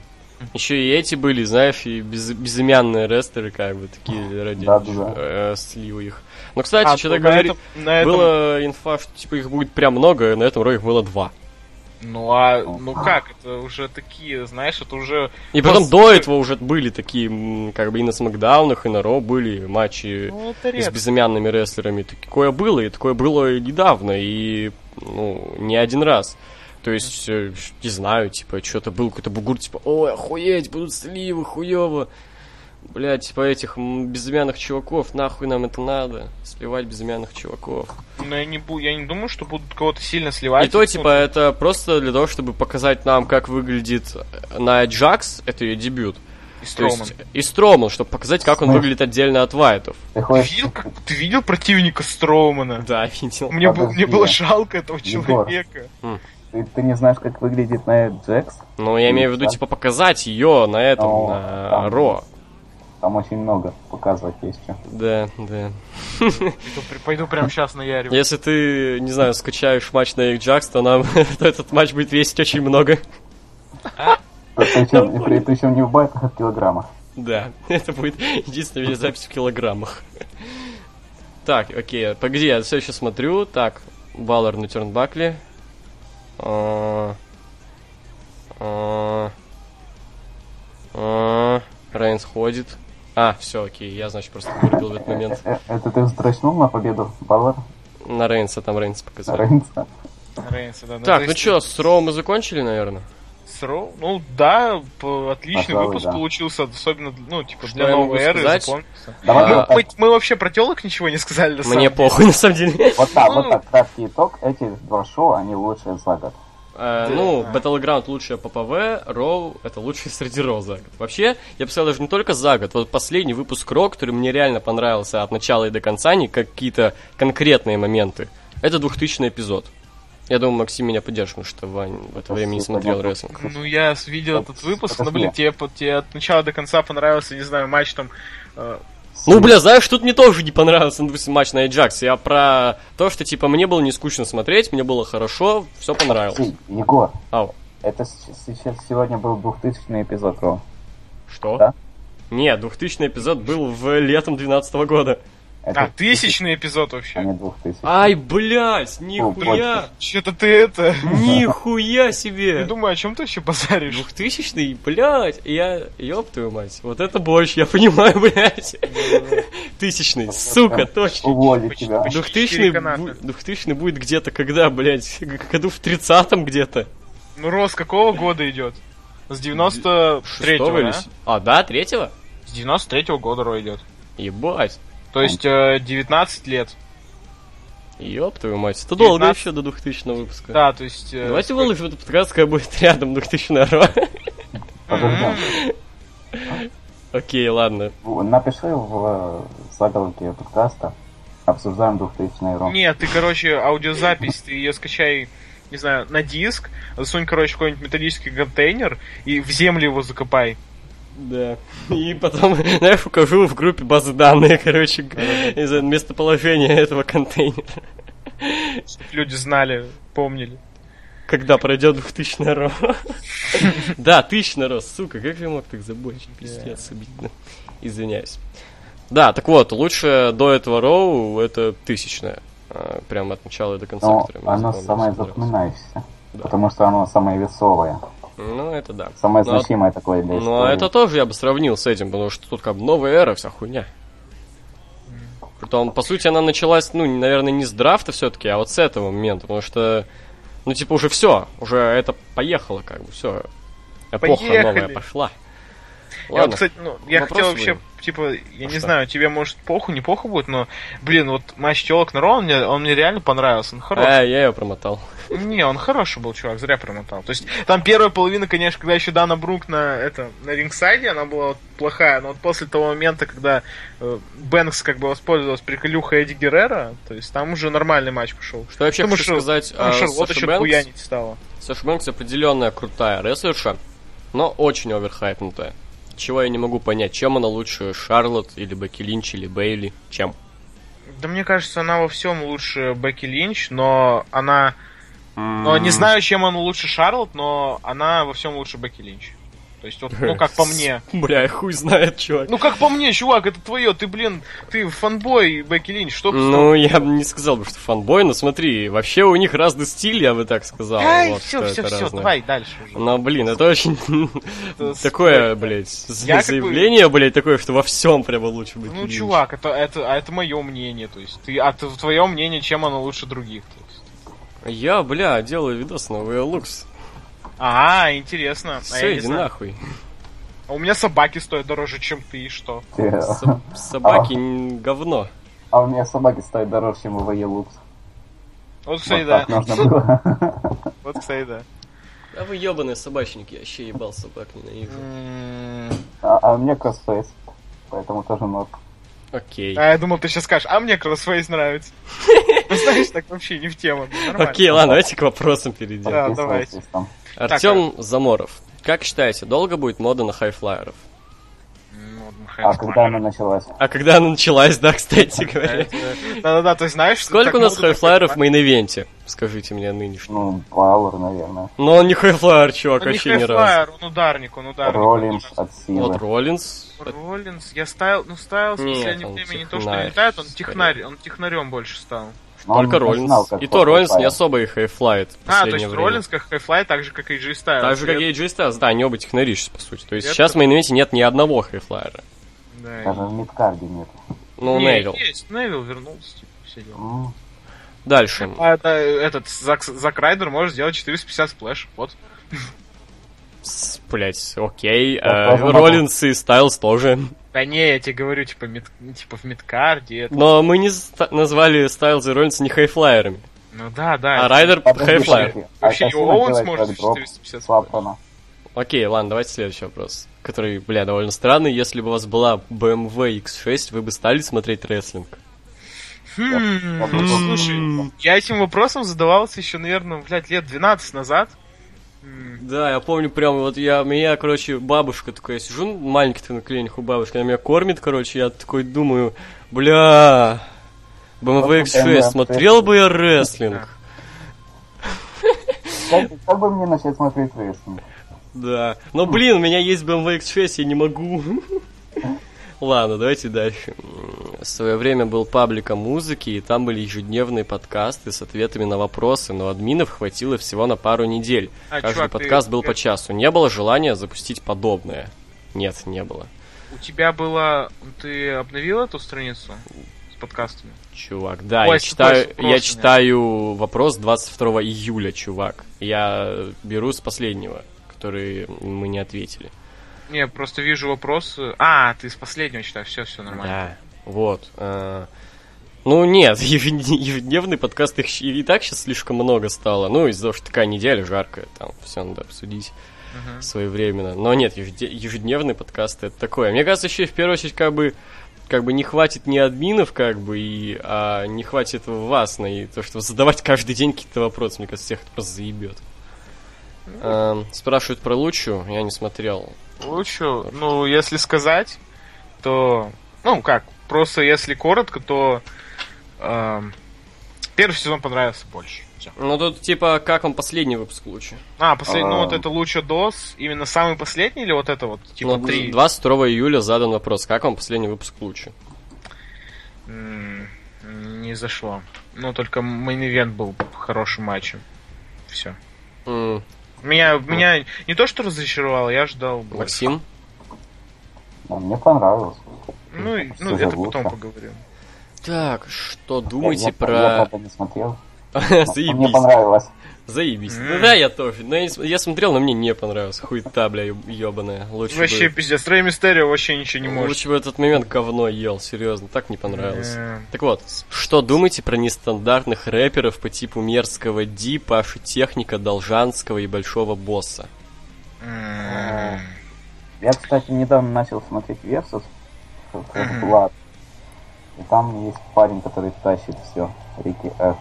Еще и эти были, знаешь, и без- безымянные рестлеры, как бы, такие ради Да-да-да. э, слива их. Но, кстати, А, что-то ну, говорит... этом- на этом- Было инфа, что типа их будет прям много, на этом роу их было два. Ну а, ну как, это уже такие, знаешь, это уже... И потом Просто- до этого уже были такие, как бы и на Смакдаунах, и на Ро были матчи Ну, с безымянными рестлерами. Такое было, и такое было и недавно, и ну, не один раз. То есть, э, не знаю, типа, что-то был какой-то бугур, типа, ой, охуеть, будут сливы, хуёво. Блядь, типа этих м, безымянных чуваков, нахуй нам это надо, сливать безымянных чуваков. Но я не, бу- я не думаю, что будут кого-то сильно сливать. И то, Ну, типа, это просто для того, чтобы показать нам, как выглядит на Джакс, это ее дебют. и есть, и Строман, чтобы показать, как он выглядит отдельно от Вайтов. Ты видел, как, ты видел противника Строумана? Да, (laughs) видел. Мне, бу- мне было жалко этого Егор. человека. Ты, ты не знаешь, как выглядит на Джекс? Но я имею в виду, типа, показать ее на этом, Ну, на там. Ро. Там очень много показывать есть что. Да, да. Пойду, пойду прямо сейчас на Ярю. Если ты, не знаю, скачаешь матч на Джакс, то нам (laughs) то этот матч будет весить очень много. Причем, при- причем не в байтах, а в килограммах. Да, (laughs) это будет единственная запись в килограммах. Так, окей, погоди, я все еще смотрю. Так, Баллар на Тернбакле. Рейнс ходит. А, все, окей, я, значит, просто вырубил в этот момент. Э, Это ты вздрочнул на победу Балор? На Рейнса, там Рейнс показали. Рейнса? Рейнса, да. Так, то ну что, с Raw мы закончили, наверное? Raw- Ну да, отличный Пожалуй, выпуск да. получился, особенно, ну, типа, Что для новой эры запомнился. Давай А, так, Мы, мы вообще про телок ничего не сказали, на самом Мне деле. похуй, на самом деле. (laughs) вот так, ну- вот так, краткий итог. Эти два шоу, они лучшие за год. Э, Ну, Battleground лучшее PPV, Raw это лучшее среди Raw за год. Вообще, я бы сказал, даже не только за год. Вот последний выпуск Raw, который мне реально понравился от начала и до конца, не какие-то конкретные моменты. Это 2000 эпизод. Я думаю, Максим меня поддержит, потому что Вань в это время не смотрел рестлинг. Ну, я видел Это- этот выпуск, ну, блин, тебе, тебе от начала до конца понравился, не знаю, матч там... э, Ну, бля, знаешь, тут мне тоже не понравился, ну, допустим, матч на Эйджакс. Я про то, что, типа, мне было не скучно смотреть, мне было хорошо, все понравилось. Егор, Ау, это сейчас сегодня был 2000 эпизод, Ро. что? Да? Нет, 2000 эпизод был в летом 12 года. Это А, тысячный эпизод а вообще. не 2000. Ай, блядь, нихуя, Что-то ты это... нихуя Я себе. думаю, о чем ты еще базаришь? Двухтысячный, блядь, я, ёб твою мать, вот это больше, я понимаю, (laughs) блядь. Тысячный, сука, точно. Уволить Почти- тебя. Двухтысячный, двухтысячный будет где-то когда, блядь, году в тридцатом где-то. Ну, Рос какого года идет? С 93-го, Шестого или... да? с- А, да, третьего? С 93-го года Ро идет. Ебать. То есть э, 19 лет. Ёб твою мать, это долго 19. еще до 2000 выпуска. Да, то есть... э, Давайте сколько- выложим этот подкаст, когда будет (laughs) рядом 2000 ро. Подождем. Окей, ладно. Напиши в э, заголовке подкаста. Обсуждаем 2000 Ро. Нет, ты, короче, аудиозапись, ты ее скачай, не знаю, на диск, засунь, короче, в какой-нибудь металлический контейнер и в землю его закопай. Да. И потом, (laughs) знаешь, укажу в группе базы данные, короче, из местоположения этого контейнера. Чтоб люди знали, помнили. Когда пройдет 2000 ро. (laughs) Да, 1000 ро, сука, как я мог так забыть? Пиздец, обидно. Извиняюсь. Да, так вот, лучше до этого роу это тысячное. а, Прям от начала до конца. Но мне оно самое запоминающееся. Да. Потому что оно самое весовое. Ну, это да. Самое а- значимое такое для Ну, истории. а это тоже я бы сравнил с этим, потому что тут как бы новая эра, вся хуйня. Притом, по сути, она началась, ну, наверное, не с драфта все-таки, а вот с этого момента, потому что, ну, типа, уже все, уже это поехало, как бы, все. Эпоха Поехали. новая пошла. Я вот, Ладно, кстати, ну, я вопрос хотел вообще, будем? типа, я А не что? знаю, тебе может похуй, не похуй будет, но, блин, вот матч телок на Ро, он мне, он мне реально понравился, он хороший. а, я ее промотал. Не, он хороший был, чувак, зря промотал. То есть, там первая половина, конечно, когда еще Дана Брук на, это, на рингсайде, она была вот плохая, но вот после того момента, когда э, Бэнкс как бы воспользовался приколюхой Эдди Геррера, то есть там уже нормальный матч пошел. Что я вообще Потому хочу что- сказать Там о Шарлотта еще хуянить стала. Саша Бэнкс определенная крутая рестлерша, но очень оверхайпнутая. Чего я не могу понять, чем она лучше Шарлотт или Бекки Линч или Бейли? Чем? Да мне кажется, она во всем лучше Бекки Линч, но она... Но не знаю, чем она лучше Шарлот, но она во всем лучше Бекки Линч. То есть, вот, ну, как по мне. Бля, хуй знает, чувак. Ну, как по мне, чувак, это твое, ты, блин, ты фанбой Бекки Линч, что Ну, я бы не сказал бы, что фанбой, но смотри, вообще у них разный стиль, я бы так сказал. Ай, вот, все, все, все, разное. давай дальше уже. Но, блин, это очень (laughs) такое, блядь, заявление, блядь, такое, что во всем прямо лучше быть. Ну, чувак, это, это, а это мое мнение, то есть, ты, а твое мнение, чем оно лучше других, то есть. Я, бля, делаю видос на VLux. А, интересно. а Все, не иди знаю. нахуй. А у меня собаки стоят дороже, чем ты, и что? Со- Собаки н- говно. А у меня собаки стоят дороже, чем ВВЕ Лукс. Вот, кстати, Вот да. нужно было. (laughs) Вот, кстати, да. А вы ебаные собачники, я вообще ебал собак, ненавижу. А а мне кроссфейс. Поэтому тоже норм. Окей. А я думал, ты сейчас скажешь, а мне кроссфейс нравится. (laughs) Ну, знаешь, так вообще не в тему. Окей, ладно, давайте к вопросам перейдем. Да, давайте. Артем Заморов. Как считаете, долго будет мода на хайфлайеров? А когда она началась? А когда она началась, да, кстати говоря? Да-да-да, ты знаешь, что Сколько у нас high flyer ов в main event е? Скажите мне нынешний. Ну, Пауэр, наверное. Но он не high flyer, чувак, Ну, не вообще ни разу. хайфлайер, он ударник, он ударник. Роллинс от Вот силы. Роллинс. Роллинс, я ставил, ну ставил в он время не то, что летает, он технарь, он технарем больше стал. Но он Только Роллинс. как И то Роллинс не особо и high fly ит в А, то есть время. Роллинс как high fly, так же, как и AJ Styles. Так же, как и AJ Styles, да, они оба технари сейчас, по сути. То есть Это- сейчас в main event е нет ни одного high flyer а. Да, Даже в midcard е нет. Ну, Не, Невил. есть, Невил вернулся, типа, все дела. М, Дальше. А это, этот, Зак, Зак Райдер может сделать 450 splash, вот. Блять, окей. Э, Роллинс и Стайлз тоже. Да не, я тебе говорю, типа, мид- типа в midcard е, это... Но мы не ста- назвали Стайлз и Роллинс не high flyer ами. Ну да, да. А Райдер подожди, high flyer. подожди. Вообще, А и Оуэнс может как drop 450 с Лаптона. Окей, ладно, давайте следующий вопрос. Который, бля, довольно странный. Если бы у вас была BMW X6, вы бы стали смотреть рестлинг? Хм, слушай, я этим вопросом задавался еще, наверное, блядь, лет 12 назад. Да, я помню прям, вот я, меня, короче, бабушка такая, я сижу маленький на коленях у бабушки, она меня кормит, короче, я такой думаю, бля, BMW Вот X6, BMW смотрел бы я рестлинг? Как бы мне начать смотреть рестлинг? Да. Но, блин, у меня есть BMW X6, я не могу. Ладно, давайте дальше. В свое время был паблик о музыке, и там были ежедневные подкасты с ответами на вопросы, но админов хватило всего на пару недель. А, Каждый чувак, ты- подкаст был ты- по часу. Не было желания запустить подобное. Нет, не было. У тебя было... Ты обновил эту страницу с подкастами? Чувак, да, Ой, я читаю, вопросами. я читаю вопрос 22 июля, чувак. Я беру с последнего, который мы не ответили. Не, просто вижу вопросы. А, ты с последнего читаешь, все, все нормально. Да, вот. э, Ну нет, (laughs) ежедне- ежедневный подкаст их и так сейчас слишком много стало. Ну, из-за того, что такая неделя жаркая, там все надо обсудить Мгм. своевременно. Но нет, ежедневный подкаст это такое. Мне кажется, еще и в первую очередь как бы как бы не хватит ни админов, как бы, и, а не хватит вас на и то, что задавать каждый день какие-то вопросы. Мне кажется, всех это просто заебет. Эм, спрашивают про Лучу, я не смотрел. Лучше, ну, если сказать, то... Ну, как, просто если коротко, то... эм, первый сезон понравился больше. Ну тут типа, как вам последний выпуск Лучи? А, последний, ну А. вот это Луча Дос, именно самый последний или вот это вот, типа, Ну, три? 22 июля задан вопрос, как вам последний выпуск Лучи? М, Не зашло. Ну, только main event был хорошим матчем. Все. Меня, меня не то что разочаровало, я ждал больше. Максим? Да, мне понравилось. Ну, и- ну это потом поговорим. Так, что думаете я, про... Я, правда, не смотрел. (laughs) Мне понравилось. Заебись. Ну да, я тоже. Но я, смотрел, но мне не понравилось. Хуета, бля, ебаная. Лучше Вообще бы... пиздец. Рэй Мистерио вообще ничего не может. Лучше бы этот момент говно ел, серьезно. Так не понравилось. Так вот, что думаете про нестандартных рэперов по типу Мерзкого Ди, Паши Техника, Должанского и Большого Босса? Я, кстати, недавно начал смотреть Мгм. Blood. И там есть парень, который тащит все. Рики Ф.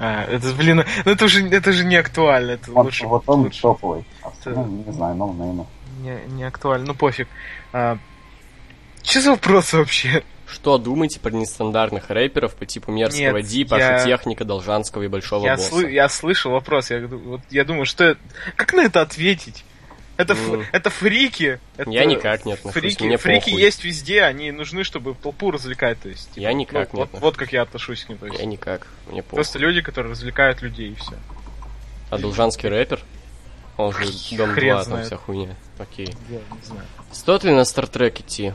А, это, блин, ну это же, это же не актуально. Это Он- лучше, вот он лучше топовый. А остальные, не знаю, ну, наверное. не, не актуально. Ну пофиг. А, что за вопрос вообще? Что думаете про нестандартных рэперов по типу Мерзкого Нет, Ди, Паши я- Техника, Должанского и Большого Я, Босса? слы- я слышал вопрос. Я, вот, я думаю, что это- как на это ответить? Это, ф- Ну. это фрики. Это Я никак не отношусь, Фрики, мне фрики похуй. есть везде, они нужны, чтобы толпу развлекать. То есть, типа, Я никак ну, не вот, вот как я отношусь к ним. То есть, Я никак, мне похуй. Просто люди, которые развлекают людей, и все. А Должанский рэпер? Он же Дом Хрен 2, там знает. вся хуйня. Окей. Я не знаю. Стоит ли на Стартрек идти?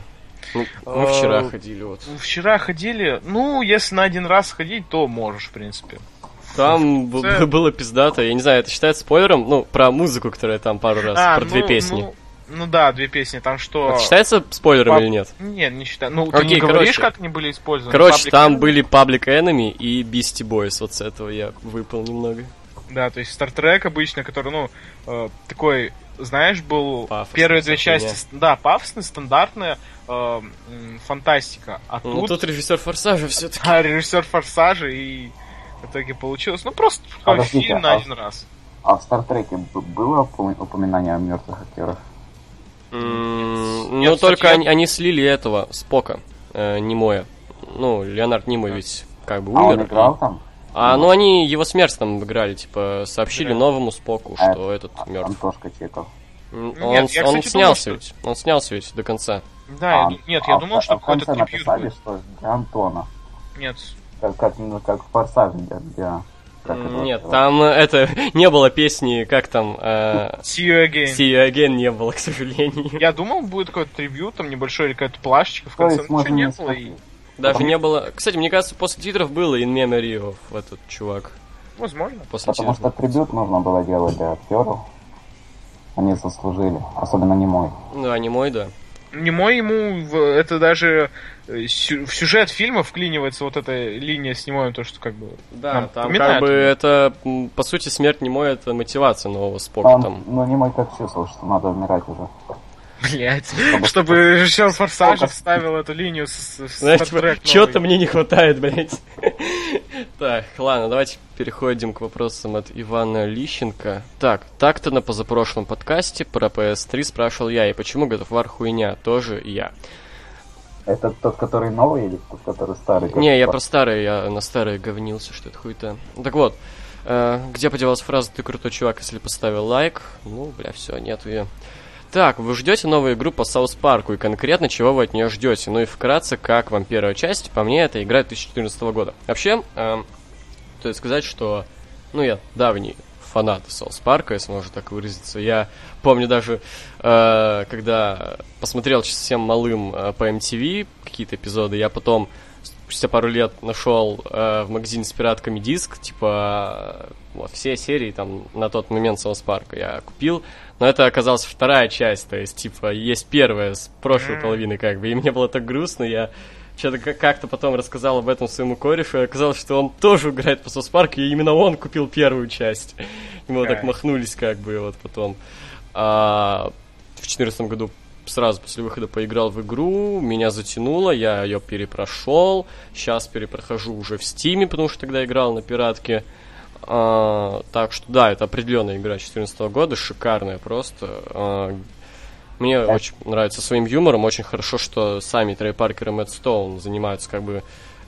Ну, мы вчера ходили вот. Вчера ходили, ну, если на один раз ходить, то можешь, в принципе. Там б- было пиздато, я не знаю, это считается спойлером? Ну, про музыку, которая там пару раз, про две ну, песни. Ну, ну да, две песни, там что... Это считается спойлером Пап- или нет? Нет, не считаю. Ну, ты Окей, не говоришь, короче. как они были использованы? Короче, Public там Enemy? были Public Enemy и Beastie Boys, вот с этого я выпал немного. Да, то есть Star Trek обычно, который, ну, э, такой, знаешь, был Пафосный, первые две части, с- да, пафосная, стандартная э, фантастика. А Ну, тут, тут режиссер Форсажа все-таки. а, режиссер Форсажа, и в итоге получилось, ну, просто такой Подождите, фильм на а- один раз. А в Стартреке было упом- упоминание о мертвых актерах? Нет, Ну, только я- они, они слили этого, Спока, э, Немоя. Ну, Леонард Немой ведь как бы А он умер. играл там? А, ну они его смерть там играли, типа, сообщили Да. новому Споку, А, что этот А- мертв. Антошка Чеков. Нет, Он, я, он кстати, думал, снялся что- ведь. Он снялся ведь до конца. Да, я А, ду- нет, а я в- думал, что а конце какой-то написали, будет. что для Антона. Нет, Как, как, ну, как в Форсаже для... для- как это Нет, вот, там это (laughs) не было песни, как там, э, see you again. See You Again не было, (laughs) к сожалению. Я думал, будет какой-то трибют, там небольшой или какая-то плашечка в То конце, ничего не было. И... Даже Потому- не было... Кстати, мне кажется, после титров было In Memory of этот чувак. Возможно. После Потому титров. что трибют нужно было делать для актеров. Они заслужили. Особенно не мой. Да, не мой, да. Не мой ему, в- это даже э, в сюжет фильма вклинивается вот эта линия с немоем, то, что как бы... Да, там как бы это, по сути, смерть не мой, это мотивация нового Спока Он, там. ну, не мой как чувствовал, что надо умирать уже. Блять. Чтобы режиссер Форсажа вставил эту линию с, с Знаешь, типа, новый. мне не хватает, блядь. (laughs) Так, ладно, давайте переходим к вопросам от Ивана Лищенко. Так, так-то на позапрошлом подкасте про PS3 спрашивал я, и почему God of War хуйня? Тоже я. Это тот, который новый или тот, который старый? Не, я про старые, я на старые говнился, что это хуйта. Так вот, э, где подевалась фраза «ты крутой чувак, если поставил лайк»? Ну, бля, все, нету ее. Так, вы ждете новую игру по South Park у, и конкретно чего вы от нее ждете? Ну и вкратце, как вам первая часть? По мне, это игра 2014 года. Вообще, э, стоит сказать, что, ну, я давний фанат South Park а, если можно так выразиться. Я помню даже, э, когда посмотрел совсем малым э, по MTV какие-то эпизоды, я потом спустя пару лет нашел э, в магазине с пиратками диск, типа, вот, все серии там на тот момент South Park а я купил, но это оказалась вторая часть, то есть, типа, есть первая с прошлой половины, как бы, и мне было так грустно, я что-то как- как-то потом рассказал об этом своему корешу, и оказалось, что он тоже играет по South Park у, и именно он купил первую часть. И мы вот так махнулись, как бы, вот потом. А, в 2014 году сразу после выхода поиграл в игру, меня затянуло, я ее перепрошел, сейчас перепрохожу уже в Стиме, потому что тогда играл на пиратке. А, так что да, это определенная игра 2014 года, шикарная просто. А, мне очень нравится своим юмором, очень хорошо, что сами Трей Паркер и Мэтт Стоун занимаются как бы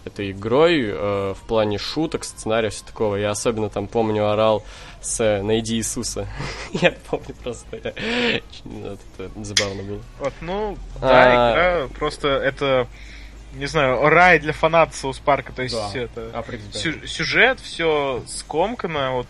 этой игрой э, в плане шуток, сценария, все такого. Я особенно там помню орал с э, «Найди Иисуса». (laughs) Я помню просто. я- Это это забавно было. Вот, ну, да, А. игра просто это, не знаю, рай для фанатов Соус Парка, то есть Да. это сю- сюжет, все скомкано, вот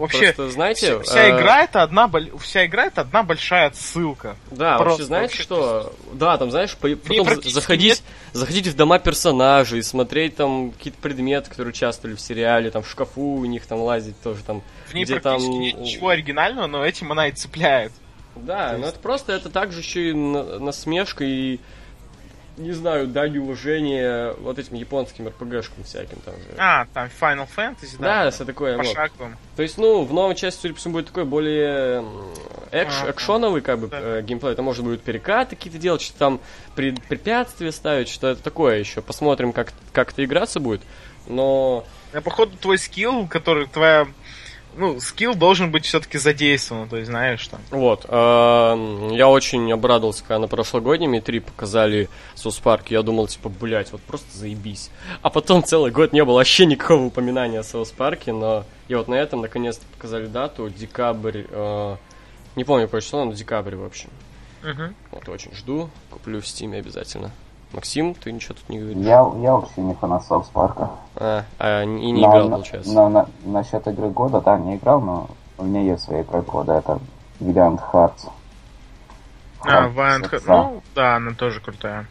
вообще Просто, знаете... вся, вся э, игра это одна вся игра это одна большая отсылка. Да, Просто вообще, знаете вообще что? Да, там, знаешь, по- потом за- практически заходить, заходить в дома персонажей, смотреть там какие-то предметы, которые участвовали в сериале, там в шкафу у них там лазить тоже там. В ней где практически там... нет ничего оригинального, но этим она и цепляет. Да, но это просто, это также еще и на- насмешка и не знаю, дань уважения вот этим японским РПГшкам всяким там же. А, там Final Fantasy, да, да? все такое. вот. Пошаговым. То есть, ну, в новой части, судя по всему, будет такой более экш, А, экшоновый, как бы, да. э, геймплей. Это можно будет перекаты какие-то делать, что там при- препятствия ставить, что это такое еще. Посмотрим, как, как это играться будет. Но А походу твой skill, который твоя... Ну, skill должен быть все-таки задействован, то есть знаешь там. Вот, эм, я очень обрадовался, когда на прошлогоднем E3 показали South Park, я думал, типа, блять, вот просто заебись. А потом целый год не было вообще никакого упоминания о South Park е, но и вот на этом наконец-то показали дату, декабрь, э, не помню по число, но декабрь, в общем. Мгм. Вот очень жду, куплю в Steam обязательно. Максим, ты ничего тут не говоришь? Я, я вообще не фанат Саус Парка. А, а, и не Но- играл, но- получается. Но на, насчет игры года, да, не играл, но у меня есть своя игра года, это Valiant Hearts. А, Hearts, Valiant Heart- сердца. Ну, да, она тоже крутая.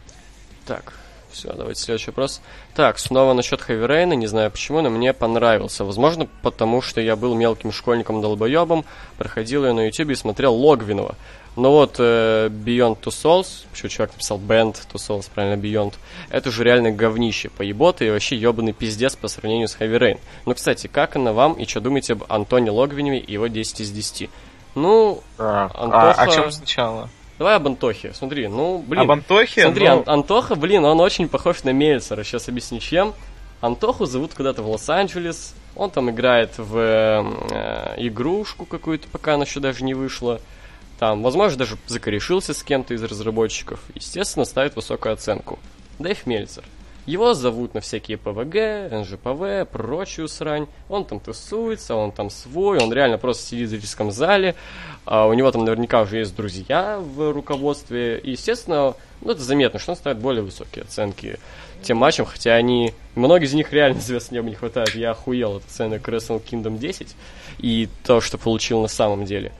Так, все, давайте следующий вопрос. Так, снова насчет Heavy Rain, не знаю почему, но мне понравился. Возможно, потому что я был мелким школьником-долбоебом, проходил ее на YouTube и смотрел Логвинова. Но вот э, Beyond Two Souls, еще чувак написал Band Two Souls, правильно, Beyond, это же реально говнище, поебота и вообще ебаный пиздец по сравнению с Heavy Rain. Ну, кстати, как она вам и что думаете об Антоне Логвинове и его 10 из 10? Ну, Так, Антоха- а о чем сначала? давай об Антохе. Смотри, ну, блин. Об Антохе? Смотри, ну, Ан- Антоха, блин, он очень похож на Мельцера. Сейчас объясню, чем. Антоху зовут куда-то в Лос-Анджелес. Он там играет в э, игрушку какую-то, пока она еще даже не вышла. Там, возможно, даже закорешился с кем-то из разработчиков. Естественно, ставит высокую оценку. Дэйв Мельцер. Его зовут на всякие ПВГ, НЖПВ, прочую срань. Он там тусуется, он там свой, он реально просто сидит в зрительском зале. А у него там наверняка уже есть друзья в руководстве. И, естественно, ну, это заметно, что он ставит более высокие оценки тем матчам, хотя они... Многие из них реально (laughs) звезд неба не хватает. Я охуел от оценок Wrestle Kingdom 10 и то, что получил на самом деле.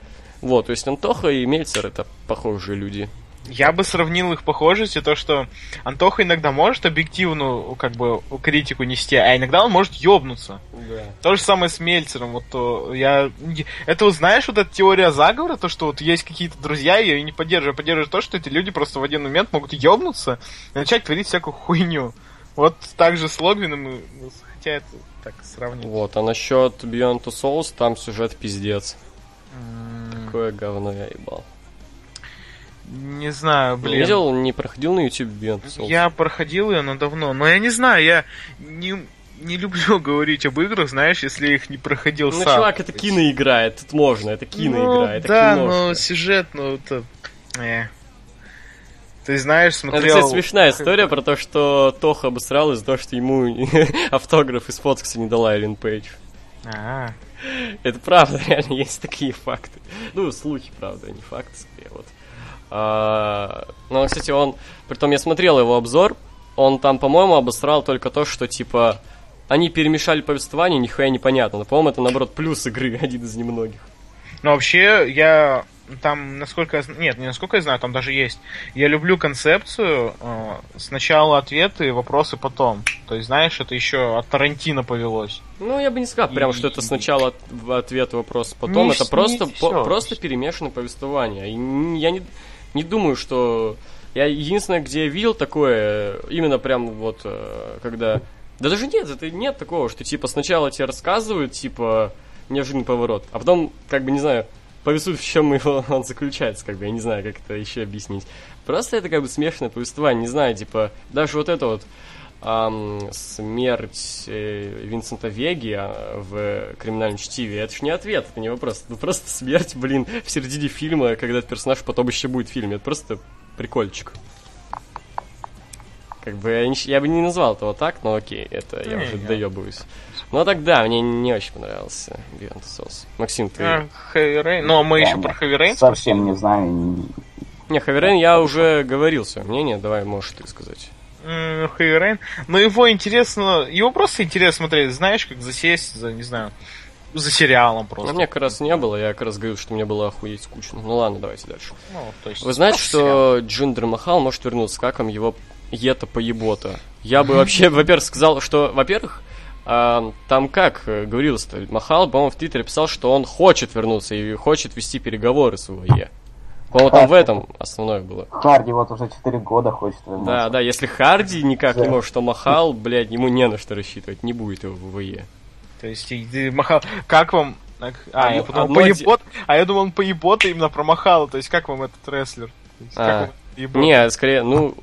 Вот, то есть Антоха и Мельцер это похожие люди. Я бы сравнил их похожести, то, что Антоха иногда может объективную, как бы, критику нести, а иногда он может ёбнуться. Да. То же самое с Мельцером. Вот то я. Это вот знаешь, вот эта теория заговора, то, что вот есть какие-то друзья, я ее не поддерживаю. Я поддерживаю то, что эти люди просто в один момент могут ёбнуться и начать творить всякую хуйню. Вот так же с Логвином, и, ну, хотя это так сравнить. Вот, а насчет Beyond Two Souls, там сюжет пиздец. М, Какое говно я ебал. Не знаю, Не блин. видел, не проходил на YouTube Beyond? Я проходил ее, но давно. Но я не знаю, я не, не люблю (laughs) говорить об играх, знаешь, если их не проходил Ну, сам. чувак, это киноигра, тут можно, это киноигра, ну, это да, киношка. но сюжет, ну, это... э. Ты знаешь, Это, смотрел... кстати, смешная (laughs) история про то, что Тоха обосрал из-за того, что ему (laughs) автограф и сфоткаться не дала Эллен Пейдж. А, Это правда, (laughs) реально есть такие факты. Ну, слухи, правда, не факты, скорее, вот. А, ну, кстати, он... Притом я смотрел его обзор, он там, по-моему, обосрал только то, что, типа, они перемешали повествование, нихуя непонятно. Но, по-моему, это, наоборот, плюс игры, (laughs) один из немногих. Ну, вообще, я там, насколько я знаю... Нет, не насколько я знаю, там даже есть. Я люблю концепцию э, сначала ответы, вопросы потом. То есть, знаешь, это еще от Тарантино повелось. Ну, я бы не сказал прям, И- что это сначала ответ вопрос, потом. Не это с- просто, не по- просто перемешанное повествование. И я не, не думаю, что... Я единственное, где я видел такое, именно прям вот, э, когда... Да даже нет, это нет такого, что типа сначала тебе рассказывают, типа, неожиданный поворот, а потом, как бы, не знаю, повествуют, в чем его (laughs) он заключается, как бы, я не знаю, как это еще объяснить. Просто это как бы смешанное повествование, не знаю, типа, даже вот это вот ам, смерть э, Винсента Веги а, в криминальном чтиве, это ж не ответ, это не вопрос. Это просто смерть, блин, в середине фильма, когда этот персонаж потом еще будет в фильме. Это просто прикольчик. Как бы я, не я бы не назвал этого так, но окей, это я Не, уже не. доебываюсь. Ну так да, мне не очень понравился Beyond the Souls. Максим, ты... А, Heavy Rain. Но мы еще про Heavy Rain Совсем не знаю. не- Не, Хаверен, я уже говорил свое мнение, давай можешь ты сказать. Rain. Но его интересно... Его просто интересно смотреть, знаешь, как засесть за, не знаю, за сериалом А просто. мне как раз не было, я как раз говорил, что мне было охуеть скучно. Ну ладно, давайте дальше. Ну, то есть, Вы знаете, просто сериал. что Джиндер Махал может вернуться? Как вам его Ета поебота. Я бы вообще, (laughs) во-первых, сказал, что, во-первых, а, там как э, говорилось-то, Махал, по-моему, в Твиттере писал, что он хочет вернуться и хочет вести переговоры с УАЕ. По-моему, там в этом основное было. Харди вот уже 4 года хочет вернуться. Да, да, если Харди никак Да. не может, то Махал, блядь, ему не на что рассчитывать, не будет его в УАЕ. То есть, махал... Как вам... А, я Одно- подумал, одно поебот... А я думал, он поебота именно про Махала. То есть, как вам этот рестлер? Есть, как А. вам ебот? Не, скорее, ну,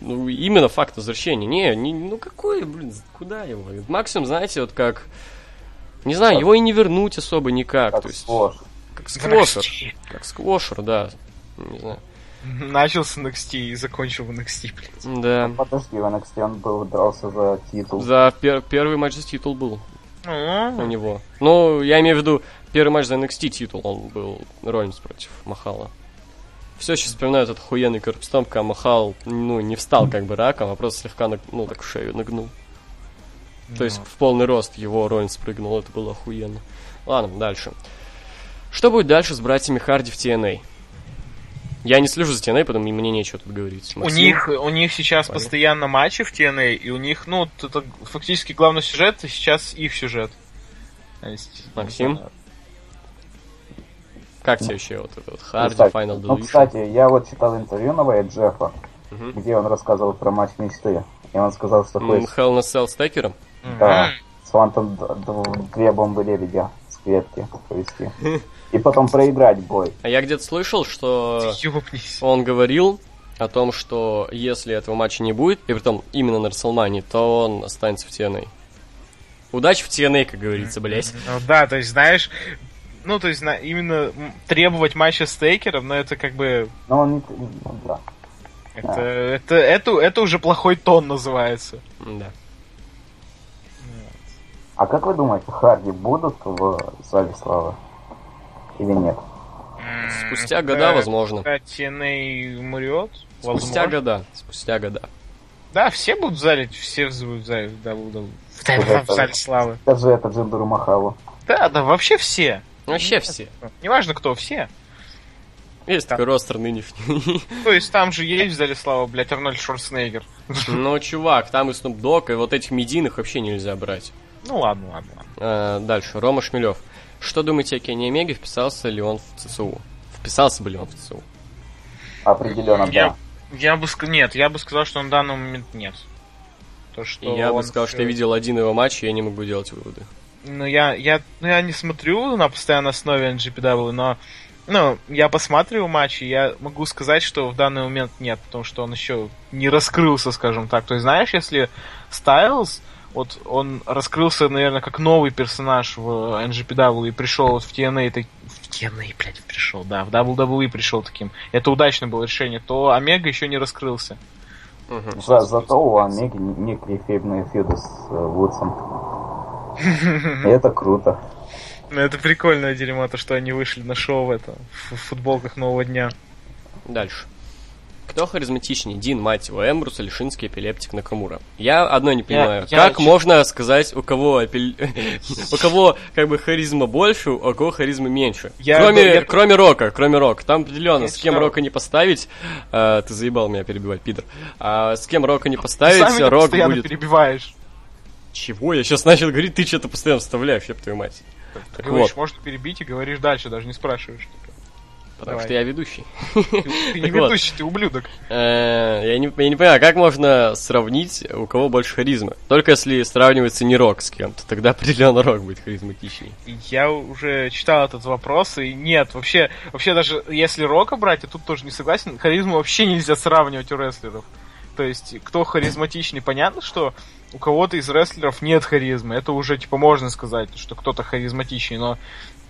ну, именно факт возвращения. Не, не, ну какой, блин, куда его? Максимум, знаете, вот как... Не знаю, его и не вернуть особо никак. Как то есть, сквош. как сквошер. NXT. Как сквошер, да. Не знаю. (laughs) Начал с NXT и закончил в NXT, блядь. Да. Подожди, в NXT он был, дрался за титул. За пер- первый матч за титул был у Ну, него. Ну, я имею в виду, первый матч за NXT титул, он был Роллинс против Махала. Все сейчас вспоминаю этот охуенный корпстом, когда Махал, ну, не встал как бы раком, а просто слегка, наг- ну, так шею нагнул. То есть в полный рост его Роллинс прыгнул, это было охуенно. Ладно, дальше. Что будет дальше с братьями Харди в TNA? Я не слежу за TNA, потому мне нечего тут говорить. У Максим? них, у них сейчас Понял. постоянно матчи в TNA, и у них, ну, это фактически главный сюжет, и сейчас их сюжет. Максим? Как тебе вообще вот это вот Ну, Харди, кстати, Final Ну, Deletion? кстати, я вот читал интервью новое Джеффа, Мгм. где он рассказывал про матч мечты. И он сказал, что хочет Hell in a Cell с Текером? да, с Фантом две бомбы лебедя с клетки повести. И потом проиграть бой. А я где-то слышал, что он говорил о том, что если этого матча не будет, и притом именно на Расселмане, то он останется в TNA. Удачи в TNA, как говорится, блять. Ну да, то есть, знаешь, ну, то есть, на- именно требовать матча с Тейкером, но это как бы, Но он не... ну, да. это, это, это, это уже плохой тон называется. Да. А как вы думаете, Харди будут в Зале Славы? Или нет? Спустя года, когда- возможно. TNA умрет, Спустя возможно. года. Спустя года. Да, все будут зале, все будут в зале, да, будут в, зале славы. Скажи это Джиндеру Махалу. Да, да, вообще все. Вообще все. Неважно кто, все. Есть Так. такой ростер нынешний. (laughs) То есть там же есть в зале славы, блядь, Арнольд Шварценеггер. Но, чувак, там и Snoop Dogg, и вот этих медийных вообще нельзя брать. Ну ладно, ладно, ладно. А, дальше, Рома Шмелев. Что думаете о Кенни Омеге? Вписался ли он в ЦСУ? Вписался бы ли он в ЦСУ? Определенно, Я, да. я бы сказал, нет, я бы сказал, что на данный момент нет. То, И что я бы он сказал, что я видел один его матч, и я не могу делать выводы. Ну, я, я, ну, я не смотрю на постоянной основе NGPW, но ну, я посматриваю матчи, я могу сказать, что в данный момент нет, потому что он еще не раскрылся, скажем так. То есть, знаешь, если Стайлз, вот он раскрылся, наверное, как новый персонаж в NGPW и пришел вот в TNA, так- в TNA, блядь, пришел, да, в WWE пришел таким. Это удачное было решение, то Омега еще не раскрылся. Мгм. За, зато у Омеги некие фейбные фьюды с э, Вудсом. И это круто. Ну, это прикольное дерьмо, то, что они вышли на шоу в это, в футболках нового дня. Дальше. Кто харизматичнее, Дин, мать его, Эмбрус или Шинский эпилептик Накамура? Я одно не понимаю. я как чё- можно сказать, у кого эпил- (laughs) у кого как бы харизма больше, у кого харизма меньше? Я- кроме, я- кроме Рока, кроме Рока. Там определенно, Я с кем читал. Рока не поставить, э, ты заебал меня перебивать, пидор. А, с кем Рока не поставить, Рок постоянно будет... перебиваешь. Чего? Я сейчас начал говорить, ты что-то постоянно вставляешь, ёб твою мать. Так Говоришь, вот, можно перебить и говоришь дальше, даже не спрашиваешь. потому давай. что я ведущий. Ты, ты не Так вот. ведущий, ты ублюдок. Э, Я не, я не понимаю, как можно сравнить, у кого больше харизмы? Только если сравнивается не Рок с кем-то, тогда определенно Рок будет харизматичней. Я уже читал этот вопрос, и нет, вообще, вообще даже если Рока брать, я тут тоже не согласен, харизму вообще нельзя сравнивать у рестлеров. То есть, кто харизматичный, понятно, что у кого-то из рестлеров нет харизмы. Это уже, типа, можно сказать, что кто-то харизматичный, но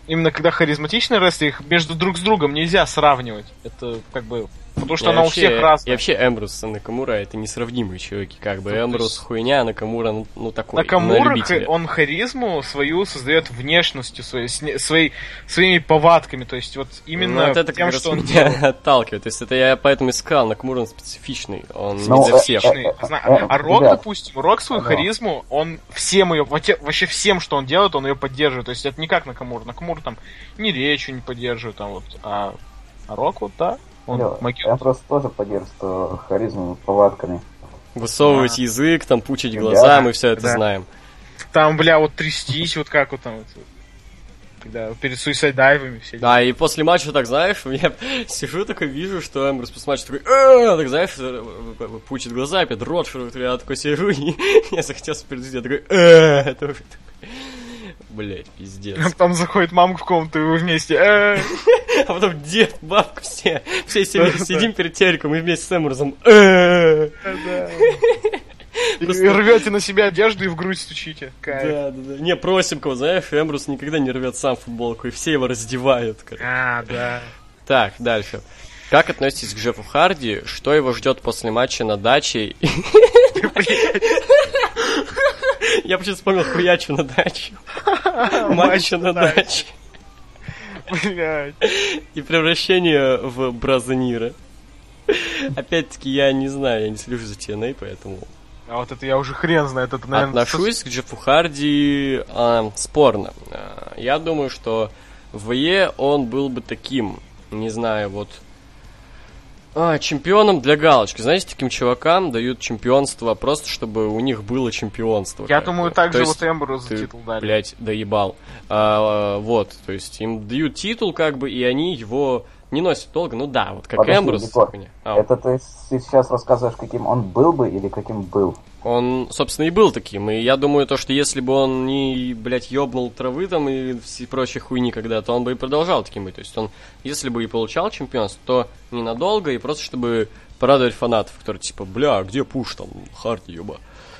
именно когда харизматичный рестлер, их между друг с другом нельзя сравнивать. Это как бы... Потому что Я она у вообще- всех разная. И вообще Эмбрус и Накамура это несравнимые чуваки, как бы. Ну, Эмбрус есть- хуйня, а Накамура, ну, ну такой, на Накамура, ха- он харизму свою создает внешностью, своей, своей, своими повадками, то есть вот именно Ну, вот это тем, как что раз он меня делает. (laughs) отталкивает. То есть это я поэтому искал, Накамура он специфичный, он Ну, не для всех. э, э, А Рок, допустим, Рок свою харизму, он всем ее, вообще всем, что он делает, он ее поддерживает. То есть это не как Накамура. Накамура там ни речью не поддерживает, там вот, а, а Рок вот, да, он Алло, могет. Я просто тоже поддерживаю харизму повадками. Высовывать А. язык, там пучить Да. глаза, мы все это Да. знаем. Там, бля, вот трястись, вот как вот там вот. Когда перед суисайдайвами все. Да, и после матча, так знаешь, я (laughs) сижу такой, вижу, что Эмбрус после матча такой, «Э!» так знаешь, э, пучит глаза, опять рот я такой сижу, (laughs) и я захотел перед я такой, «Э!» тоже такой. Блять, пиздец. (laughs) Там заходит мамка в комнату, и вы вместе. (laughs) А потом дед, бабка, все, все сидим, перед телеком и вместе с Эмбрусом, «Э!» Да. И Просто- рвете на себя одежду и в грудь стучите. Кайф. Да, да, да. Не, просим кого, знаешь, Эмбрус никогда не рвет сам футболку, и все его раздевают. короче. А, да. Так, дальше. Как относитесь к Джеффу Харди? Что его ждет после матча на даче? Я почему вспомнил хуячу на даче. Матча на даче. Блядь. И превращение в Бразонира. Опять-таки, я не знаю, я не слежу за TNA, поэтому А вот это я уже хрен знает. Это, наверное, отношусь к Джеффу Харди а, спорно. А, я думаю, что в ВЕ он был бы таким, не знаю, вот а, чемпионом для галочки. Знаете, таким чувакам дают чемпионство просто, чтобы у них было чемпионство. Я думаю, так То же есть вот Эмбру за ты, титул дали. Блять, доебал. А, вот, то есть им дают титул, как бы, и они его не носят долго. Ну да, вот как Подожди, Эмбрус. А, Это ты сейчас рассказываешь, каким он был бы или каким был? Он, собственно, и был таким. И я думаю, то, что если бы он не, блядь, ёбнул травы там и все прочие хуйни когда, то он бы и продолжал таким быть. То есть он, если бы и получал чемпионство, то ненадолго и просто чтобы порадовать фанатов, которые типа, бля, а где пуш там, Харди, ёба.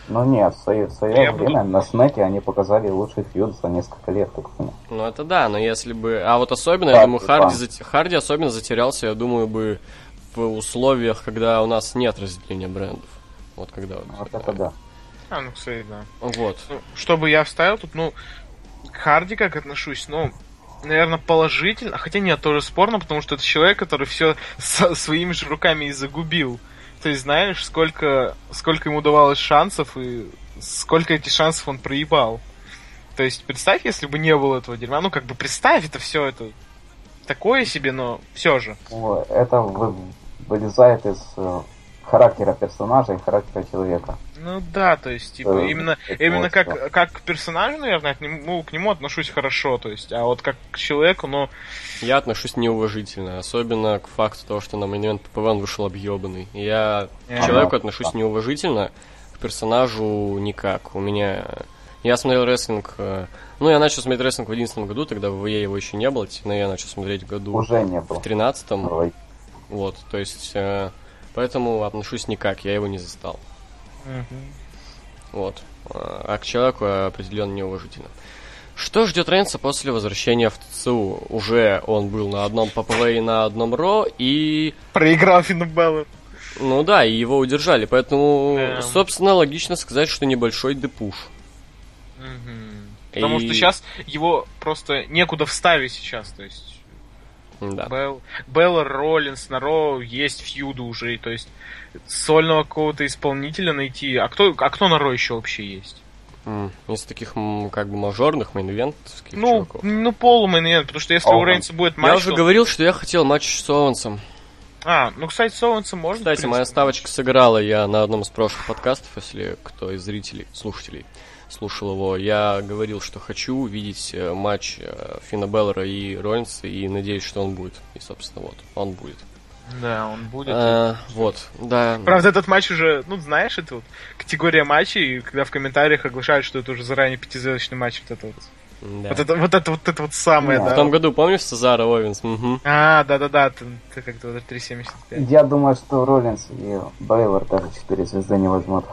Ну нет, в свое, в свое Я время на Смеке они показали лучший фьюд за несколько лет, как понял. Ну это да, но если бы... А вот особенно, я Да, думаю, ты Харди, зат- Харди особенно затерялся, я думаю, бы в условиях, когда у нас нет разделения брендов. Вот когда... вот, Вот это да. А, ну, кстати, да. Вот. Ну, чтобы я вставил тут, ну, к Харди как отношусь, ну, наверное, положительно, хотя нет, тоже спорно, потому что это человек, который все своими же руками и загубил. То есть, знаешь, сколько, сколько ему давалось шансов и сколько этих шансов он проебал. То есть, представь, если бы не было этого дерьма, ну, как бы представь, это все это такое себе, но все же. Это вы- вылезает из э, характера персонажа и характера человека. Ну да, то есть, типа, Э, именно, именно как, как к персонажу, наверное, к нему, к нему отношусь хорошо, то есть, а вот как к человеку, ну, Я отношусь неуважительно, особенно к факту того, что на момент ППВ вышел объебанный. Я к человеку отношусь неуважительно, к персонажу никак. У меня... Я смотрел рестлинг... э, Ну, я начал смотреть рестлинг в 2011 году, тогда в ВЕ его еще не было, но я начал смотреть в году Уже не было. в 13 Ой, Вот, то есть... э, Поэтому отношусь никак, я его не застал. Вот. А а к человеку определенно неуважительно. Что ждет Рейнса после возвращения в ТЦУ? Уже он был на одном ППВ и на одном РО, и... проиграл Финна Белла. Ну да, и его удержали, поэтому, Да. собственно, логично сказать, что небольшой депуш. Потому И- что сейчас его просто некуда вставить сейчас, то есть Да. Бел, Балор, Роллинс, на Raw есть feud ы уже, то есть сольного какого-то исполнителя найти. А кто, а кто на Raw еще вообще есть? Из таких, как бы, мажорных, main event овских Ну, чуваков. ну полу main нет, потому что если у Оуэн. Рейнса будет Я матч, уже то- говорил, что я хотел матч с Оуэнсом. А, ну, кстати, с Оуэнсом можно. Кстати, моя ставочка сыграла я на одном из прошлых подкастов, если кто из зрителей, слушателей слушал его. Я говорил, что хочу увидеть э, матч э, Финна Беллера и Роллинса, и надеюсь, что он будет. И, собственно, вот, он будет. Да, он будет. А, вот, да. Правда, этот матч уже, ну, знаешь, это вот категория матчей, когда в комментариях оглашают, что это уже заранее пятизвездочный матч, вот это вот. да. Вот это вот это вот это вот самое, Да. В да. том году, помнишь, Цезара Овенс? Мгм. А, да-да-да, ты, ты как-то вот 3.75. Я думаю, что Роллинс и Бейлор даже 4 звезды не возьмут.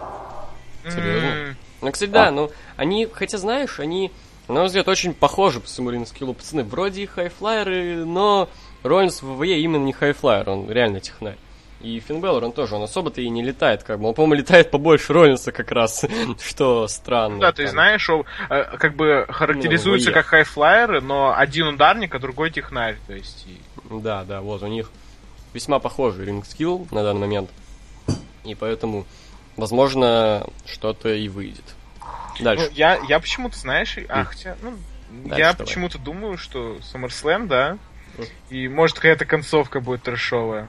Серьезно? Ну, кстати, да, А. ну, они, хотя, знаешь, они, на мой взгляд, очень похожи по своему skill у. Пацаны, вроде и high flyer ы, но Роллинс в WWE именно не high flyer, он реально технарь. И Финн Балор, он тоже, он особо-то и не летает, как бы. Он, по-моему, летает побольше Роллинса как раз, (laughs) что странно. Да, ты знаешь, о, э, как бы характеризуются Ну, как high flyer ы, но один ударник, а другой технарь, то есть. и- Да, да, вот у них весьма похожий ring skill на данный момент. И поэтому, возможно, что-то и выйдет. Ну, Дальше. я, я почему-то, знаешь, а, хотя, ну, Дальше я давай. почему-то думаю, что SummerSlam, да, и может какая-то концовка будет трэшовая.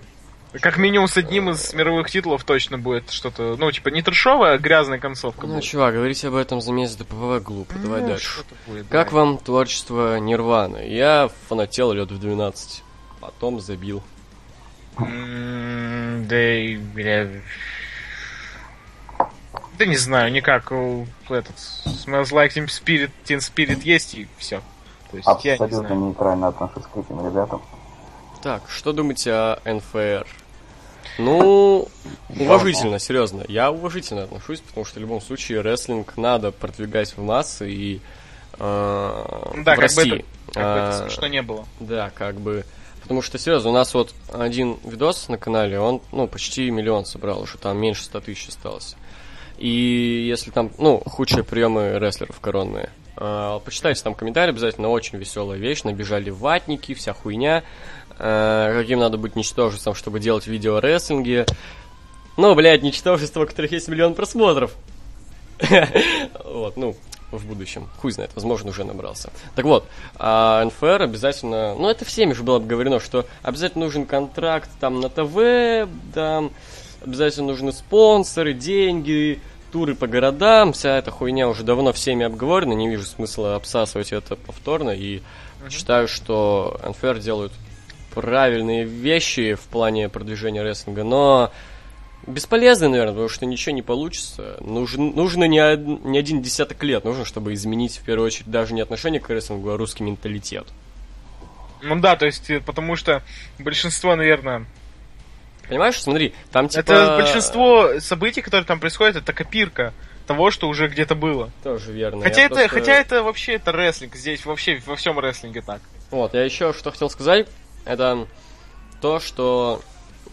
Как минимум с одним из мировых титулов точно будет что-то, ну, типа, не трешовая, а грязная концовка Ну, будет. чувак, говорить об этом за месяц до ПВВ глупо. Давай Ну, дальше. что-то будет, Как давай. вам творчество Нирваны? Я фанател лет в 12. Потом забил. Да и, бля... Да не знаю, никак. у, Этот, Smells Like Teen Spirit, Teen Spirit есть, и все. То есть, я не Абсолютно знаю. нейтрально отношусь к этим ребятам. Так, что думаете о НФР? Ну, уважительно, серьезно. Я уважительно отношусь, потому что в любом случае рестлинг надо продвигать в массы и э, Да, в как бы России. это- Как бы это А, смешно не было. Да, как бы. Потому что, серьезно, у нас вот один видос на канале, он, ну, почти миллион собрал, уже там меньше 100 тысяч осталось. И если там, ну, худшие приемы рестлеров коронные. А, почитайте там комментарии обязательно, очень веселая вещь. Набежали ватники, вся хуйня. А, каким надо быть ничтожеством, чтобы делать видео о рестлинге. Ну, блядь, ничтожество, у которых есть миллион просмотров. (laughs) Вот, ну, в будущем. Хуй знает, возможно, уже набрался. Так вот, а НФР обязательно... Ну, это всеми же было обговорено, что обязательно нужен контракт там на ТВ, там обязательно нужны спонсоры, деньги, туры по городам. Вся эта хуйня уже давно всеми обговорена, не вижу смысла обсасывать это повторно. И считаю, что НФР делают правильные вещи в плане продвижения рестлинга, но бесполезно, наверное, потому что ничего не получится. Нужен, нужно не, од- не один десяток лет, нужно, чтобы изменить, в первую очередь, даже не отношение к рестлингу, а русский менталитет. Ну да, то есть, э, потому что большинство, наверное, Понимаешь, смотри, там типа... это большинство событий, которые там происходят, это копирка того, что уже где-то было. Тоже верно. Хотя Я это, просто- хотя это вообще это рестлинг здесь вообще во всем рестлинге так. Вот, я еще что хотел сказать, это то, что,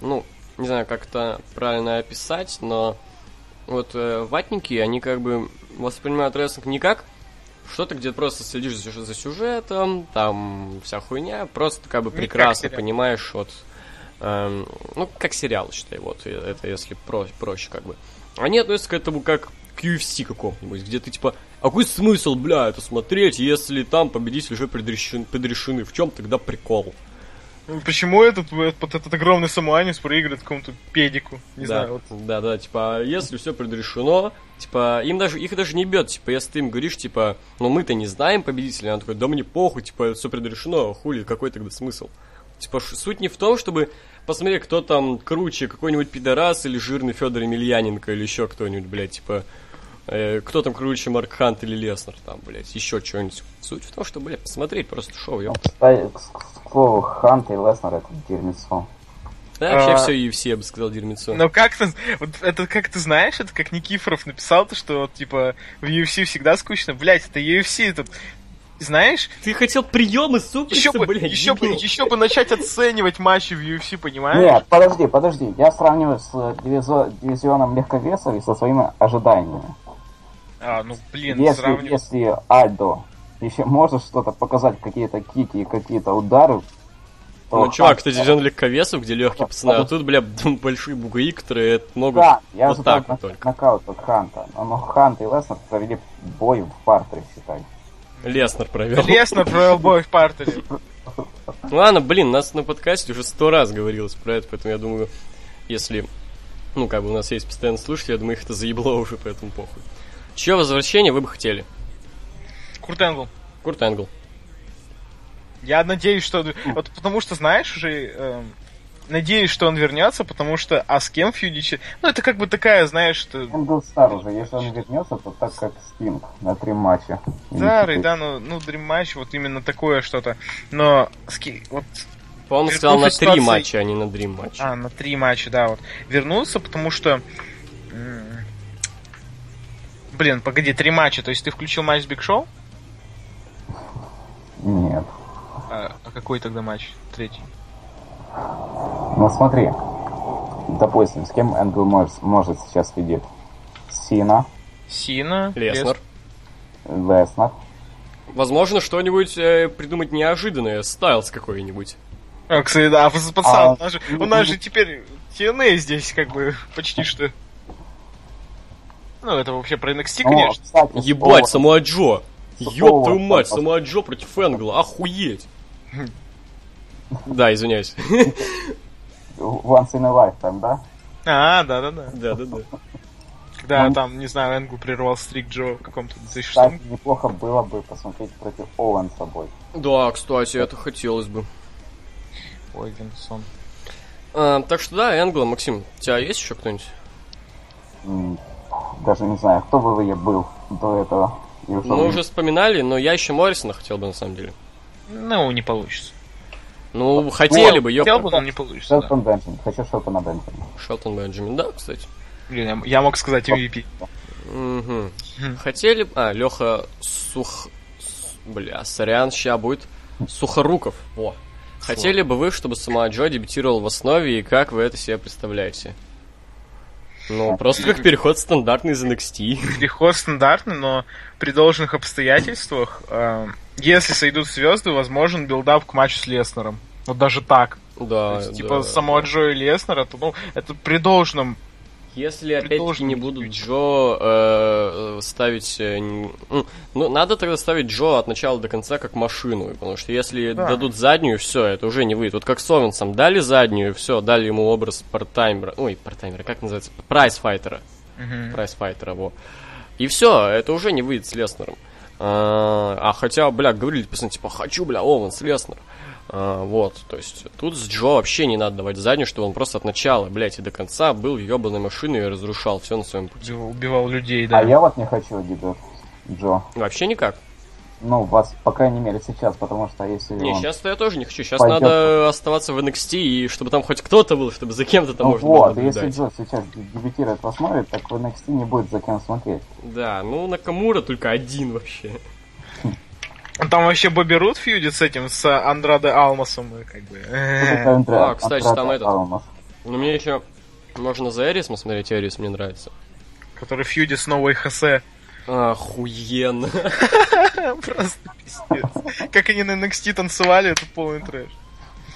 ну, не знаю, как это правильно описать, но вот э, ватники, они как бы воспринимают рестлинг не как что-то, где просто следишь за, за сюжетом, там вся хуйня, просто как бы прекрасно понимаешь, вот, эм, ну, как сериал, считай, вот, это если про- проще как бы. Они относятся к этому как к UFC какому-нибудь, где ты типа, а какой смысл, бля, это смотреть, если там победители уже предрешены, предрешены? в чем тогда прикол? Ну, Почему этот, вот этот огромный самуанец проигрывает какому-то педику? Не да, знаю, вот. да, да, типа, если все предрешено, типа, им даже, их даже не бьет, типа, если ты им говоришь, типа, ну мы-то не знаем победителя, он такой, да мне похуй, типа, все предрешено, хули, какой тогда смысл? Типа, суть не в том, чтобы посмотреть, кто там круче, какой-нибудь пидорас или жирный Федор Емельяненко или еще кто-нибудь, блядь, типа, э, кто там круче, Марк Хант или Леснер, там, блядь, еще что-нибудь. Суть в том, что, блядь, посмотреть просто шоу, ёп. Кстати, к, к слову, Хант и Леснер это дерьмецо. Да, вообще А, все UFC, я бы сказал, дерьмецо. Но как ты, вот это как ты знаешь, это как Никифоров написал, то что вот, типа в UFC всегда скучно. Блять, это UFC, этот, знаешь, Ты хотел приемы суплекса, еще бы, блядь, еще бы, еще бы начать оценивать матчи в UFC, понимаешь? Нет, подожди, подожди. Я сравниваю с э, дивизо- дивизионом легковесов и со своими ожиданиями. А, ну блин, Если, сравнивать. если Альдо еще может что-то показать, какие-то кики и какие-то удары, то Ну, чувак, это дивизион легковесов, где легкие Да, пацаны, а тут, бля, (laughs) большие бугри, которые могут Да, я вот так вот нок- только. нокаут от Ханта. Но Хант и Леснер провели бой в партере, считай. Леснер провел. Лесно провел бой в партере. Ну ладно, блин, нас на подкасте уже сто раз говорилось про это, поэтому я думаю, если, ну, как бы у нас есть постоянные слушатели, я думаю, их это заебло уже, поэтому похуй. Чье возвращение вы бы хотели? Курт Энгл. Курт Энгл. Я надеюсь, что... Вот потому что, знаешь, уже... эм, надеюсь, что он вернется, потому что... А с кем фьюдичи? Ну, это как бы такая, знаешь, что... Энгл стар уже, если он вернется, то так как Стинг на три матча. Старый, да, ну, ну, Dream Match, вот именно такое что-то. Но... с ки- Вот По-моему, Перед сказал на глупой три матча, а не на дрим матч. А, на три матча, да, вот. Вернулся, потому что... Блин, погоди, три матча. То есть ты включил матч с Биг Шоу? Нет. А, а какой тогда матч? Третий. Ну смотри, допустим, с кем Энгл может, может сейчас видеть? Сина, Сина. Леснер. Леснер. Возможно, что-нибудь э, придумать неожиданное, Стайлз какой-нибудь. А, кстати, да, пацан, А, у, нас же, у нас же теперь TNA здесь как бы почти что. Ну, это вообще про NXT, О, конечно. кстати, Ебать, слово- Самуа Джо! Ёб твою мать, Самуа Джо против Энгла, охуеть! (laughs) Да, извиняюсь. Once in a Lifetime, да? А, да-да-да. Да-да-да. Когда Он- там, не знаю, Энгл прервал стрик Джо в каком-то 2006 Кстати, неплохо было бы посмотреть против Оуэнса бой. Да, кстати, это хотелось бы. Ой, Винсон. А, так что да, Энгла, Максим, у тебя есть еще кто-нибудь? Даже не знаю, кто в ВВЕ был до этого. Мы уже вспоминали, но я еще Моррисона хотел бы на самом деле. Ну, не получится. Ну, хотели бы, Хотел ёпта. бы, но не получится. да. Шелтон Бенджамин. Хочу Шелтона Бенджамина. Шелтон Бенджамин, да, кстати. Блин, я- я мог сказать MVP. Мгм. Хотели бы... А, Леха Сух... Бля, сорян, ща будет. Сухоруков, во. Хотели бы вы, чтобы Самоа Джо дебютировал в основе, и как вы это себе представляете? Ну, просто как переход стандартный из NXT. Переход стандартный, но при должных обстоятельствах, э, если сойдут звезды, возможен build-up к матчу с Леснером. Вот даже так. То Да, есть, да. типа Самоа Джо и Леснера, то ну, это при должном Если опять-таки не будут быть. Джо э, э, ставить... э, ну, ну, надо тогда ставить Джо от начала до конца как машину, потому что если Да. дадут заднюю, все, это уже не выйдет. Вот как с Овенсом, дали заднюю, все, дали ему образ part-timer а, ой, part-timer а, как называется, prizefighter а, Мгм. prizefighter а, во. И все, это уже не выйдет с Леснером. А, а хотя, бля, говорили, пацаны, типа, хочу, бля, Оуэнс, Леснер. А, вот, то есть тут с Джо вообще не надо давать заднюю, чтобы он просто от начала, блядь, и до конца был ебаной машиной и разрушал все на своем пути. Убивал- Убивал людей, да. А я вот не хочу дебют Джо. Вообще никак. Ну, вас, по крайней мере, сейчас, потому что если Не, сейчас-то я тоже не хочу. Сейчас Пойдёт. надо оставаться в NXT, и чтобы там хоть кто-то был, чтобы за кем-то там Ну можно было вот, если наблюдать. Джо сейчас дебютирует в основе, так в NXT не будет за кем смотреть. Да, ну Накамура только один вообще. (laughs) Там вообще Бобби Рут фьюдит с этим, с Андраде Алмасом, как бы... э, а, кстати, там этот-. Ну мне еще можно за Эрис смотреть, Эрис мне нравится. Который фьюдит с новой Хосе. Охуенно. (laughs) Просто пиздец. Как они на NXT танцевали, это полный трэш.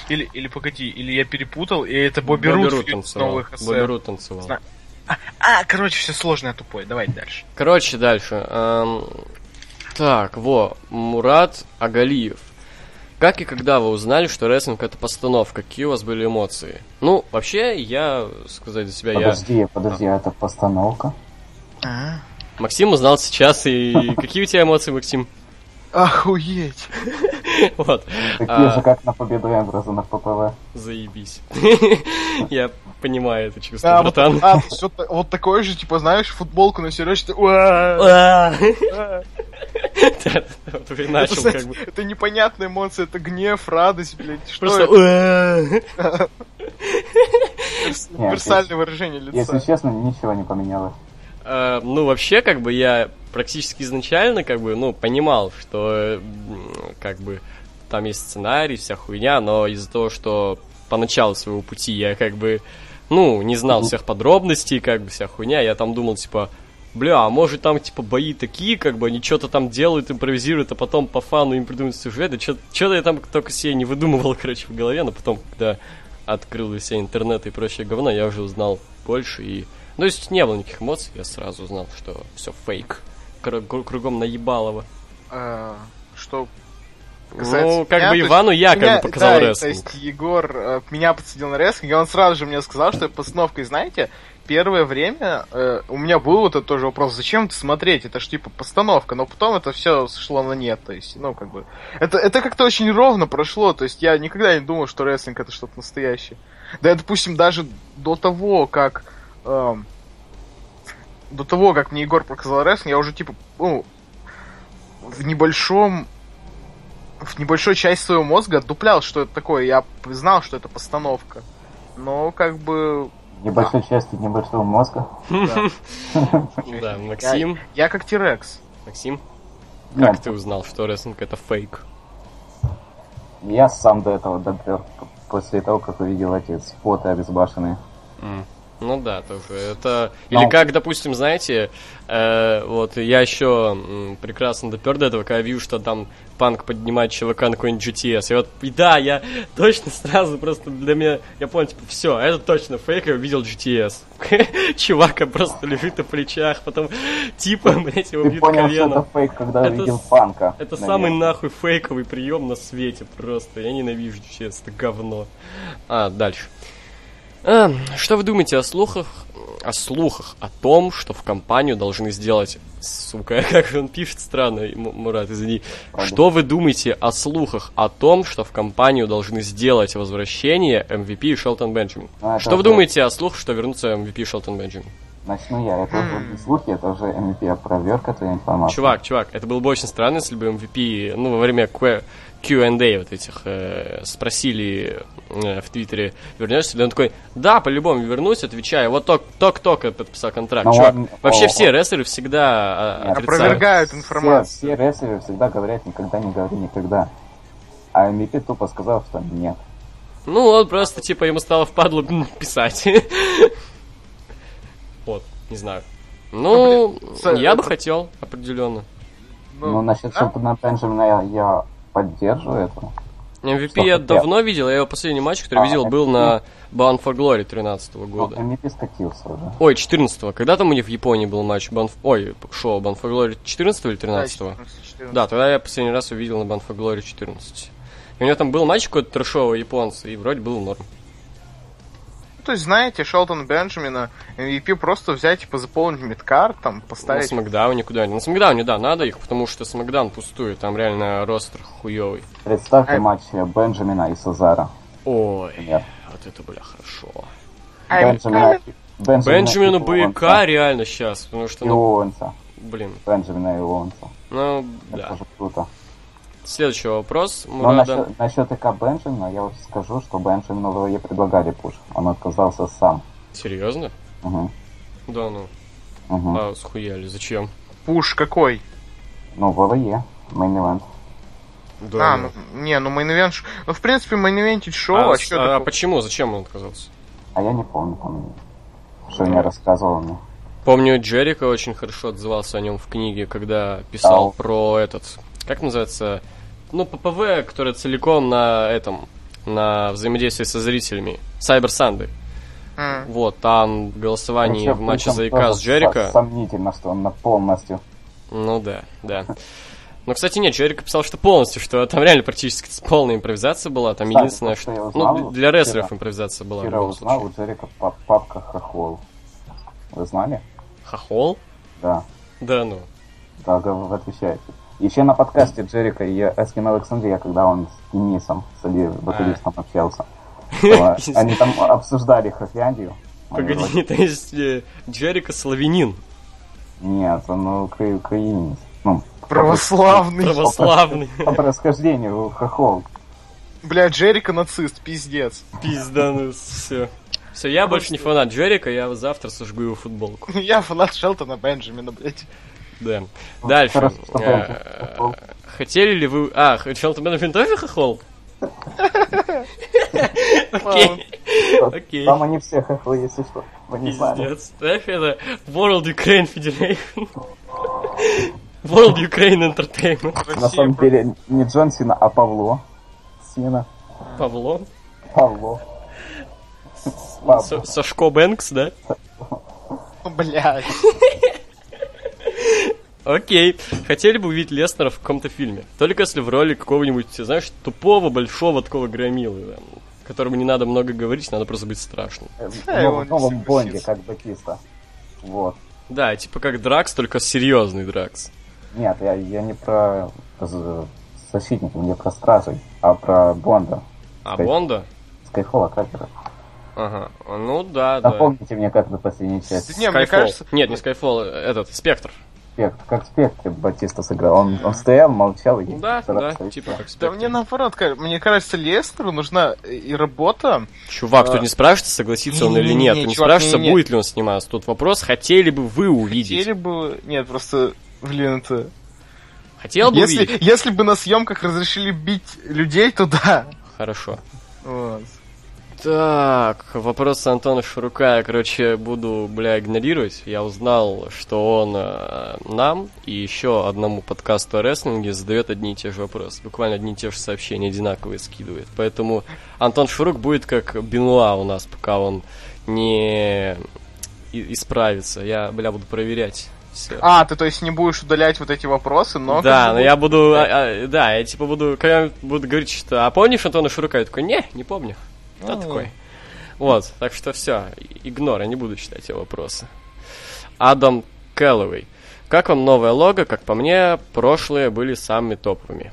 Или, или погоди, или я перепутал, и это Бобби, Бобби Рут танцевал. новой Бобби. Рут танцевал. Зна- А, короче, все сложное тупое. Давайте дальше. Короче, дальше. Эм, Так, во, Мурат Агалиев. Как и когда вы узнали, что рестлинг это постановка? Какие у вас были эмоции? Ну, вообще, я, сказать за себя, я... Подожди, подожди, а это постановка? Максим узнал сейчас, и (laughs) какие у тебя эмоции, Максим? Охуеть. (laughs) Вот, Такие А. же, как на победу Эмброза на ППВ. заебись. (laughs) Я понимаю это чувство, А, вот, братан. а, вот такое же, типа, знаешь, футболку на серёж, ты... А. а. Это, начал знаете, как бы. это непонятная эмоция, это гнев, радость, блядь. Что Просто... это? Универсальное выражение лица. Если честно, ничего не поменялось. Э, Ну, вообще, как бы я практически изначально, как бы, ну, понимал, что, как бы, там есть сценарий, вся хуйня, но из-за того, что поначалу своего пути я, как бы, ну, не знал всех подробностей, как бы, вся хуйня, я там думал, типа, бля, а может там, типа, бои такие, как бы, они что-то там делают, импровизируют, а потом по фану им придумают сюжеты, что-то я там только себе не выдумывал, (laughs) короче, в голове, но потом, когда открыл все интернет и прочее говно, я уже узнал больше и... Ну, то есть не было никаких эмоций, я сразу узнал, что все фейк. Кру- кру- кругом наебалово. А, Что Ну, касается как меня, бы Ивану я как меня- бы показал да, рестлинг. То есть Егор э, меня подсадил на рестлинг, и он сразу же мне сказал, что. И знаете, первое время э, у меня был вот этот тоже вопрос, зачем это смотреть? Это ж типа постановка, но потом это все сошло на нет. То есть, ну, как бы. Это, это как-то очень ровно прошло. То есть я никогда не думал, что рестлинг это что-то настоящее. Да, допустим, даже до того, как. Эм, до того, как мне Егор показал рестлинг, я уже типа, ну, в небольшом в небольшой часть своего мозга отдуплял, что это такое. Я знал, что это постановка. Но как бы... Небольшой части небольшого мозга. Да. (laughs) Да, Максим, Я как Тирекс. Максим, как ты узнал, что рестлинг это фейк? я сам до этого допер после того, как увидел эти споты обезбашенные. Ну да, тоже. Это. Ну. Или как, допустим, знаете, э, вот я еще м, прекрасно допер до этого, когда вижу, что там панк поднимает чувака на какой-нибудь GTS. И вот, и да, я (laughs) точно сразу просто для меня, я понял, типа, все, это точно фейк, я увидел GTS. (laughs) Чувака просто лежит на плечах, потом типа, (laughs) блять, его бьют понял, что это фейк, когда Это увидел с- панка. Это самый нахуй фейковый прием на свете просто. Я ненавижу GTS, это говно. А, дальше. А, что вы думаете о слухах, о слухах о том, что в компанию должны сделать, сука, (laughs) как он пишет странно, Мурат, извини. Что вы думаете о слухах о том, что в компанию должны сделать возвращение MVP и Шелтон Бенджамин? Это Что вы уже- думаете о слухах, что вернутся MVP и Шелтон Бенджамин? Начну я. Это уже не слухи, это уже MVP опроверг этой информации. Чувак, чувак, это было бы очень странно, если бы MVP, ну, во время Q- Q&A вот этих э, спросили э, в Твиттере, вернешься ли, он такой, да, по-любому вернусь, отвечаю, вот ток- ток-ток подписал контракт. Но Чувак, он- вообще о- все рестлеры всегда а, Нет, отрицают. Опровергают Все, информацию. все рестлеры всегда говорят, никогда не говори никогда. А MVP тупо сказал, что нет. Ну, он просто, типа, ему стало впадло (laughs) писать. Вот, не знаю. Ну, с- я бы хотел, определенно. Ну, насчет да? Шелтона Бенджамина я поддерживаю это. MVP я давно видел, я его последний матч, который А, видел, был на Bound for Glory 13 года. Ну, MVP скатился уже. Ой, 14-го. Когда там у них в Японии был матч? Банф... Ой, шоу Bound for Glory 14 или 13 Да, -го? 14, 14. Да, тогда я последний раз увидел на Bound for Glory 14. И у него там был матч какой-то трешовый японца, и вроде был норм. Ну, То есть, знаете, Шелтон Бенджамина MVP просто взять, типа, заполнить мидкарт, там, На поставить. Смакдауне куда-нибудь. На Смакдауне, да, надо их, потому что Смакдаун пустует, там реально ростер хуёвый. Представьте Ай. матч Бенджамина и Сазара. Ой, Например. вот это, бля, хорошо. Бенджамина, Бенджамина Бенджамину и БК реально сейчас, потому что, И ну, блин, Бенджамина и Оуэнса. ну, Это да. тоже круто. Следующий вопрос, Но Мурада. насчет, насчет ИК Бенджамина, я вот скажу, что Бенджамину в ВВЕ предлагали пуш. Он отказался сам. Серьезно? Угу. Да ну. Угу. А, схуяли, зачем? Пуш какой? Ну, WWE, main event. Да а, ну, не, ну main Ну, в принципе, main шоу, А, а, что а такого? почему? Зачем он отказался? А я не помню, там, что мне рассказывал мне. Помню, Джерика очень хорошо отзывался о нем в книге, когда писал Да. про этот, как называется, ну, ППВ, который целиком на этом, на взаимодействии со зрителями. Сайбер Санды. М. Вот, там в голосовании Причем- в матче за ИК с Джерика. со- Сомнительно, что он на полностью. Ну да, да. Но, кстати, нет, Джерика писал, что полностью, что там реально практически (laughs) полная импровизация была. Там Кстати, единственное, то, что узнал Ну, для рестлеров вчера. импровизация была Вчера узнал, случае. у Джерика пап- папка Хохол. Вы знали? Хохол? Да. Да ну. Да, вы отвечаете. Еще на подкасте Джерика и Эскин Александрия, когда он с Денисом, с Али- вокалистом общался, (laughs) они там обсуждали Хохляндию. Погоди, (laughs) то есть э, Джерика славянин, Нет, он укра- украинец. Ну, Православный. православный. по происхождению Хохол. Бля, Джерика нацист, пиздец. Пизданус, все. Все, я больше не фанат Джерика, я завтра сожгу его футболку. (laughs) Я фанат Шелтона Бенджамина, блядь. Да. Дальше. Э. Хотели ли вы... А, Шелтон Бенджамин тоже хохол? Окей. Окей. Там они все хохлы, если что. Вы не. Пиздец. Так это World Ukraine Federation. World Ukraine Entertainment. На самом деле не Джон Сина, а Павло. Сина. Павло. Павло. Павло. Са- Сашко Бэнкс, да? Блядь. Окей. Хотели бы увидеть Леснера в каком-то фильме. Только если в роли какого-нибудь, знаешь, тупого, большого такого громилы, там, которому не надо много говорить, надо просто быть страшным. В Да, его новом- Бонде, как Батиста. Вот. Да, типа как Дракс, только серьезный Дракс. Нет, я, я не про з- защитников, не про стражей, а про Бонда. А Скай- Бонда? Скайфола Кракера. Ага. Ну да, да. Напомните мне, как на последней части. Не, мне кажется... Нет, не Skyfall, этот, Спектр. Спектр, как в Спектре Батиста сыграл. Он, он стоял, молчал и... Да, да, и типа как Да Спектр. мне наоборот, мне кажется, Лестеру нужна и работа. Чувак, А. тут не спрашивается, согласится он или нет. Не чувак, спрашивается, будет ли он сниматься. Тут вопрос, хотели бы вы увидеть. Хотели бы... Нет, просто... Блин, это... Хотел бы Если, увидеть? если бы на съемках разрешили бить людей, то да. Хорошо. Вот. Так, вопрос Антона Шурука я, короче, буду, бля, игнорировать. Я узнал, что он э, нам и еще одному подкасту о рестлинге задает одни и те же вопросы. Буквально одни и те же сообщения, одинаковые скидывает. Поэтому Антон Шурук будет как Бенуа у нас, пока он не исправится. Я, бля, буду проверять. Все. А, ты то есть не будешь удалять вот эти вопросы, но... да, но я буду, а, а, да, я типа буду, когда буду говорить, что, а помнишь Антона Шурука? Я такой, не, не помню. Кто А. такой? Вот, так что все, игнор, я не буду читать его вопросы. Адам Кэллоуэй. Как вам новое лого? Как по мне, прошлые были самыми топовыми.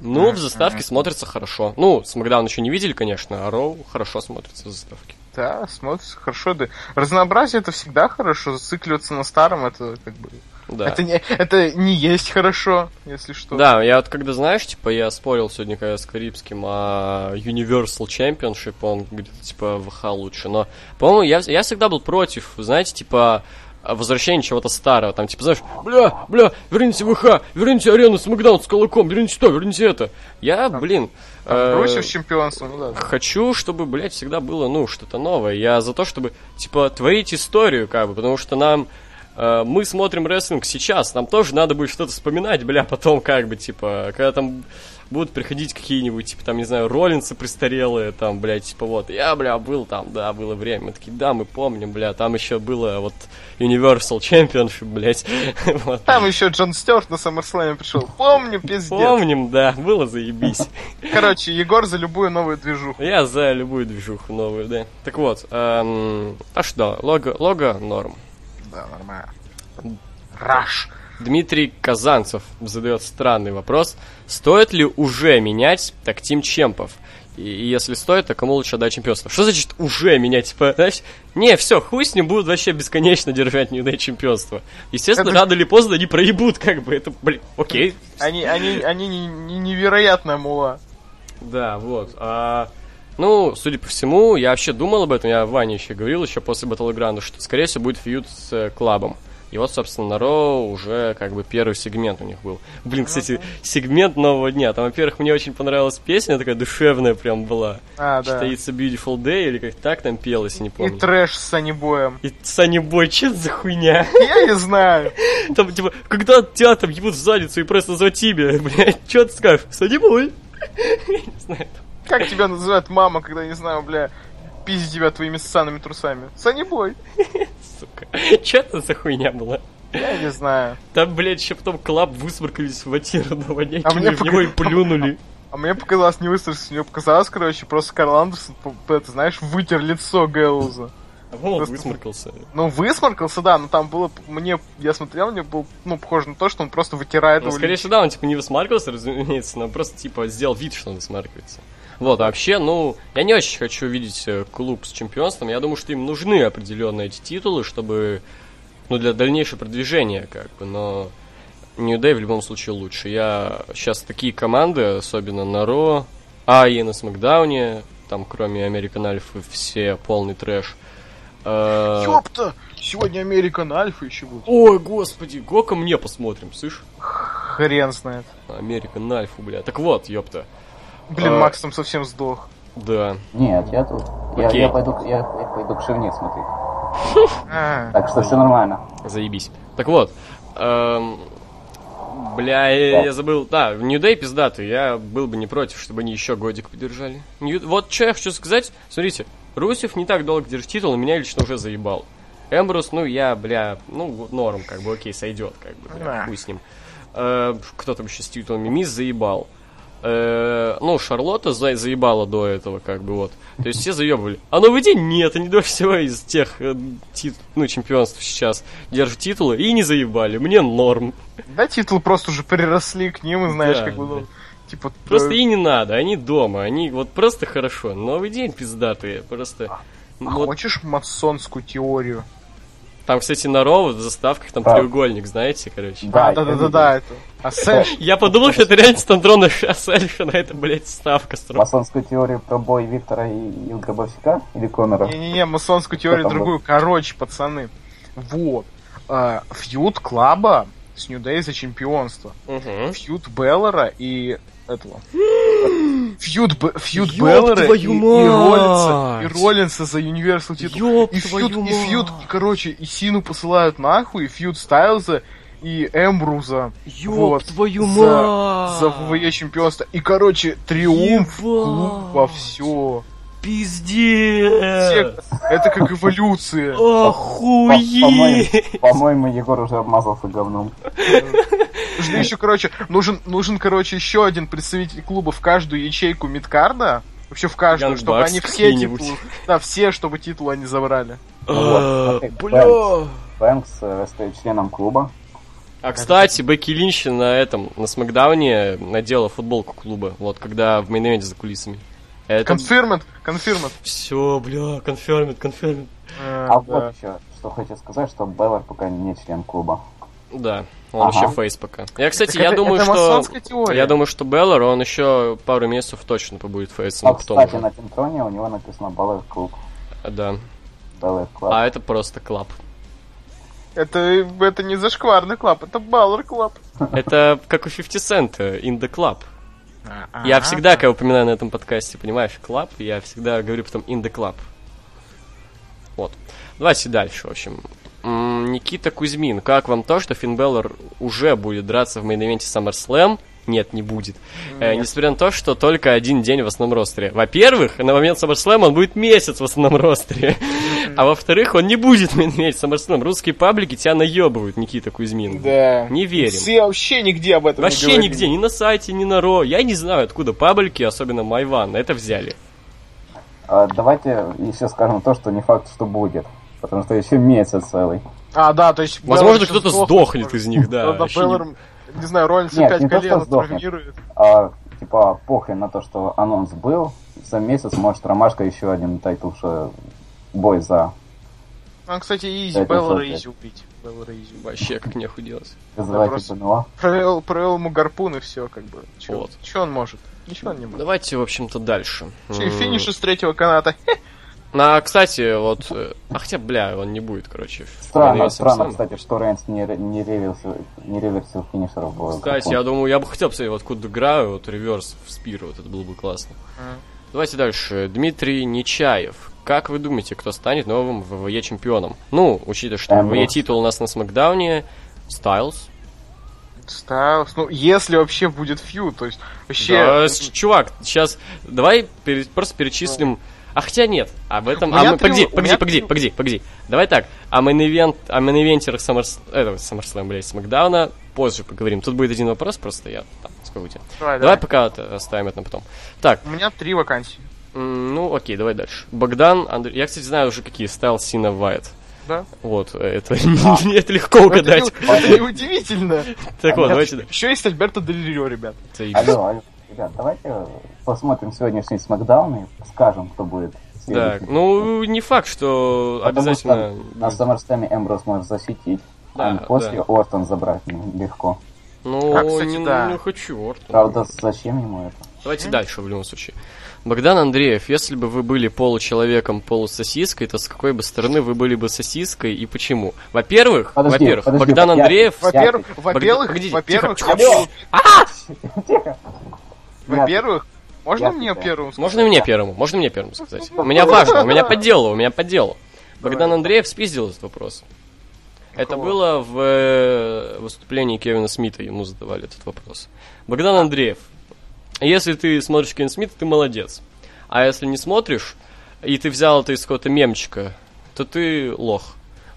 Ну, в заставке смотрится хорошо. Ну, Смакдаун еще не видели, конечно, а Роу хорошо смотрится в заставке. Да, смотрится хорошо. Да. Разнообразие это всегда хорошо. Зацикливаться на старом это как бы. Да. Это, не, это не есть хорошо, если что. Да, я вот когда, знаешь, типа, я спорил сегодня когда с Карибским о Universal Championship, он где-то, типа, ВХ лучше, но, по-моему, я, я всегда был против, знаете, типа, возвращения чего-то старого, там, типа, знаешь, бля, бля, верните ВХ, верните арену Смакдаун с кулаком, верните то, верните это. Я, блин... Там, э, бросив чемпионство, ну да. Хочу, чтобы, блядь, всегда было, ну, что-то новое. Я за то, чтобы, типа, творить историю, как бы, потому что нам мы смотрим рестлинг сейчас, нам тоже надо будет что-то вспоминать, бля, потом как бы, типа, когда там будут приходить какие-нибудь, типа, там, не знаю, Роллинсы престарелые, там, блядь, типа, вот, я, бля, был там, да, было время. Мы такие, да, мы помним, бля, там еще было, вот, Universal Championship, блядь. (laughs) вот. Там еще Джон Стюарт на SummerSlam пришел. Помню, пиздец. Помним, да, было заебись. (laughs) Короче, Егор за любую новую движуху. Я за любую движуху новую, да. Так вот, эм, а что, лого, лого норм. Да, нормально. Раш. Дмитрий Казанцев задает странный вопрос. Стоит ли уже менять так тим чемпов? И, и если стоит, то кому лучше отдать чемпионство? Что значит уже менять? Типа, знаешь, не, все, хуй с ним будут вообще бесконечно держать New Day чемпионство. Естественно, Это- рано или поздно они проебут, как бы, это, блин, окей. Они, они, они не- не- невероятная мула. Да, вот. А, ну, судя по всему, я вообще думал об этом, я Ване еще говорил, еще после Battleground, что, скорее всего, будет фьюд с э, Клабом. И вот, собственно, на Роу уже как бы первый сегмент у них был. Блин, кстати, сегмент нового дня. Там, во-первых, мне очень понравилась песня, такая душевная прям была. А, да. A Beautiful Day, или как так там пелось, не И помню. трэш с Санибоем. И Санни Бой, что это за хуйня? Я не знаю. (laughs) Там, типа, когда тебя там ебут в задницу и просто за тебе, (laughs) блядь, что ты скажешь? Санни Бой. (laughs) Я не знаю. Как тебя называет мама, когда, не знаю, бля, пиздит тебя твоими ссаными трусами? Санибой. Сука. Что это за хуйня была? Я не знаю. Там, блядь, еще потом клаб высморкались в воняки, А мне в него и плюнули. А мне показалось не выстрелить, мне показалось, короче, просто Карл Андерсон, это, знаешь, вытер лицо Гэллоуза. А вон Просто- высморкался. Ну, высморкался, да, но там было, мне, я смотрел, мне было, ну, похоже на то, что он просто вытирает Ну, его скорее всего, да, он, типа, не высмаркался, разумеется, но просто, типа, сделал вид, что он высмаркивается. Вот, а вообще, ну, я не очень хочу видеть э, клуб с чемпионством. Я думаю, что им нужны определенные эти титулы, чтобы, ну, для дальнейшего продвижения, как бы, но New Day в любом случае лучше. Я сейчас такие команды, особенно на Ро, а и на Смакдауне, там, кроме American Alpha, все полный трэш. Э, Ёпта! Сегодня Американ Альфа еще будет. Ой, господи, Гока мне посмотрим, слышь? Хрен знает. Американ Альфу, бля. Так вот, ёпта. Блин, А. Макс там совсем сдох. Да. Нет, я тут. Я, я пойду, я, я пойду к Шевне смотреть. А, Так что все нормально. Заебись. Так вот, эм, бля, я, я забыл. Да, New Day пиздатый. Я был бы не против, чтобы они еще годик подержали. New- Вот что я хочу сказать. Смотрите, Русев не так долго держит титул, и меня лично уже заебал. Эмбрус, ну я, бля, ну норм, как бы, окей, сойдет, как бы, бля, Да. хуй с ним. Э, кто там еще с титулами? Мисс заебал. Э, ну, Шарлотта за- заебала до этого, как бы вот. То есть все заебывали. А новый день нет, они два всего из тех э, тит- ну, чемпионств сейчас держат титулы и не заебали. Мне норм. да, титулы просто уже приросли к ним, и знаешь, Да, как бы, ну, да. типа... Просто и не надо, они дома, они вот просто хорошо. Новый день пиздатые, просто. а вот хочешь масонскую теорию? Там, кстати, на Роу в заставках там Да. треугольник, знаете, короче. Да, А, я да-да-да-да, это. А Сэш, Я подумал, что это реально Стандрона Шассельфа на это, блядь, ставка строго. Масонскую теорию про бой Виктора и, и Гробовщика или Конора? Не-не-не, масонскую теорию другую. Короче, пацаны. Вот. А, Фьюд Клаба с New Day за чемпионство. Фьюд Беллера и этого. (gasps) Фьюд, Фьюд Беллера и, и! Роллинса, и Роллинса за Universal титул. Ёб и Фьюд, и Фьюд, мать! короче, и Сину посылают нахуй, и Фьюд Стайлза, и Эмбруза. Ёб Вот, твою за- мать! За ВВЕ чемпионство. И, короче, триумф клуб во все. Пиздец! Это как эволюция. Охуеть! По-моему, Егор уже обмазался говном. Нужно еще, короче, нужен, нужен, короче, еще один представитель клуба в каждую ячейку midcard а, Вообще в каждую, Young чтобы Bucks они все титулы... Да, все, чтобы титулы они забрали. А, Бля. Бэнкс э, стает членом клуба. А кстати, Бекки Линч на этом, на Смакдауне надела футболку клуба. Вот, когда в main за кулисами. Это... Confirmed, confirmed. Все, бля, confirmed, confirmed. А вот еще, что хочу сказать, что Балор пока не член клуба. Да, он Ага. еще face пока. Я, кстати, Так я это- думаю, это что... Я думаю, что Балор, он еще пару месяцев точно побудет face ом. А, кстати, уже. на титантроне у него написано Балор club. Да. Балор club. А это просто club. Это, это не зашкварный club, это Балор club. Это как у 50 Cent, э, in the club. Я всегда, когда упоминаю на этом подкасте, понимаешь, club, я всегда говорю потом in the club. Вот. Давайте дальше, в общем. Никита Кузьмин, как вам то, что Финн Балор уже будет драться в main event е SummerSlam? Нет, не будет. Э, несмотря на то, что только один день в основном ростере. Во-первых, на момент SummerSlam он будет месяц в основном ростере. А во-вторых, он не будет (laughs) main event е SummerSlam. Русские паблики тебя наебывают, Никита Кузьмин. Да. Не верим. Все вообще нигде об этом не Вообще говорили. нигде, ни на сайте, ни на Ро. Я не знаю, откуда паблики, особенно Майван, это взяли. А, давайте еще скажем то, что не факт, что будет. Потому что еще месяц целый. А, да, то есть... Возможно, кто-то сдохнет из них, да. Не- Беллар, не знаю, Роллинс Нет, опять не то, что колено сдохнет. травмирует. А, типа, похрен на то, что анонс был. За месяц может Ромашка еще один тайтл ш- бой за А, кстати, Изи, Беллара супер. Изи убить. Беллара Изи. Вообще как нехуй делать. вызывать просто- ПНО. Провел, провел ему гарпун и все, как бы. Че Вот. он может? Ничего он не может. Давайте, в общем-то, дальше. Че, финиш из третьего каната. А, кстати, вот... э, А хотя, бля, он не будет, короче. Странно, странно, кстати, что Рейнс не, не, реверсил, не реверсил финишеров бой. Кстати, я думаю, я бы хотел посмотреть, вот куда играю, вот реверс в спир, вот это было бы классно. Давайте дальше. Дмитрий Нечаев. Как вы думаете, кто станет новым ВВЕ чемпионом? Ну, учитывая, что. ВВЕ титул у нас на Смакдауне, Стайлз. Стайлз. Ну, если вообще будет feud, то есть вообще... Да, чувак, сейчас давай пере- просто перечислим. А хотя нет, об этом. У А мы, погоди, погоди, меня погоди, погоди, погоди. Давай так. О main event, о main eventer ах Саммерс... этого, Саммерслэм, блядь, Смакдауна позже поговорим. Тут будет один вопрос, просто я там, сколько у тебя. Давай, Давай давай. пока оставим это на потом. Так, У меня три вакансии. ну окей, давай дальше. Богдан, Андрей. Я, кстати, знаю уже какие. Стайлз, Сина, Уайатт. Да? Вот, э, это, (laughs) это легко угадать. Это, не- это не удивительно. Так вот, давайте. да. Еще есть Альберто Дель ребят. Алло, алло, ребят, давайте посмотрим сегодняшний Смакдаун и скажем, кто будет. Так, следующий. ну не факт, что Потому обязательно. что на Саммерслэме Эмброс может защитить, Да, а после да. Ортон забрать ну, легко. Ну, А, кстати, не, да. не хочу, Ортон. Правда, зачем ему это? Давайте дальше, в любом случае. Богдан Андреев, если бы вы были получеловеком, полусосиской, то с какой бы стороны вы были бы сосиской и почему? Во-первых, Подожди, во-первых, подожди, Богдан я- Андреев... я- Во-первых, во-первых, во-первых, тихо, был- Тихо! Во-первых, можно Я мне первым сказать? Можно мне первому? Можно мне первому сказать? У меня важно, у меня по делу, у меня по делу. Богдан Андреев спиздил этот вопрос. Это было в э, выступлении Кевина Смита, ему задавали этот вопрос. Богдан Андреев, если ты смотришь Кевина Смита, ты молодец. А если не смотришь, и ты взял это из какого-то мемчика, то ты лох.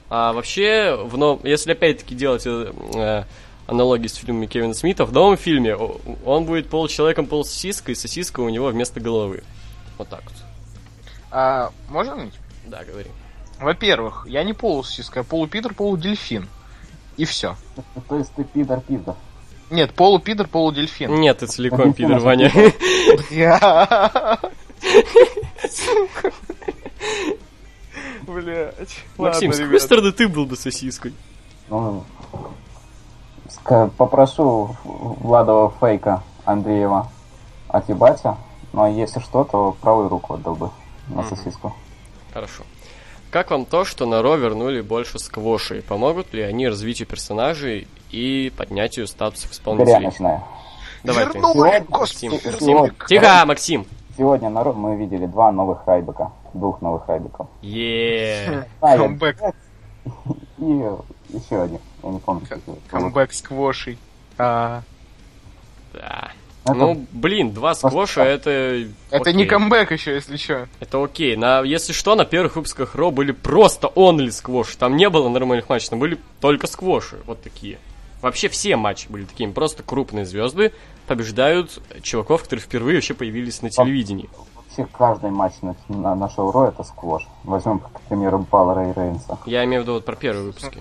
А вообще, в но... если опять-таки делать э, э, аналогии с фильмами Кевина Смита, в новом фильме он будет получеловеком, полусосиской, и сосиска у него вместо головы. Вот так вот. А, можно мне? Да, говори. Во-первых, я не полусиска, а полупидор, полудельфин. И все. То есть ты пидор-пидор. Нет, полупидор, полудельфин. Нет, ты целиком пидор, Ваня. Я. (laughs) Блять. Максим, с какой стороны ты был бы сосиской? Попрошу Владова фейка Андреева отъебаться, но если что, то правую руку отдал бы на сосиску. Хорошо. Как вам то, что на Ро вернули больше сквошей? Помогут ли они развитию персонажей и поднятию статусов Горя исполнителей? начинаю. Давай. Вернули, господи, Максим, вернули. Тихо, Максим! Сегодня на Ро мы видели два новых хайбека. Двух новых хайбеков. Е. Я- Камбэк. (laughs) И еще один. Я не помню. Камбэк сквошей. А, Да. Это- Ну, блин, два сквоша это... Это не окей. камбэк еще, если что. Это окей. На, если что, на первых выпусках Ро были просто онли сквоши. Там не было нормальных матчей, там были только сквоши. Вот такие. Вообще все матчи были такими. Просто крупные звезды побеждают чуваков, которые впервые вообще появились на телевидении. вообще каждый матч на, на, на шоу Ро это сквош. Возьмем, к примеру, Баллера и Рейнса. Я имею в виду вот про первые выпуски.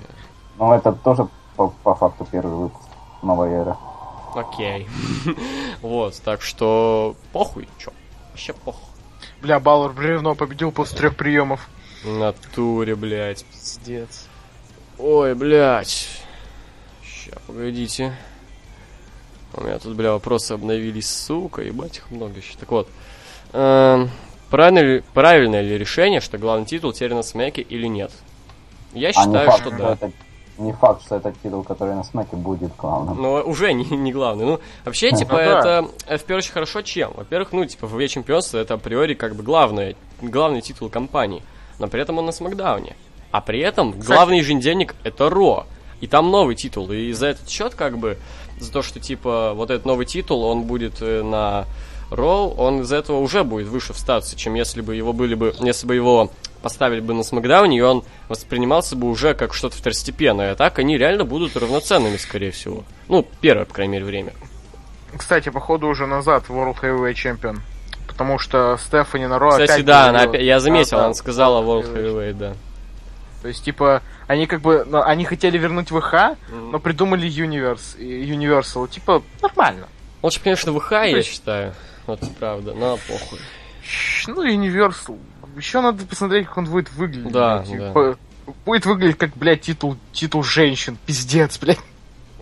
Ну, это тоже по, по факту первый выпуск новой эры. Окей. (laughs) вот, так что похуй, чё. Вообще похуй. Бля, Баллар бревно победил после трех приемов. В натуре, блядь. Пиздец. Ой, блядь. Ща, погодите. У меня тут, бля, вопросы обновились, сука, ебать их много еще. Так вот. Эм, правильно ли, правильное ли решение, что главный титул теперь на смеке или нет? Я А не считаю, факт, что что да. это, не факт, что этот титул, который на смеке, будет главным. Но уже не, не главный. Ну, вообще, типа, Ну это, э, в первую очередь, хорошо чем? Во-первых, ну, типа, ВВ чемпионство это априори как бы главное, главный титул компании. Но при этом он на Смакдауне. А при этом главный еженедельник это Ро. И там новый титул. И за этот счет, как бы, за то, что, типа, вот этот новый титул, он будет э, на Роу, он из-за этого уже будет выше в статусе, чем если бы его были бы, если бы его поставили бы на Смакдауне, и он воспринимался бы уже как что-то второстепенное. А так они реально будут равноценными, скорее всего. Ну, первое, по крайней мере, время. Кстати, походу уже назад World Heavyweight Champion. Потому что Стефани на Ро Кстати, опять да, она опять- я заметил, Да, да, она сказала World Heavyweight. Да. То есть, типа, они как бы, ну, они хотели вернуть ВХ, но придумали Universe, Universal. Типа, нормально. Лучше, конечно, ВХ, я считаю. Вот правда, но похуй. Ну, Universal. Еще надо посмотреть, как он будет выглядеть. Да, блядь. да. Типа, Будет выглядеть как, блядь, титул, титул женщин. Пиздец, блядь.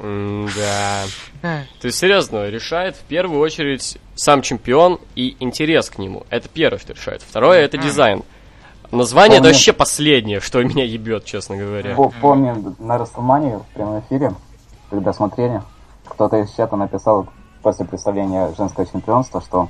Да. Эх. (laughs) То есть, серьезно, решает в первую очередь сам чемпион и интерес к нему. Это первое, что решает. Второе, это дизайн. Название это Помню. вообще последнее, что меня ебет, честно говоря. По- Помню, на Расселмании в прямом эфире, когда смотрели, кто-то из чата написал после представления женского чемпионства, что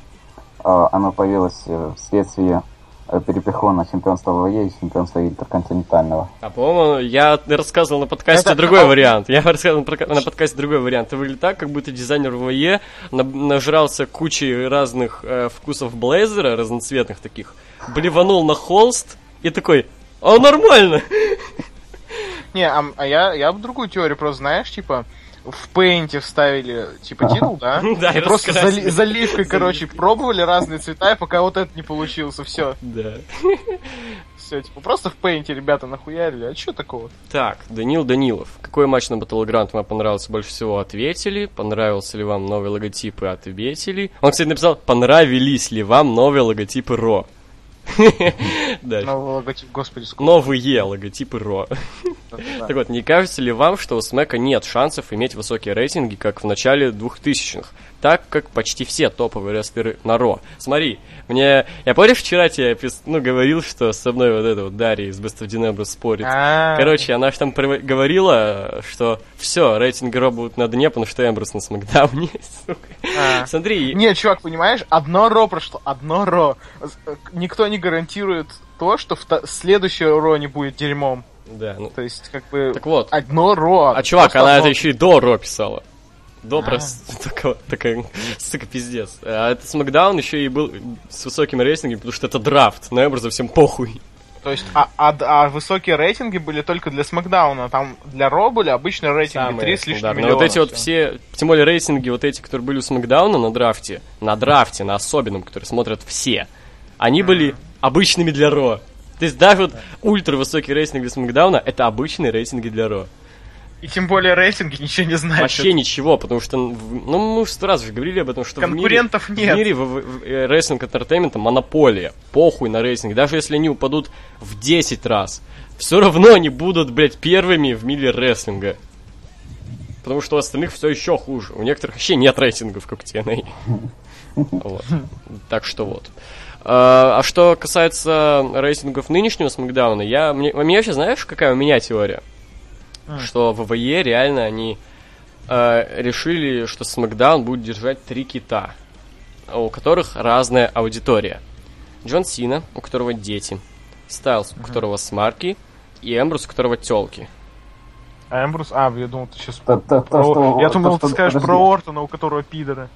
э, оно появилось э, вследствие э, перепихон на чемпионство ВВЕ и чемпионство интерконтинентального. А по-моему, я рассказывал на подкасте Это- другой вариант. Я (laughs) рассказывал на подкасте другой вариант. Это выглядит так, как будто дизайнер ВВЕ на- нажрался кучей разных э, вкусов блейзера, разноцветных таких, блеванул на холст и такой, а нормально. (laughs) Не, а, а я, я бы другую теорию просто, знаешь, типа, в пейнте вставили, типа, титул, да? (laughs) Да, и просто зали- заливкой, короче, пробовали разные цвета, и пока вот это не получился, все. Да. Все, типа, просто в пейнте ребята нахуярили, а что такого? Так, Данил Данилов. Какой матч на Battleground вам понравился больше всего? Ответили. Понравился ли вам новые логотипы? Ответили. Он, кстати, написал, понравились ли вам новые логотипы Ро? (laughs) Новый логотип, господи, сколько. Новые логотипы Ро. (laughs) Так вот, не кажется ли вам, что у Смека нет шансов иметь высокие рейтинги, как в начале 2000-х? Так как почти все топовые рестлеры на Ро. Смотри, мне... Я помнишь, вчера тебе пис- ну, говорил, что со мной вот эта вот Дарья из Best of Dinebra спорит? А, Короче, она же там говорила, что все, рейтинги Ро будут на дне, потому что Эмбрус на Смакдауне. (laughs) сука. а. Смотри, Нет, чувак, понимаешь, одно ро прошло, одно ро. Э, Никто не гарантирует то, что следующее ро не будет дерьмом. Да, ну, То есть, как бы, так вот. одно ро. А чувак, она одно- это еще и до Ро писала. До А. просто (laughs) такая, сука, пиздец. А это Смакдаун еще и был с высоким рейтингом, потому что это драфт. На Эмбруза всем похуй. То есть, а, а- а высокие рейтинги были только для Смакдауна. Там для Ро были обычные рейтинги Самые 3 с лишним стандартные. миллиона. вот эти вот всё. все, тем более рейтинги вот эти, которые были у Смакдауна на драфте, на драфте, на особенном, который смотрят все, они были обычными для Ро. То есть даже вот ультра высокий рейтинг для Смакдауна это обычные рейтинги для Ро. И тем более рейтинги ничего не значат. Вообще ничего, потому что, в- ну, мы уже сто раз уже говорили об этом, что Конкурентов в мире, нет. в мире в, в- э, рестлинг entertainment а монополия. Похуй на рейтинг. Даже если они упадут в 10 раз, все равно они будут, блядь, первыми в мире рестлинга. Потому что у остальных все еще хуже. У некоторых вообще нет рейтингов, как у TNA. (laughs) Вот. Так что вот. А а что касается рейтингов нынешнего Смакдауна, я, мне, у меня вообще знаешь, какая у меня теория? М. Что в ВВЕ реально они э, решили, что Смакдаун будет держать три кита, у которых разная аудитория. Джон Сина, у которого дети, Стайлз, у которого смарки, и Эмбрус, у которого телки. А Эмбрус... А, я думал, ты сейчас... То, то- то, Про... что, Я то, думал, что- ты скажешь подожди, про Ортона, у которого пидоры.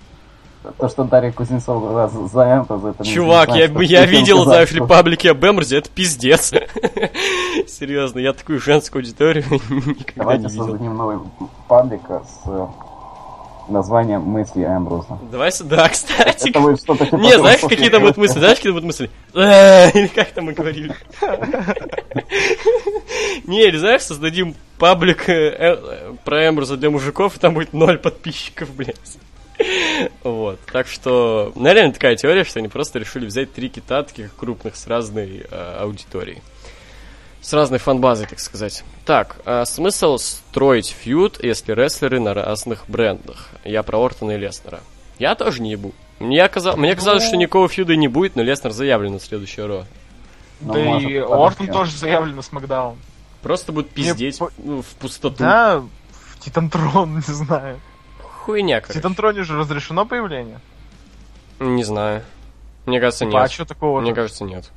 То, что Дарья Кузнецова за, за Эмпа, это не Чувак, я, значит, я всем видел, ли, что- паблики об Эмбрузе, это пиздец. (laughs) Серьезно, я такую женскую аудиторию (laughs) никогда не Давайте видел. создадим новый паблик с, название мысли Эмбруза. Давай сюда, (laughs) кстати. Это будет что-то типа Не, знаешь, какие я там будут мысли? Знаешь, какие там будут мысли? Э, Или как там мы говорили? Не, или знаешь, создадим паблик э, э, про Эмбруза для мужиков, и там будет ноль подписчиков, блядь. Вот. Так что, ну, реально такая теория, что они просто решили взять три кита таких крупных с разной э, аудиторией. С разной фанбазой, так сказать. Так, а смысл строить фьюд, если рестлеры на разных брендах? Я про Ортона и Леснера. Я тоже не ебу. Мне, оказалось, мне казалось, что никакого фьюда не будет, но Леснер заявлен на следующее Ро. Ну, да и Ортон подождем. тоже заявлен на Смакдаун. Просто будут Мне пиздеть ну, в пустоту. Да, в Титантрон, (laughs) не знаю. Хуйня, В короче. Титантроне же разрешено появление? Не знаю. Мне кажется, Типа, а нет. что такого? Мне кажется, нет.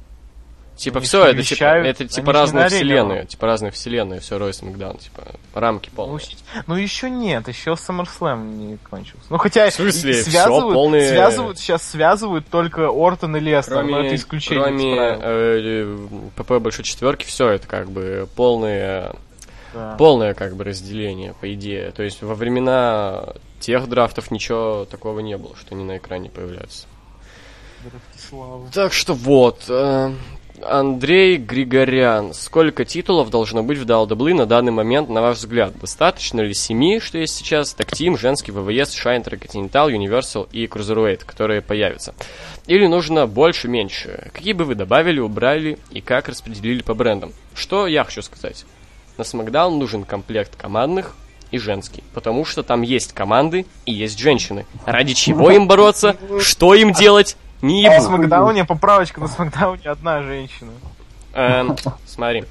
Типа, Они все, это типа, это типа не разные вселенные. а? Типа разные вселенные, все Ройс Макдаун, типа, рамки Ну, полные. щ- ну еще нет, еще SummerSlam не кончился. Ну хотя В смысле? связывают, полные- связывают, сейчас связывают только Ортон и Лестер, но это исключение. кроме правил. э, ПП большой четверки, все это как бы полное, Да. полное как бы разделение, по идее. То есть во времена тех драфтов ничего такого не было, что они на экране появляются. Так что вот. э, Андрей Григорян. Сколько титулов должно быть в WWE на данный момент, на ваш взгляд? Достаточно ли семи, что есть сейчас? Так Тим, женский ВВС, США, Интерконтинентал, Universal и Cruiserweight, которые появятся? Или нужно больше, меньше? Какие бы вы добавили, убрали и как распределили по брендам? Что я хочу сказать? На SmackDown нужен комплект командных и женский, потому что там есть команды и есть женщины. Ради чего им бороться? Что им делать? Не На ебу. Смакдауне, поправочка, на Смакдауне одна женщина. Эм, смотри.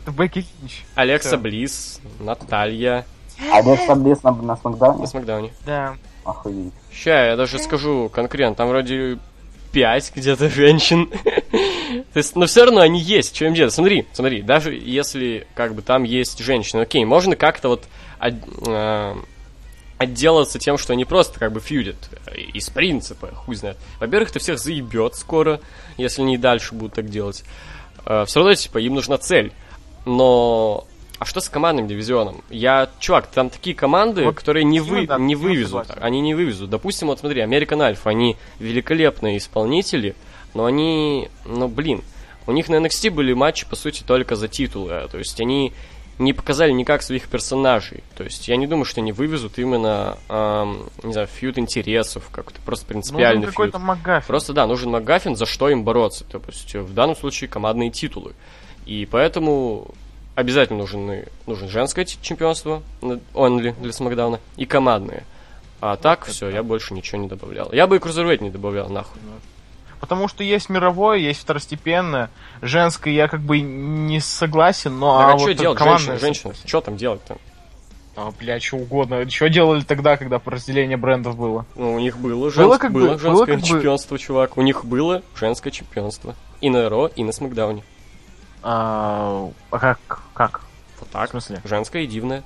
Алекса. Близ, Наталья А Алекса Близ на, на Смакдауне? на Смакдауне. Да. Охуеть. Ща, я даже скажу конкретно, там вроде пять где-то женщин. (laughs) То есть, но все равно они есть, что им делать? Смотри, смотри, даже если как бы там есть женщины, окей, можно как-то вот от- отделаться тем, что они просто как бы фьюдят э, из принципа, хуй знает. Во-первых, это всех заебет скоро, если они и дальше будут так делать. все равно, типа, им нужна цель. Но а что с командным дивизионом? Я, чувак, там такие команды, Вот которые не, вы, да, не вывезут. согласен. Они не вывезут. Допустим, вот смотри, American Alpha, они великолепные исполнители, но они, ну блин, у них на NXT были матчи, по сути, только за титулы. То есть они не показали никак своих персонажей. То есть я не думаю, что они вывезут именно, ам, не знаю, фьюд интересов, как-то просто принципиальный Нужен какой-то МакГаффин. Просто, да, нужен МакГаффин, за что им бороться. То есть, в данном случае командные титулы. И поэтому обязательно нужны, нужен женское чемпионство, only для Смакдауна, и командные. А так, все, я больше ничего не добавлял. Я бы и Cruiserweight не добавлял, нахуй. Потому что есть мировое, есть второстепенное. Женское я как бы не согласен, но Так, а, а что вот делать командное женщин, женщин? Что там делать-то? А, бля, что угодно. Что делали тогда, когда разделение брендов было? Ну, у них было, женск- Было как бы- было было женское как бы- чемпионство, чувак. У них было женское чемпионство. И на Ро, и на Смакдауне. А, а как? Как? Вот так. В смысле? Женское и дивное.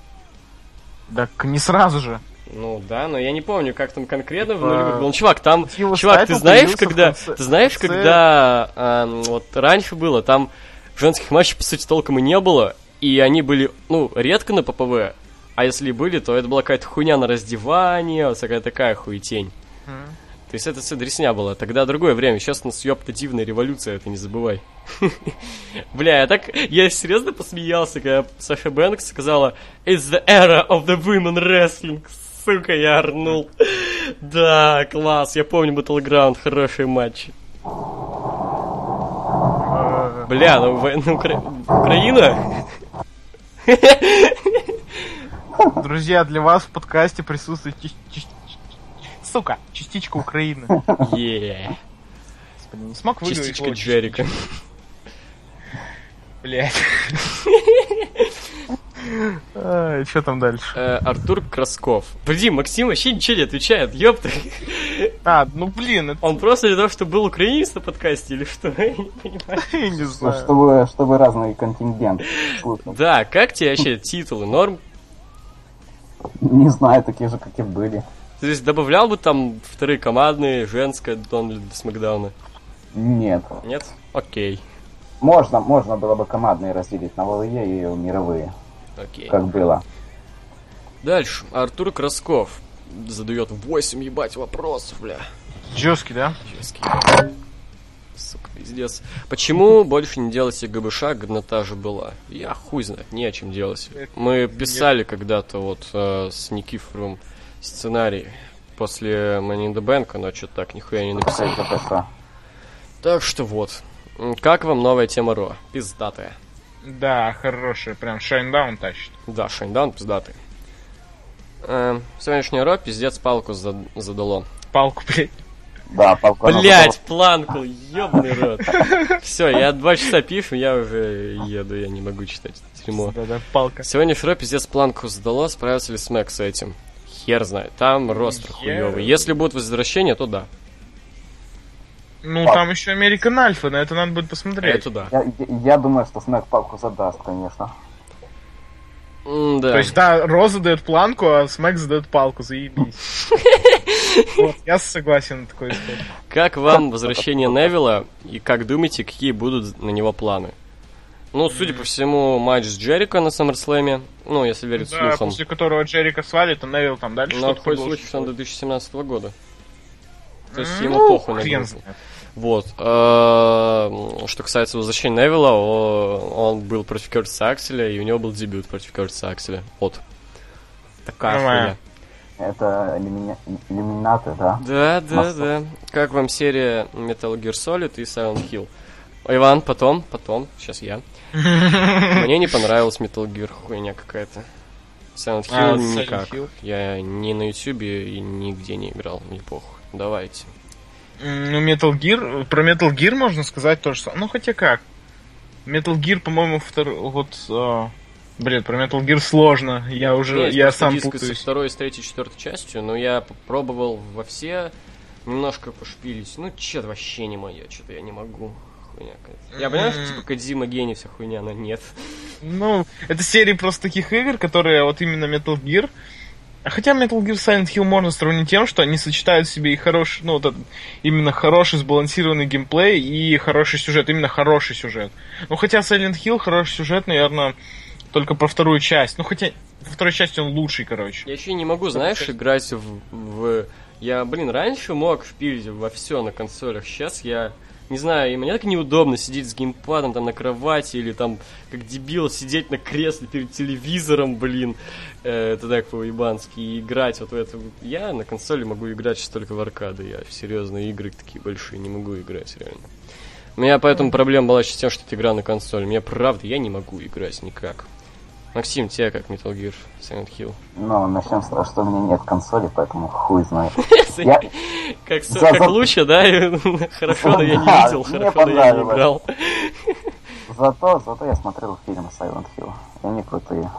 Так не сразу же. Ну да, но я не помню, как там конкретно в Типа, нулевых было. Ну, чувак, там Его Чувак, ты знаешь, в когда, конце- ты знаешь, в конце- когда ам, вот раньше было, там женских матчей, по сути, толком и не было, и они были, ну, редко на ППВ, а если и были, то это была какая-то хуйня на раздевание, вот всякая такая хуетень. Мгм. То есть это все дресня было. Тогда другое время. Сейчас у нас ёпта дивная революция, это не забывай. (laughs) Бля, я так... Я серьезно посмеялся, когда Саша Бэнкс сказала It's the era of the women wrestling. Сука, я орнул. Да, класс. Я помню Battleground, хорошие матчи. Бля, ну, ну, Укра- Украина? Друзья, для вас в подкасте присутствует сука, частичка Украины. Господи, не смог выговорить частичка Джерика. Блять. Что там дальше? Э, Артур Красков. Подожди, Максим вообще ничего не отвечает, ёпта. А, ну блин, это Он просто для того, чтобы был украинец на подкасте или что? (laughs) Я не понимаю. (laughs) я не Ну, знаю. чтобы, чтобы разный контингент слушал. Да, как тебе вообще титулы? Норм? Не знаю, такие же, как и были. То есть добавлял бы там вторые командные, женская, Дон для Смакдауна? Нет. Нет? Окей. Можно, можно было бы командные разделить на ВВЕ и мировые, Окей. как было. Дальше. Артур Красков. задает 8, ебать, вопросов, бля. Жесткий, да? Жесткий. Сука, пиздец. Почему больше не делать ГБШ, годнота же была? Я хуй знает, не о чем делать. Мы писали когда-то вот э, с Никифором сценарий после Money in the Bank, но что-то так нихуя не написали. Так что вот. Как вам новая тема Ро? Пиздатая. Да, хороший, прям Shinedown тащит. Да, Shinedown пиздатый. Эм, сегодняшнее Ро пиздец палку за- задало. Палку, блядь. Да, палку. Блять, планку, ёбаный рот. (laughs) Все, я два часа пишу, я уже еду, я не могу читать это дерьмо. Да-да, палка. Сегодня Фро пиздец планку задало, справился ли Смэк с этим? Хер знает, там ростер хуёвый. Если будет возвращение, то да. Ну, Палка. там еще American Alpha, на это надо будет посмотреть. Это да. Я, я- думаю, что Снэк палку задаст, конечно. М, да. То есть, да, Роза дает планку, а Смэк задает палку, заебись. (laughs) Вот, я согласен на такой исход. Как вам возвращение Невилла и как думаете, какие будут на него планы? Ну, судя по всему, матч с Джерико на Саммерслэме, ну, если верить Да, слухам. после которого Джерика свалит, а Невил там дальше такой продолжит. случай, что он до 2017 года. То есть Ну, ему похуй на группу. Вот. э, Что касается возвращения Невилла, он был против Кертиса Акселя, и у него был дебют против Кертиса Акселя. Вот. Такая хуйня. Это иллюминаты, да? Да, да, да. Как вам серия Metal Gear Solid и Silent Hill? Иван, потом, потом, сейчас я. (laughs) Мне не понравилась Metal Gear, хуйня какая-то. Silent А, Hill Silent никак. Hill? Я ни на ютюбе и нигде не играл, мне похуй. Давайте. Ну, Metal Gear, про Metal Gear можно сказать то же самое. Ну, хотя как. Metal Gear, по-моему, второй, вот, а, блин, про Metal Gear сложно. Я уже, Есть я сам диск со путаюсь. второй, с третьей, четвертой частью, но я попробовал во все немножко пошпилить. Ну, че вообще не мое, что-то я не могу. Хуйня какая-то. Я понимаю, что типа Кодзима гений, вся хуйня, но нет. Ну, это серия просто таких игр, которые вот именно Metal Gear. Хотя Metal Gear Silent Hill можно сравнить тем, что они сочетают в себе и хороший, ну, вот этот, именно хороший сбалансированный геймплей и хороший сюжет, именно хороший сюжет. Ну, хотя Silent Hill хороший сюжет, наверное, только про вторую часть. Ну, хотя во второй части он лучший, короче. Я еще не могу, знаешь, играть в, в... Я, блин, раньше мог шпилить во все на консолях. Сейчас я... Не знаю, и мне так неудобно сидеть с геймпадом там на кровати или там как дебил сидеть на кресле перед телевизором, блин. Э, это так по-уебански. И играть вот в это. Я на консоли могу играть сейчас только в аркады. Я в серьезные игры такие большие не могу играть, реально. У меня поэтому проблема была еще с тем, что это игра на консоли. Мне правда, я не могу играть никак. Максим, тебе как Metal Gear Silent Hill? Ну, начнем с того, что у меня нет консоли, поэтому хуй знает. (laughs) Я- Как, лучше, да? (laughs) Хорошо, но я не Да, видел, хорошо, но я не играл. Зато, зато я смотрел фильмы Silent Hill. И они крутые.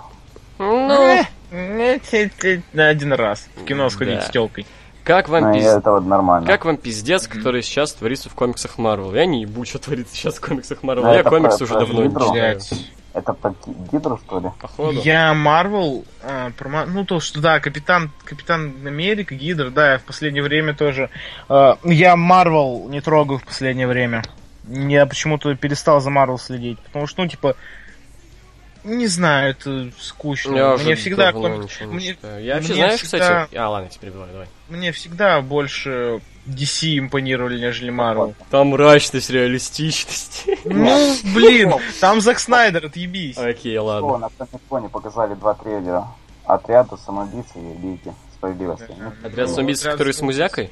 Ну, Э, те- те- на один раз в кино сходить с телкой. как вам, Ну, пиз- это вот нормально. как вам пиздец, который сейчас творится в комиксах Марвел? Я не ебу, что творится сейчас в комиксах Марвел. Я это комикс про- уже про давно не читаю. Это Ги- Гидру, что ли? Походу. Я Марвел, а, про Мар- ну то, что да, Капитан, Капитан Америка, Гидр, да, я в последнее время тоже. а, я Марвел не трогаю в последнее время. Я почему-то перестал за Марвел следить, потому что, ну, типа, не знаю, это скучно. Я мне всегда, мне. Я вообще, мне знаешь, всегда- кстати... А, ладно, я тебя перебиваю, давай. мне всегда больше DC импонировали, нежели Марвел. Там мрачность, реалистичность. Ну, блин, там Зак Снайдер, отъебись. Окей, ладно. на Комиконе показали два трейлера. Отряду самоубийцы и Лиги справедливости. Ну, Отряд Ну, самоубийц, который с самоубийц. музякой?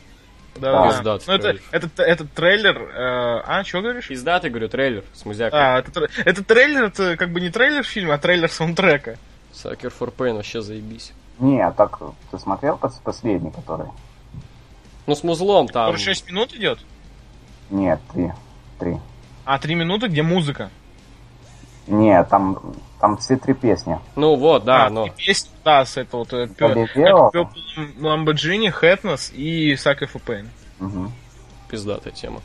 Да, да. Пиздатый Ну, это, трейлер. этот, этот трейлер... э, а, что говоришь? Пиздатый, говорю, трейлер с музякой. А, это, это трейлер, это как бы не трейлер фильма, а трейлер саундтрека. Sucker for Pain вообще заебись. Не, а так ты смотрел пос- последний, который? Ну, с музлом там. Который 6 минут идет? Нет, три. Три. А 3 минуты, где музыка. Не, там, там все три песни. Ну вот, да, а, но... и песня, да, с этого вот, э, Lamborghini, Хэтнес и for Pain. Мгм. Пиздатая тема.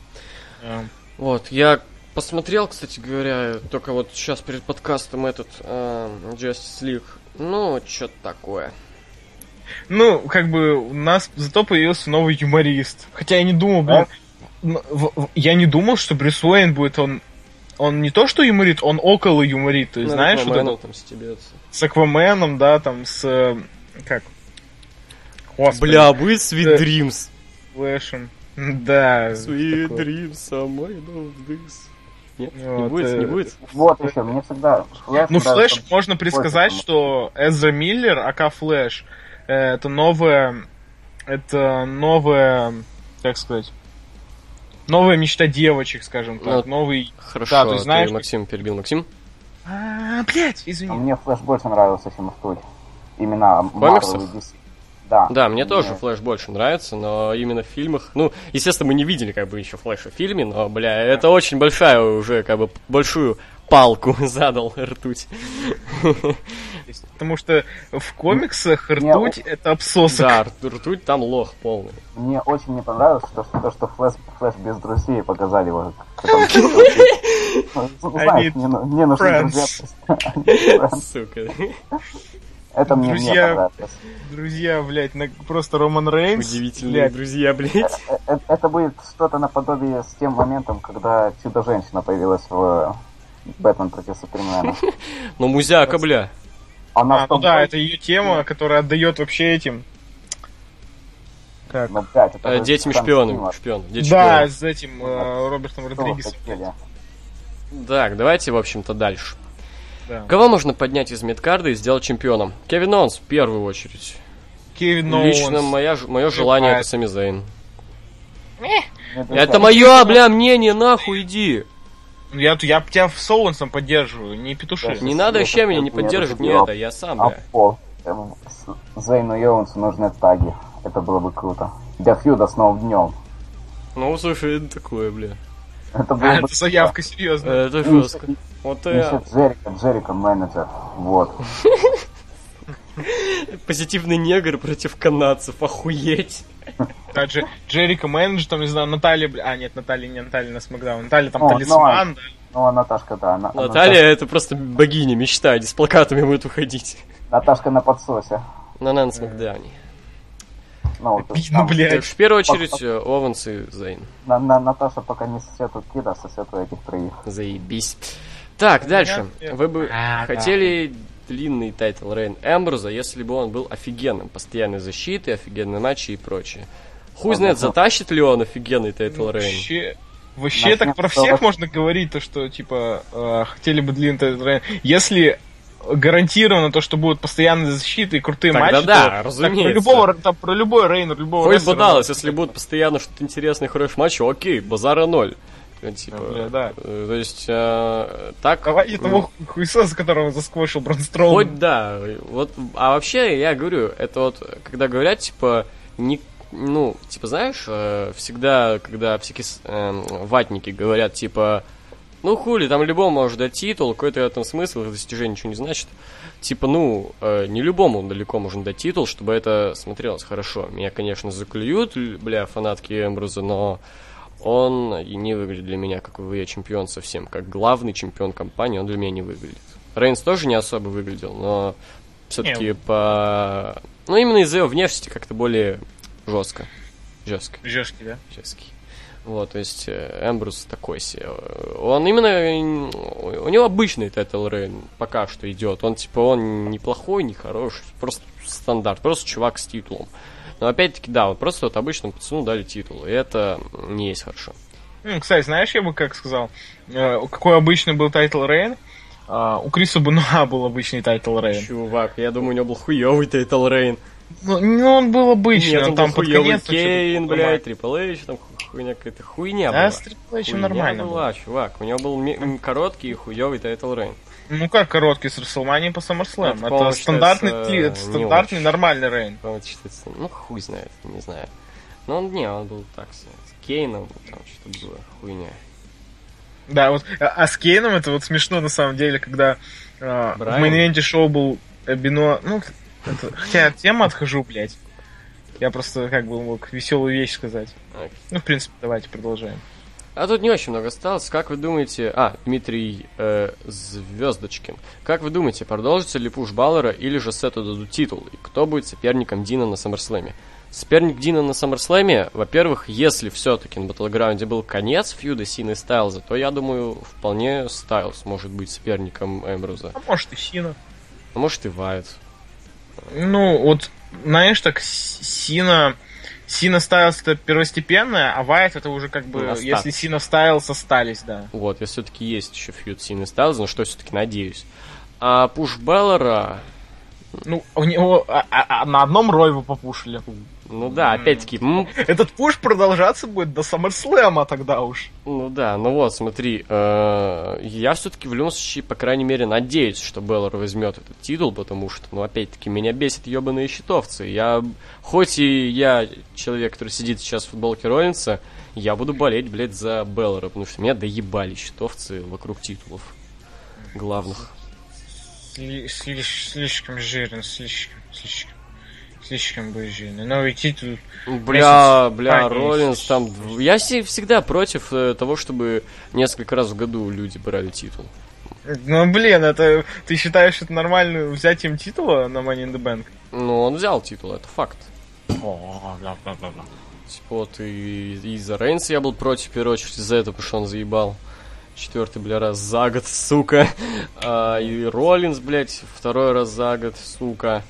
Э, Вот, я посмотрел, кстати говоря, только вот сейчас перед подкастом этот э, Justice League. Ну, что-то такое. Ну, как бы у нас зато появился новый юморист. Хотя я не думал, блин, в- я не думал, что Брюс Уэйн будет он... Он не то, что юморит, он около юморит. То есть, Ну, знаешь, вот это там стебется. с Акваменом, да, там с... э, Как? Господи, Бля, будет Sweet Да. Dreams. Флэшем. (laughs) Да. Sweet такое. Dreams, самой of this. Нет, не Вот, будет, не э, будет. Вот еще, мне всегда Флэш Ну, Флэш можно предсказать, что Эзра Миллер, ака Флэш, э, это новая, это новая, как сказать, новая мечта девочек, скажем так, Ну, новый... Хорошо, да, ты знаешь- Максим перебил. Максим? А, блять, А извини. Мне Флэш больше нравился, чем Ртуть. Именно? Marvel и DC. Да. Да, мне тоже Мне- Флэш больше нравится, но именно в фильмах... Ну, естественно, мы не видели как бы еще Флэша в фильме, но, бля, это очень большая уже, как бы, большую палку (laughs) задал ртуть. Потому что в комиксах Не, ртуть это обсосок. Да, рт- ртуть там лох полный. Мне очень не понравилось, что, что, что Флэш, Флэш без друзей показали его. (laughs) Знаешь, мне, ну- нужны друзья. Сука. Это мне не Друзья. понравилось. Друзья, блядь, на- просто Роман Рейнс. Удивительные блядь, друзья, блядь. Э, э, Это будет что-то наподобие с тем моментом, когда Чудо-женщина появилась в Бэтмен против Супермена. (laughs) Но музяка, бля. Она А, том ну да, это ее тема, которая отдает вообще этим. Как? Ну, блядь, это Э, Детям. Стивен. Шпион. Да, с этим э, Робертом Родригесом. Так, давайте, в общем-то, дальше. Да. Кого можно поднять из midcard а и сделать чемпионом? Кевин Оуэнс, в первую очередь. Кевин Лично Оуэнс. моя, ж- мое желание это Сами Зейн. Это мое, бля, мнение, нахуй иди. Я, я тебя с Оуэнсом поддерживаю, не петуши. Да. Не надо вообще меня не поддерживать, сделать. это, я сам, А пол. Эм, Зейну и Оуэнсу нужны таги. Это было бы круто. Для feud а с новым днем. Ну, слушай, это такое, бля. Это было А, бы это заявка серьезная. Это жестко. Вот я Джерика, Джерика менеджер. Вот. (laughs) позитивный негр против канадцев, охуеть. (laughs) Да, Дже- Джерика менеджер, там, не знаю, Наталья, а, нет, Наталья не Наталья на Смакдаун. Наталья там О, талисман, да. Ну, а Наташка, да. На- Наталья это просто богиня, мечта, они с плакатами будут выходить. Наташка на подсосе. На Нанс Макдауне. Ну, Обидно, блядь. Так, в первую очередь, э, Оуэнс и Зейн. на- на- Наташа пока не сосет кида, сосет у этих троих. Заебись. Так, дальше. Вы бы А, да. хотели длинный title reign Эмбруза, если бы он был офигенным. Постоянной защиты, офигенные матчи и прочее. Хуй знает, затащит ли он офигенный title reign. Вообще, вообще так про всех можно говорить, то что, типа, э, хотели бы длинный title reign. Если гарантировано то, что будут постоянные защиты и крутые Тогда матчи, да, то, так разумеется. про любого, там, про любой reign, любого Хоть бы далось, если будут постоянно что-то интересное, хорошие матчи, окей, базара ноль. Э, Типа, Да, да. э, то есть, э, так... Давай того хуесоса, которого засквошил Бронстроум. Хоть да, вот, а вообще, я говорю, это вот, когда говорят, типа, не, ну, типа, знаешь, э, всегда, когда всякие эм, ватники говорят, типа, ну, хули, там любому может дать титул, какой-то в этом смысл, достижение ничего не значит. Типа, ну, э, не любому далеко можно дать титул, чтобы это смотрелось хорошо. Меня, конечно, заклюют, бля, фанатки Эмбруза, но он и не выглядит для меня как WWE чемпион совсем. Как главный чемпион компании он для меня не выглядит. Рейнс тоже не особо выглядел, но все-таки по... Ну, именно из-за его внешности как-то более жестко. Жестко. Жешки, да? Жесткий. Вот, то есть э, Эмбрус такой себе. Он именно... м, У него обычный title reign пока что идет. Он типа, он неплохой, не хороший. Просто стандарт. Просто чувак с титулом. Но опять-таки, да, вот просто вот обычному пацану дали титул. И это не есть хорошо. Кстати, знаешь, я бы как сказал, э, какой обычный был title reign? А, у Криса Бенуа был обычный title reign. Чувак, я думаю, у него был хуёвый title reign. Ну, ну, он был обычный, Нет, он там под конец... Кейн, блядь, Triple H, там хуйня какая-то хуйня Да, была. с Triple H Хуйня нормально была, было. чувак. У него был короткий и хуёвый title reign. Ну как короткий с Рестлмании по SummerSlam? Это, Это, по-моему, стандартный, считается, это стандартный очень. нормальный Рейн. Это считается, ну, хуй знает, не знаю. Но он, не, он был так себе. С Кейном там что-то было, хуйня. Да, вот, а, а с Кейном это вот смешно на самом деле, когда а, в мейн шоу был э, Бено... Ну, это- хотя от темы отхожу, блядь. Я просто как бы мог веселую вещь сказать. Окей. Ну, в принципе, давайте продолжаем. А тут не очень много осталось. Как вы думаете... А, Дмитрий э, Звездочкин. Как вы думаете, продолжится ли пуш Баллера или же Сету дадут титул? И кто будет соперником Дина на Саммерслэме? Соперник Дина на Саммерслэме, во-первых, если все-таки на Батлграунде был конец фьюда Сина и Стайлза, то я думаю, вполне Стайлз может быть соперником Эмбруза. А может и Сина. А может и Вайт. Ну, вот знаешь, так Сина... Сина Стайлс это первостепенное, а Вайт это уже как бы, Ну, остатки. если Сина Стайлс остались, да. Вот, я все-таки есть еще фьюд Сины Стайлз, на что все-таки надеюсь. А Пуш Беллера, Ну, у него а- а- а на одном Рой вы попушили. Ну да, опять-таки, Этот пуш продолжаться будет до SummerSlam тогда уж. ну да, ну вот, смотри, э, я все-таки в любом случае, по крайней мере, надеюсь, что Беллер возьмет этот титул, потому что, ну, опять-таки, меня бесит ебаные щитовцы. Я, хоть и я человек, который сидит сейчас в футболке Роллинса, я буду болеть, блядь, за Беллера, потому что меня доебали щитовцы вокруг титулов главных. Сли- слиш- слишком жирно, слишком, слишком, слишком будет жирно. Новый титул. Бля, Месяц бля. Роллинс там... Я се- всегда против э, того, чтобы несколько раз в году люди брали титул. Ну, блин, это ты считаешь это нормально взять им титула на Money in the Bank? Ну, он взял титул, это факт. О, да, да, да, да. Типа вот и, и за Рейнса я был против, в первую очередь, из-за этого, потому что он заебал. Четвертый, бля, раз за год, сука. (laughs) А, и Роллинс, блядь, второй раз за год, сука.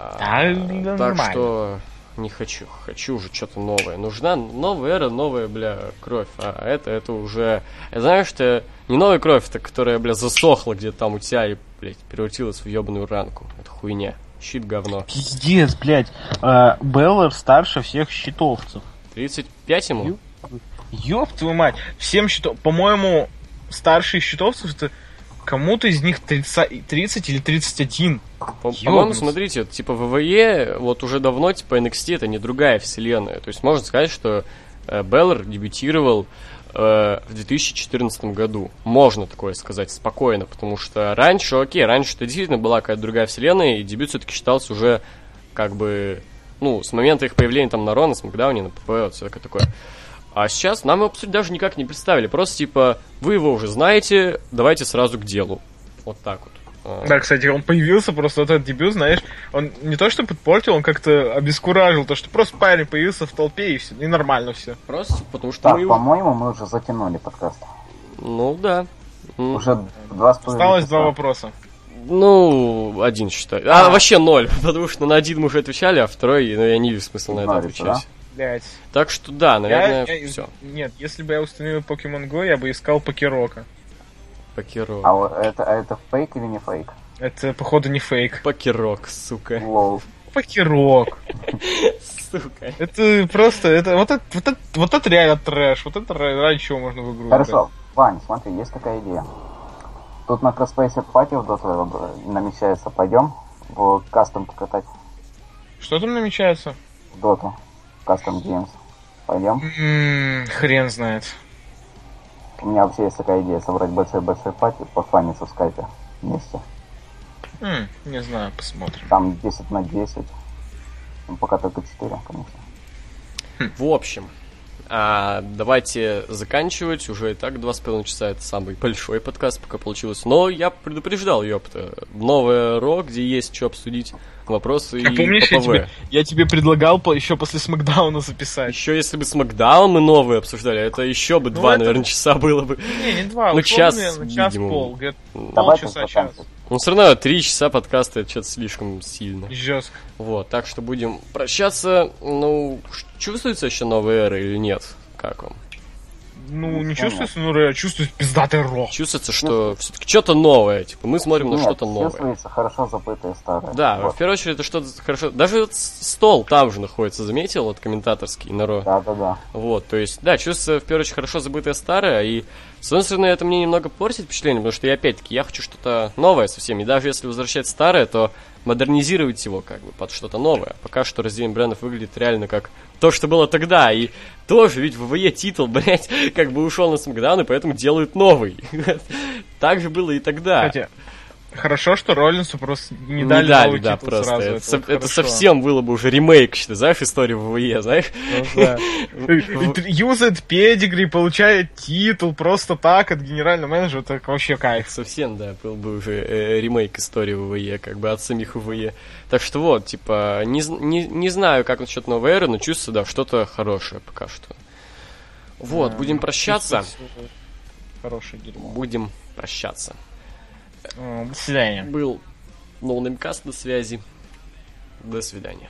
А, Да, да, так нормально. что не хочу, хочу уже что-то новое. Нужна новая эра, новая, бля, кровь. А это, это уже... Я знаю, что не новая кровь, это которая, бля, засохла где-то там у тебя и, блядь, превратилась в ебаную ранку. Это хуйня. Щит говно. Пиздец, блядь. Беллар старше всех щитовцев. 35 ему? Ёб твою мать. Всем щитов... По-моему, старшие щитовцев это кому-то из них 30, 30 или 31. По- По-моему, смотрите, типа ВВЕ вот уже давно, типа NXT это не другая вселенная. То есть можно сказать, что э, Беллар дебютировал э, в 2014 году. Можно такое сказать спокойно, потому что раньше, окей, раньше это действительно была какая-то другая вселенная, и дебют все-таки считался уже как бы, ну, с момента их появления там на Ро, на Смакдауне, на ПП, вот всякое такое. А сейчас нам его, по сути, даже никак не представили. Просто, типа, вы его уже знаете, давайте сразу к делу. Вот так вот. А, Да, кстати, он появился, просто вот этот дебют, знаешь, он не то что подпортил, он как-то обескуражил, то что просто парень появился в толпе и все, и нормально все. Просто потому что Так, мы его... по-моему, мы уже затянули подкаст. Ну, да. Уже два с половиной Осталось часа. два вопроса. Ну, один считай. А, А. вообще ноль, (laughs) потому что на один мы уже отвечали, а второй, ну, я не вижу смысла на это отвечать. Блять. Так что да, наверное, Я- я- все. Нет, если бы я установил Pokemon Go, я бы искал Покерока. Покерок. А это, а это фейк или не фейк? Это, походу, не фейк. Покерок, сука. Лол. Покерок. Сука. Это просто, это вот это, вот это, вот это реально трэш. Вот это ра- ради чего можно в игру Хорошо, Вань, смотри, есть такая идея. Тут на Кросспейсе пати в Dota э, намечается. Пойдем в кастом покатать. Что там намечается? в Dota. Кастом Games. Пойдем. М, хрен знает. У меня вообще есть такая идея собрать большой-большой пати, пофаниться в скайпе вместе. М, не знаю, посмотрим. Там 10 на 10. Ну, пока только 4, конечно. В общем, а, давайте заканчивать. Уже и так два с половиной часа это самый большой подкаст пока получилось. Но я предупреждал, ёпта. Новое РО, где есть что обсудить. Вопросы А и помнишь, я ППВ. тебе, я тебе предлагал по, еще после Смакдауна записать? Еще если бы Смакдаун мы новые обсуждали, это еще бы Ну, два, это- наверное, часа было бы. Не, не два, Ну, час, наверное, час видимо. пол, где-то полчаса, час. Но все равно три часа подкаста это что-то слишком сильно. Жестко. Вот, так что будем прощаться. Ну, чувствуется еще новая эра или нет? Как вам? Ну, не чувствуется, ну, ре- чувствуется пиздатый рок. Чувствуется, что все-таки что-то новое. Типа, мы смотрим на Нет, что-то новое. чувствуется хорошо забытое старое. Да, Вот. в первую очередь это что-то хорошо. Даже вот стол там же находится, заметил, вот комментаторский на Ро. Да, да, да. Вот, то есть, да, чувствуется в первую очередь хорошо забытое старое, и с одной стороны это мне немного портит впечатление, потому что я опять-таки, я хочу что-то новое совсем, и даже если возвращать старое, то модернизировать его как бы под что-то новое. Пока что разделение брендов выглядит реально как то, что было тогда, и тоже, ведь ВВЕ титул, (laughs) блять, как бы ушел на Смакдаун, и поэтому делают новый. (laughs) Так же было и тогда. Кстати, хорошо, что Роллинсу просто не, Не дали, дали, новый да, титул просто. сразу. Это, Это, вот это совсем было бы уже ремейк, считай, знаешь, историю ВВЕ, знаешь? Ну. Юзает педигри, получает титул просто так от генерального менеджера, это вообще кайф. Совсем, да, был бы уже э, ремейк истории ВВЕ, как бы от самих ВВЕ. Так что вот, типа, не, не, не знаю, как насчет новой эры, но чувствую, да, что-то хорошее пока что. Вот, Да, будем прощаться. чувствуется Хорошее дерьмо. Будем прощаться. Э, До свидания. Был ноунеймкаст на связи. До свидания.